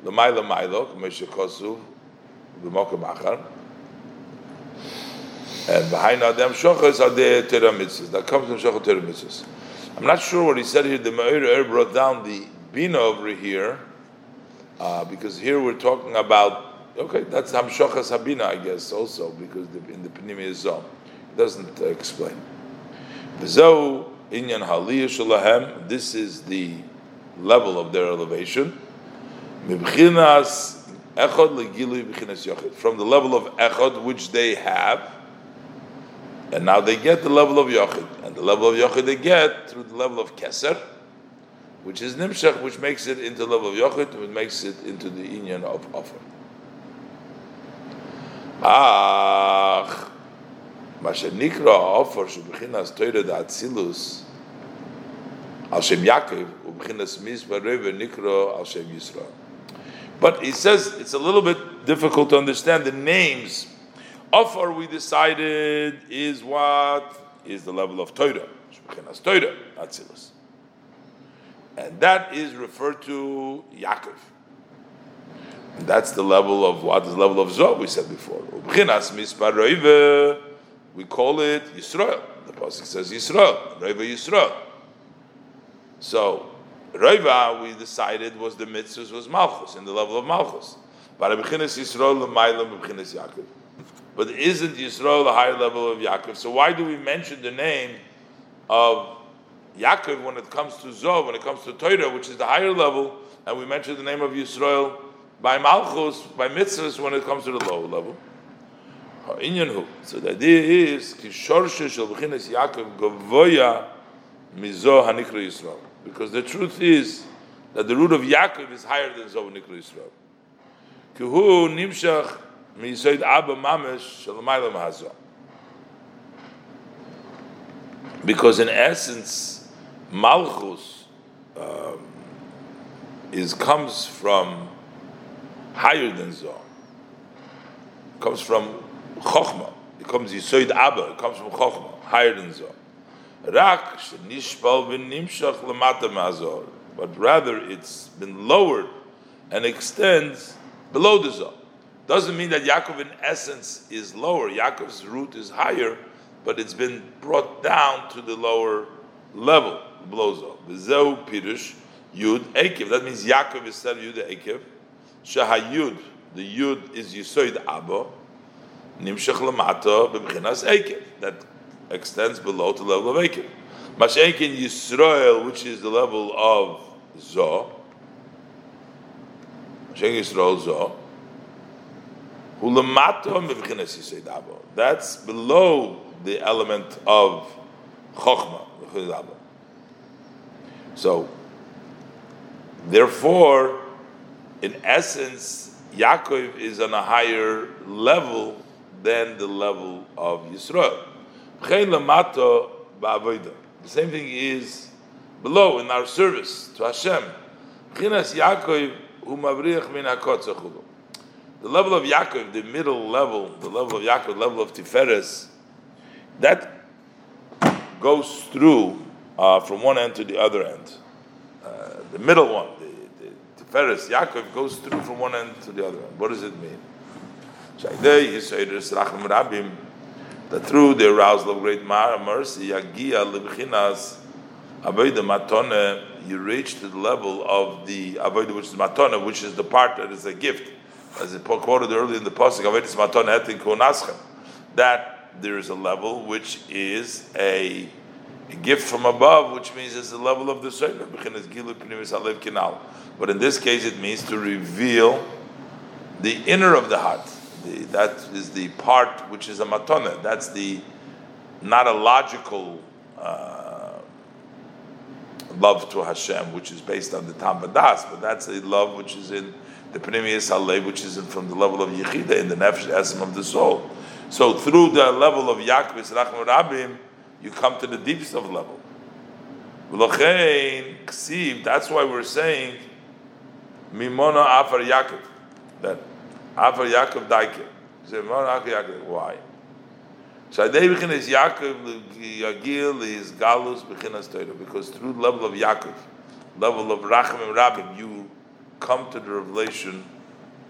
l'mayla maylo, k'meshe kosuv, v'mokem achar. And behind Adam Shochas are the Torah mitzvahs. That comes from Shochas Torah mitzvahs. I'm not sure what he said here. The Meir Er brought down the Bina over here, uh, because here we're talking about, okay, that's Hamshochas Sabina, I guess, also, because the, in the Pnimi. It doesn't uh, explain. Inyan haliyah this is the level of their elevation. Mibchinas echod. From the level of echod, which they have, and now they get the level of yochid. And the level of yochid they get through the level of keser, which is nimshach, which makes it into level of yochid, which makes it into the union of offer. Ach, Masha Nikra offer shubchinas toira da atzilus al shem Yaakov ubchinas mizba reve nikra al shem Yisrael. But he says it's a little bit difficult to understand the names. Offer we decided is what is the level of Torah, shubchinas Torah atzilus and that is referred to Yaakov. And that's the level of what is the level of Zoh we said before. We call it Yisrael. The pasuk says Yisrael, Roiva Yisrael. So Roiva we decided was the mitzvahs was Malchus in the level of Malchus. But. But isn't Yisrael the higher level of Yaakov? So why do we mention the name of Yaakov when it comes to Zov, when it comes to Torah, which is the higher level, and we mentioned the name of Yisrael by Malchus, by mitzvahs when it comes to the lower level. So the idea is Yaakov Gavoya Mizo Hanikra Yisrael. Because the truth is that the root of Yaakov is higher than Zov Hanikra Yisrael. Kuhu Nimshach Miyisoid Abba Mamesh Shalamayla Mahazah. Because in essence, Malchus um, is comes from higher than Zoh. Comes from Chochma. It comes Yisoid Abba. It comes from Chochma, higher than Zoh. Rak shenishpal v'nimshach lemata mazor. But rather, it's been lowered and extends below the Zoh. Doesn't mean that Yaakov in essence is lower. Yaakov's root is higher, but it's been brought down to the lower level blows off. V'zeu pirush yud ekev. That means Yaakov is said yud ekev. Shahayud, the yud is yisoid abba. Nimshach lamata b'bchinas ekev. That extends below to the level of ekev. Mashenkin Yisrael, which is the level of zo. Mashenkin Yisrael zo. Hulamato, Bibginas Yisoid Abo. That's below the element of chokhmah. So, therefore, in essence, Yaakov is on a higher level than the level of Yisrael. The same thing is below in our service to Hashem. The level of Yaakov, the middle level, the level of Yaakov, level of Tiferes, that goes through uh, from one end to the other end. Uh, the middle one, the, the Tiferes, Yaakov goes through from one end to the other end. What does it mean? That through the arousal of great mercy, Avodah Matone, you reach to the level of the Avodah, which is Matone, which is the part that is a gift as it quoted earlier in the pasuk, that there is a level which is a, a gift from above, which means it's the level of the Seder. But in this case, it means to reveal the inner of the heart. The, that is the part which is a matona. That's the not a logical uh, love to Hashem, which is based on the Tam Das, but that's a love which is in the Pneumius Alev, which is from the level of Yechida, in the Nefesh Esem of the soul. So through the level of Yaakov Rachman Rabim, you come to the deepest of level. That's why we're saying Mimona Afar Yaakov. That Afar Yaakov Daike. Why? So Adei is Yaakov Yagil uh, is Galus Bechinas Torah because through the level of Yaakov, level of Rachmim Rabim, you come to the revelation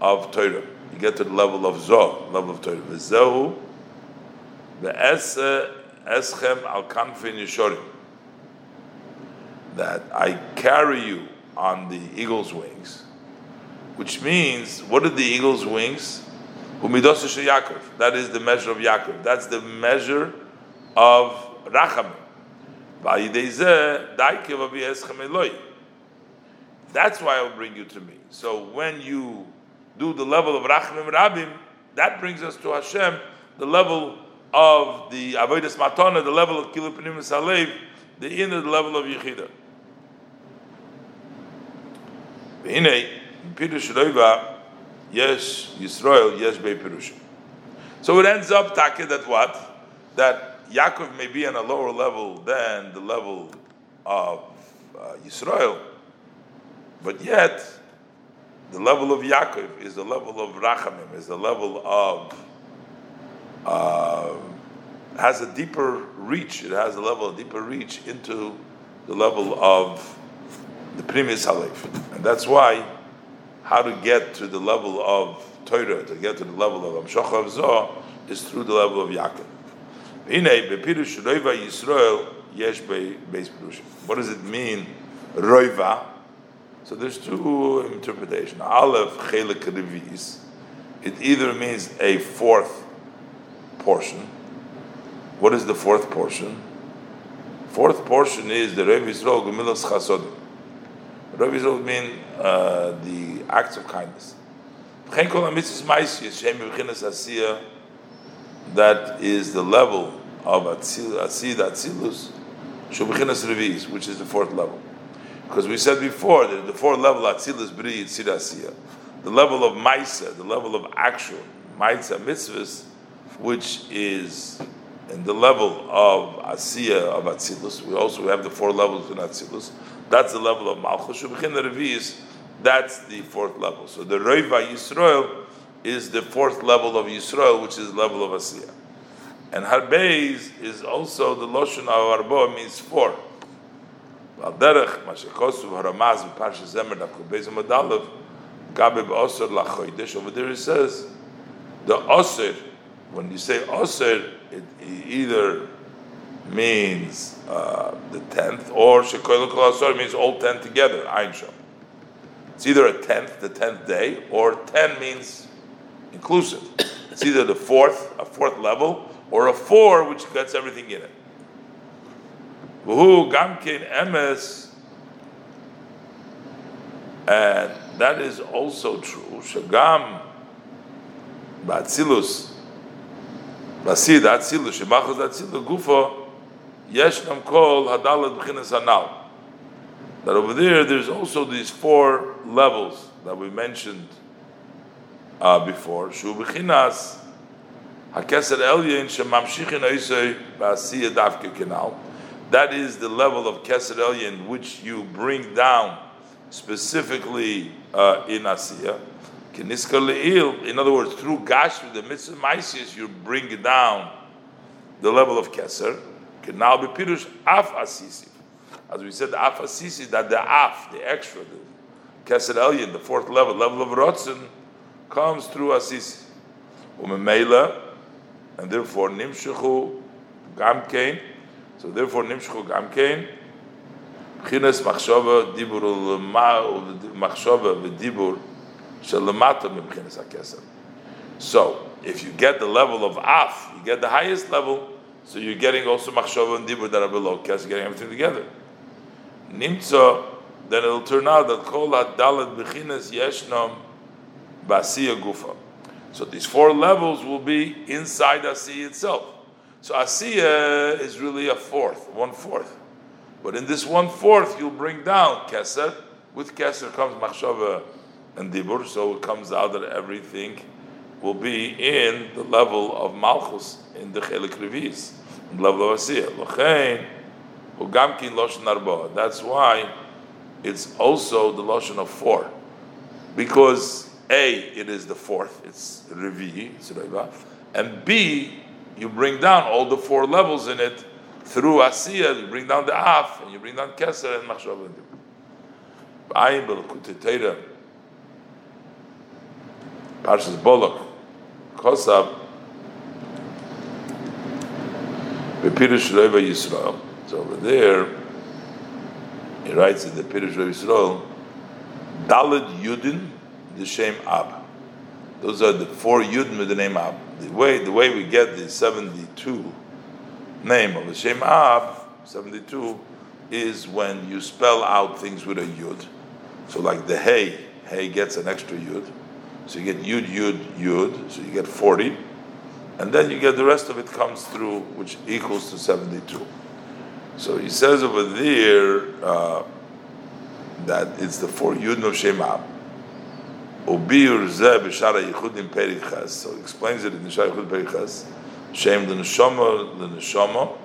of Torah. You get to the level of Zoh, level of Torah. V'zehu ve'ese eschem al kanfin yishorim. That I carry you on the eagle's wings, which means, what are the eagle's wings? Umidos Yaakov. That is the measure of Yaakov. That's the measure of Rachamim. That's why I will bring you to me. So when you do the level of Rachmim Rabim, that brings us to Hashem, the level of the Avodas Matana, the level of Kilupanim Salev, the inner level of Yechida. V'hinei, Pirush Roiva, yes, Yisrael, yes, Bei Pirushim. So it ends up, Taka, that what? That Yaakov may be on a lower level than the level of uh, Yisrael, but yet, the level of Yaakov is the level of Rachamim, is the level of uh, has a deeper reach. It has a level of deeper reach into the level of the Primis Halef, and that's why how to get to the level of Torah, to get to the level of Amshocha of Zoh, is through the level of Yaakov. What does it mean, Roiva? So there's two interpretations. Aleph chelik. It either means a fourth portion. What is the fourth portion? Fourth portion is the Rev Yisrael Gemilas Chasodim. Rev Yisrael mean uh, the acts of kindness. That is the level of Atzilus, Shubichinas which is the fourth level. Because we said before that the fourth level Atzilus Bri Yitzirasiya, the level of Maisa, the level of actual Maisa mitzvahs, which is in the level of Asiya of Atzilus. We also have the four levels in Atzilus. That's the level of Malchus. Shubchin that's the fourth level. So the Reva Yisrael is the fourth level of Yisrael, which is level of Asiya. And Harbeiz is also the Loshon of Arbo, means four. Valderech, Mashakosu, Haramaz, Parsha Zemer, Dakubez, Madalev, Gabib Osir lachoydish Over there it says, the Osir, when you say osir it either means uh, the tenth or shekoil kol means all ten together ein shom it's either a tenth the tenth day or ten means inclusive. It's either the fourth a fourth level or a four which gets everything in it. Who gamkin emes, and that is also true. Shagam batzilus, basid atzilus, shemachos atzilus gufo, yeshnam kol hadalat b'chinas. That over there, there's also these four levels that we mentioned uh, before. Shu b'chinas hakeser elyin shemamshichin oisei that is the level of Keser Elyon which you bring down specifically uh, in Asiya. In other words, through Gashmi, the mitzvah Maisius, you bring down the level of Keser. Can now be Pirush Af Asisi. As we said, Af Asisi, that the Af, the extra, the Keser Elyon, the fourth level, level of Rotzen, comes through Asisi. Umemela, and therefore Nimshechu Gamkein. So therefore Nimshechu Gamkein. Chines Machshava Dibur Machshava V'Dibur. So if you get the level of Af, you get the highest level, so you're getting also Machshava and Dibur that are below Keser, getting everything together. Nimtza, then it'll turn out that Kol HaDalet B'chines Yeshnam Basiya Gufa. So these four levels will be inside Asiya itself. So Asiya uh, is really a fourth, one fourth. But in this one fourth, you'll bring down Keser. With Keser comes Machshava and Dibur, so it comes out that everything will be in the level of Malchus, in the Chelik Revis, in the level of Asiya. L'chein, Ugamkin Loshen Arba. That's why it's also the Loshen of four. Because A, it is the fourth, it's Revi, and B, you bring down all the four levels in it through Asiya, you bring down the Af, and you bring down Keser and Machshav. Ayin Belkut Teira, Parshas Bolok, Kosab, Bepirush Reva Yisrael. So over there, he writes in the Pirush Reva Yisrael, Dalad Yudin, the Shem Ab. Those are the four Yudin with the name Ab. The way the way we get the seventy-two name of the Shem Ab, seventy-two, is when you spell out things with a Yud. So like the Hey, Hey gets an extra Yud. So you get Yud, Yud, Yud. So you get forty, and then you get the rest of it comes through, which equals to seventy-two. So he says over there uh, that it's the four Yud of Shem Ab. Ubir zeh b'shara yichudim perichas. So he explains it in the Shara Yichud perichas. Shem the neshama, the neshama.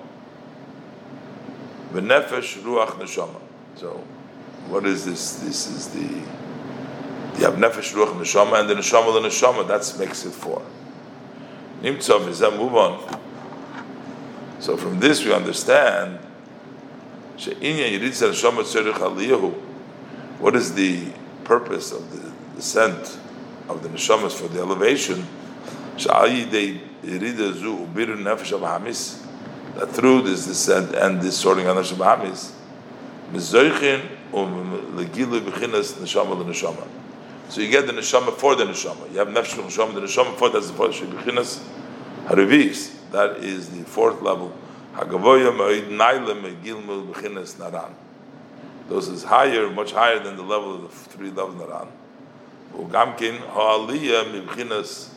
V'nefesh ruach neshama. So, what is this? This is the you have nefesh ruach neshama and the neshama the neshama. That makes it four. Nimtzov is that move on. So from this we understand. What is the purpose of the descent of the neshamas for the elevation, that through this descent and this sorting on um the Hamis, so you get the neshama for the neshama. You have nefesh neshama, the neshama for that's the fourth shebichinas harivis. That is the fourth level. Hagavoya ma'id naila megilmul bechinas naran. Those is higher, much higher than the level of the three levels naran. Ugamkin ha'aliyah mibchinas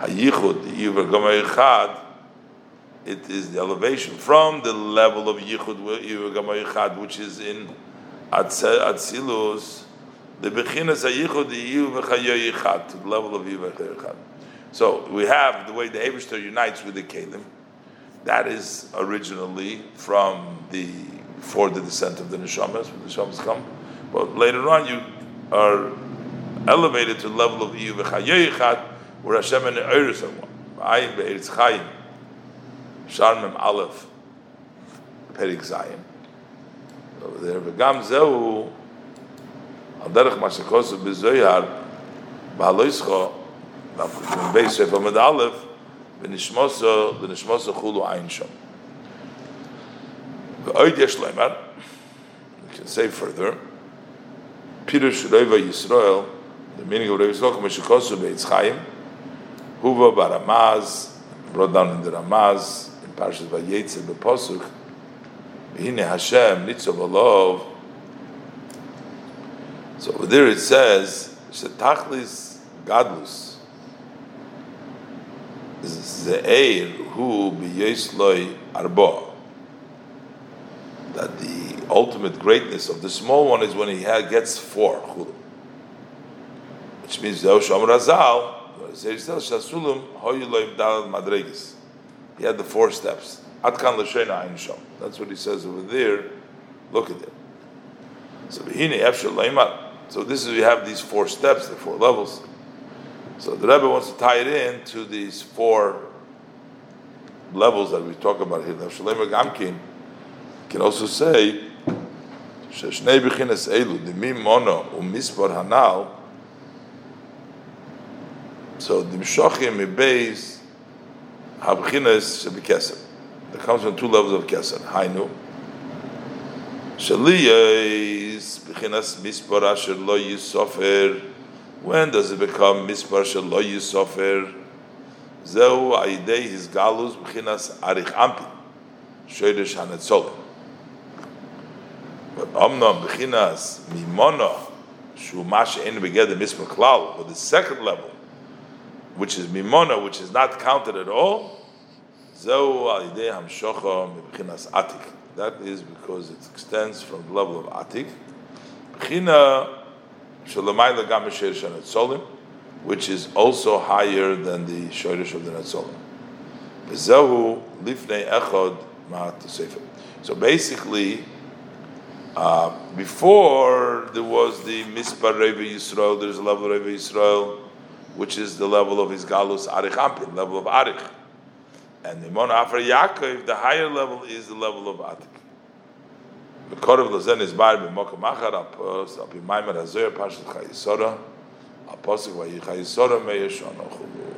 hayichud yiver gamaychad. It is the elevation from the level of yichud gamaychad, which is in atzilus. The bechinas hayichud chayoyichad to the level of chayoyichad. So we have the way the Eibishter unites with the Kalim. That is originally from the for the descent of the neshamas, when the neshamas come. But later on, you are elevated to the level of Iyu v'chayoyichat, where Hashem and Eiris are one. Ayin be'eretz chayim, Sharmim Aleph, Perik Zayin. Over there, v'gam zehu, al derech mashakosu b'zoyar, ba'aloischo, from base Sefer Med Aleph, v'nishmoso, v'nishmoso chulu ayin shom. V'oid yesh leimar, we can say further, Pirush Reva Yisrael, the meaning of Rebbe Yisroel Meshikosu Beitz Chaim, Huva Baramaz, brought down in the Ramaz, in Parshas Vayetze Beposuk, Hine Hashem Nitzov Olov. So over there it says, Shetachlis Gadlus, Ze'er Hu B'Yesloi Arbo, that the ultimate greatness of the small one is when he gets four chulu which means the Osham Razal, he had the four steps. Atkan l'shena Shom. That's what he says over there. Look at it. So so this is we have these four steps, the four levels. So the Rebbe wants to tie it in to these four levels that we talk about here. Now Shalem Gamkin can also say Sheshnei Bechines Elu Dimim Mono umispar Hanal. So Dimshochim Ibeis Habchines Shebikesem. It comes from two levels of Kesem. Hainu. shaliyeh b'chinas mispar asher lo yisofer. When does it become mispar asher lo yisofer? Zeu aidei his galus b'chinas arich ampin. Shoydesh hanetzol. But omnom b'chinas mimono shumash ein begeder mispar klal. For the second level, which is mimona, which is not counted at all, zehu aidei hamshocha b'chinas atik. That is because it extends from the level of Atik. Bechina Shalamayla Gam Sherish Netzolim, which is also higher than the Shorish of the Netzolim. Bezehu Lifnei Echod Ma'at. So basically, uh, before there was the Mispar Reva Yisrael, there's a level of Reva Yisrael, which is the level of his Galus Arich Anpin, level of Arich. And the Mon Afar Yaakov, the higher level is the level of Atik. The Kor of Lazen is Bar B'Mokom Achar, Apos, Api Maimer Hazoyer, Pashat Chayisora, Aposik Vayi Chayisora, Meyeshon Ochulu.